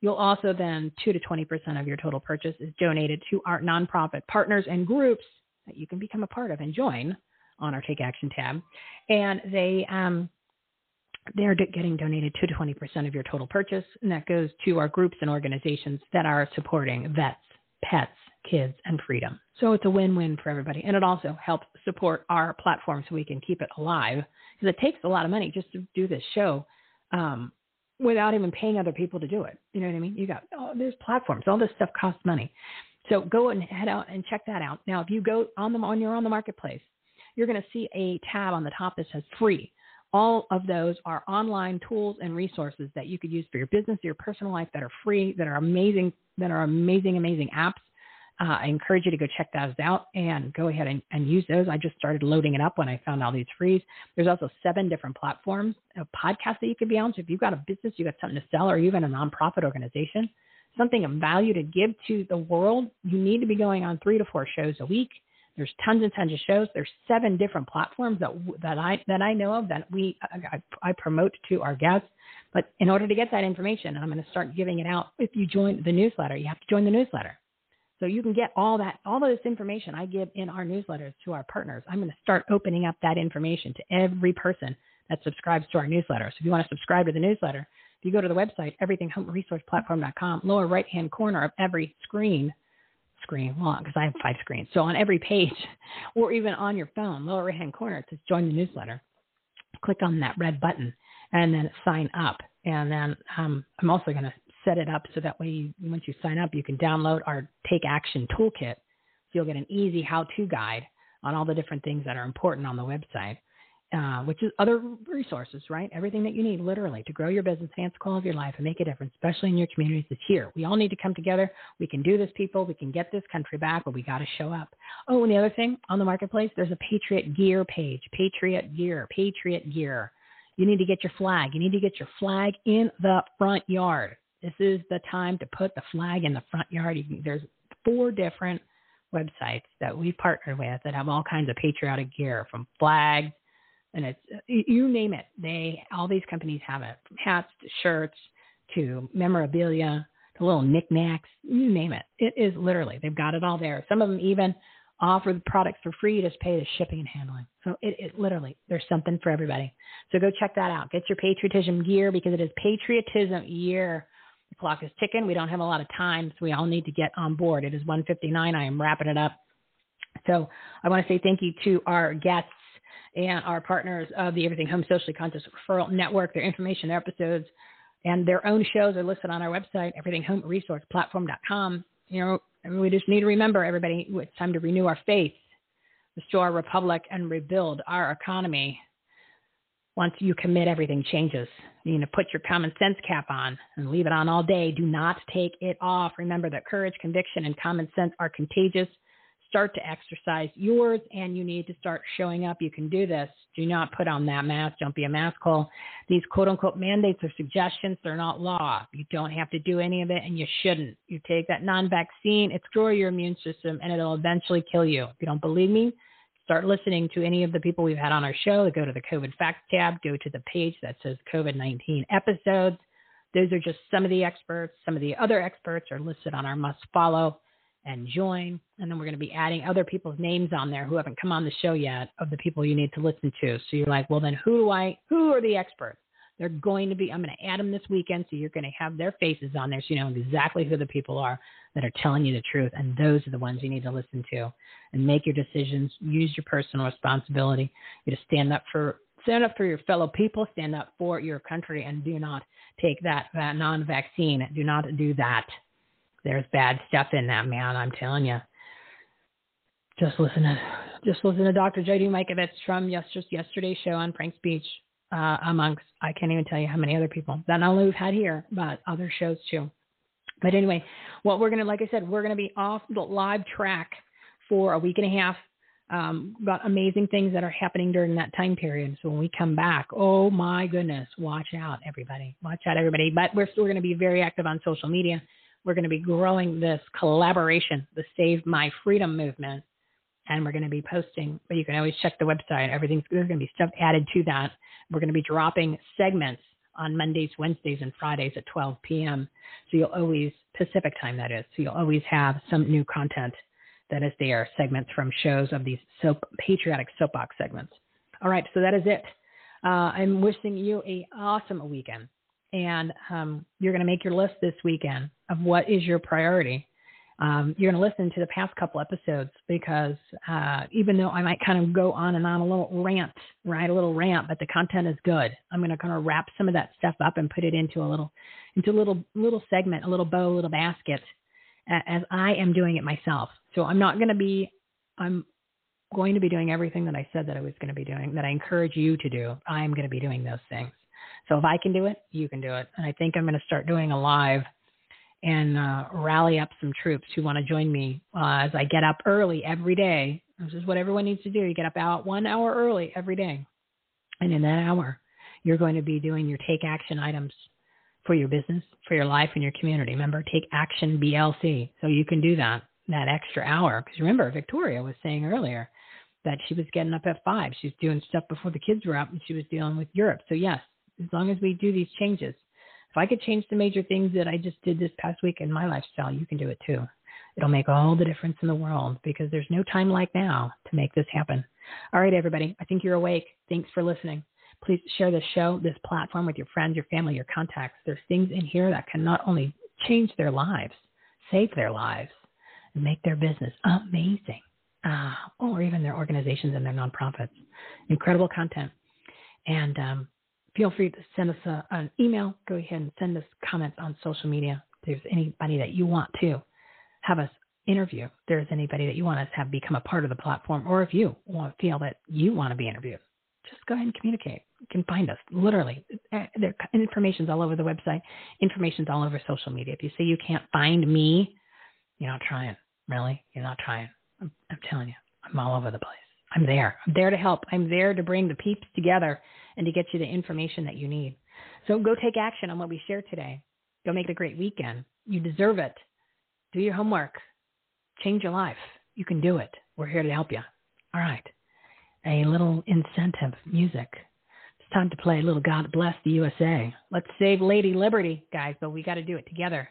Speaker 1: You'll also then 2 to 20% of your total purchase is donated to our nonprofit partners and groups that you can become a part of and join on our Take Action tab. And they um, they're getting donated to 20% of your total purchase, and that goes to our groups and organizations that are supporting vets, pets, kids, and freedom. So it's a win win for everybody. And it also helps support our platform so we can keep it alive because it takes a lot of money just to do this show um, without even paying other people to do it. You know what I mean? You got, oh, there's platforms, all this stuff costs money. So go and head out and check that out. Now, if you go on the, on you're on the marketplace, you're going to see a tab on the top that says free. All of those are online tools and resources that you could use for your business, your personal life that are free, that are amazing, that are amazing, amazing apps. Uh, I encourage you to go check those out and go ahead and, and, use those. I just started loading it up when I found all these frees. There's also seven different platforms of podcasts that you could be on. So if you've got a business, you've got something to sell, or even a nonprofit organization, something of value to give to the world, you need to be going on three to four shows a week. There's tons and tons of shows. There's seven different platforms that that I that I know of that we I, I promote to our guests. But in order to get that information, I'm going to start giving it out. If you join the newsletter, you have to join the newsletter. So you can get all that, all of this information I give in our newsletters to our partners. I'm going to start opening up that information to every person that subscribes to our newsletter. So if you want to subscribe to the newsletter, if you go to the website, everythinghomeresourceplatform.com, lower right hand corner of every screen, screen, well, because I have five screens. So on every page, or even on your phone, lower right hand corner, it says join the newsletter. Click on that red button and then sign up. And then um, I'm also going to set it up so that way, you, once you sign up, you can download our Take Action Toolkit. So you'll get an easy how to guide on all the different things that are important on the website uh, which is other resources, right? Everything that you need literally to grow your business, enhance the quality of your life, and make a difference, especially in your communities, is here. We all need to come together. We can do this, people. We can get this country back, but we got to show up. Oh, and the other thing on the marketplace, there's a Patriot Gear page. Patriot Gear, Patriot Gear. You need to get your flag. You need to get your flag in the front yard. This is the time to put the flag in the front yard. Can, there's four different websites that we've partnered with that have all kinds of patriotic gear from flags and it's you name it. They all these companies have it, from hats to shirts to memorabilia to little knickknacks, you name it. It is literally they've got it all there. Some of them even offer the products for free. Just pay the shipping and handling. So it, it literally, there's something for everybody. So go check that out. Get your patriotism gear because it is patriotism year. The clock is ticking. We don't have a lot of time, so we all need to get on board. It is 1:59. I am wrapping it up. So I want to say thank you to our guests and our partners of the Everything Home Socially Conscious Referral Network. Their information, their episodes, and their own shows are listed on our website, everythinghomeresourceplatform.com. You know, we just need to remember, everybody, it's time to renew our faith, restore our republic, and rebuild our economy. Once you commit, everything changes. You need to put your common sense cap on and leave it on all day. Do not take it off. Remember that courage, conviction, and common sense are contagious start to exercise yours and you need to start showing up. You can do this. Do not put on that mask. Don't be a mask hole. These quote unquote mandates are suggestions. They're not law. You don't have to do any of it and you shouldn't. You take that non vaccine, it's destroy your immune system and it'll eventually kill you. If you don't believe me, start listening to any of the people we've had on our show. Go to the COVID Facts tab, go to the page that says COVID 19 episodes. Those are just some of the experts. Some of the other experts are listed on our must follow and join. And then we're going to be adding other people's names on there who haven't come on the show yet of the people you need to listen to. So you're like, well, then who do I, who are the experts? They're going to be, I'm going to add them this weekend. So you're going to have their faces on there. So you know exactly who the people are that are telling you the truth. And those are the ones you need to listen to and make your decisions. Use your personal responsibility. You to stand up for, stand up for your fellow people, stand up for your country, and do not take that, that non vaccine. Do not do that. There's bad stuff in that man. I'm telling you. Just listen to just listen to Dr. Judy Mikovits from yesterday's show on FrankSpeech, uh, amongst I can't even tell you how many other people that not only we've had here, but other shows too. But anyway, what we're gonna, like I said, we're gonna be off the live track for a week and a half. Um, about amazing things that are happening during that time period. So when we come back, oh my goodness, watch out, everybody, watch out, everybody. But we're still to be very active on social media. We're going to be growing this collaboration, the Save My Freedom movement, and we're going to be posting. But you can always check the website. Everything's there's going to be stuff added to that. We're going to be dropping segments on Mondays, Wednesdays, and Fridays at 12 p.m. So you'll always Pacific time that is. So you'll always have some new content that is there, segments from shows of these soap patriotic soapbox segments. All right, so that is it. Uh, I'm wishing you a awesome weekend and um, you're going to make your list this weekend of what is your priority. Um, you're going to listen to the past couple episodes because uh, even though I might kind of go on and on a little rant, right, a little rant, but the content is good. I'm going to kind of wrap some of that stuff up and put it into a little, into a little little segment, a little bow, a little basket, as I am doing it myself. So I'm not going to be, I'm going to be doing everything that I said that I was going to be doing, that I encourage you to do. I am going to be doing those things. So if I can do it, you can do it. And I think I'm going to start doing a live and uh, rally up some troops who want to join me uh, as I get up early every day. This is what everyone needs to do. You get up out one hour early every day. And in that hour, you're going to be doing your take action items for your business, for your life, and your community. Remember, take action BLC. So you can do that, that extra hour. Because remember, Victoria was saying earlier that she was getting up at five. She was doing stuff before the kids were up and she was dealing with Europe. So, yes, as long as we do these changes. If I could change the major things that I just did this past week in my lifestyle, you can do it too. It'll make all the difference in the world because there's no time like now to make this happen. All right, everybody. I think you're awake. Thanks for listening. Please share this show, this platform with your friends, your family, your contacts. There's things in here that can not only change their lives, save their lives, and make their business amazing, uh, or even their organizations and their nonprofits. Incredible content. And um, feel free to send us a, an email. Go ahead and send us comments on social media. If there's anybody that you want to have us interview, if there's anybody that you want us to have become a part of the platform, or if you want, feel that you want to be interviewed, just go ahead and communicate. You can find us literally. Uh, there, information's all over the website. Information's all over social media. If you say you can't find me, you're not trying. Really, you're not trying. I'm, I'm telling you, I'm all over the place. I'm there. I'm there to help. I'm there to bring the peeps together and to get you the information that you need. So go take action on what we shared today. Go make it a great weekend. You deserve it. Do your homework. Change your life. You can do it. We're here to help you. All right. A little incentive music. It's time to play a little God Bless the USA. Let's save Lady Liberty, guys, but we got to do it together.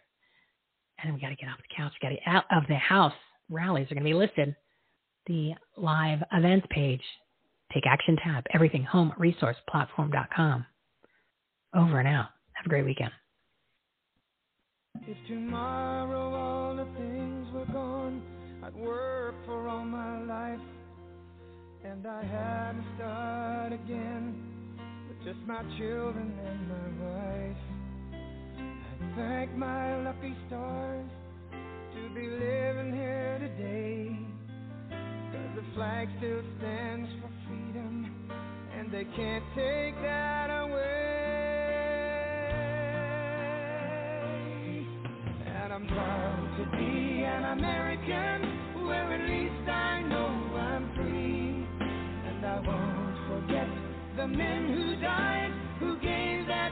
Speaker 1: And we got to get off the couch. Got to get out of the house. Rallies are going to be listed the live events page. Take action tab, everything home resource platform.com. Over and out. Have a great weekend.
Speaker 9: If tomorrow all the things were gone, I'd work for all my life. And I had to start again with just my children and my wife. I thank my lucky stars to be living here today. Cause the flag still stands for freedom, and they can't take that away. And I'm proud to be an American, where at least I know I'm free. And I won't forget the men who died, who gave that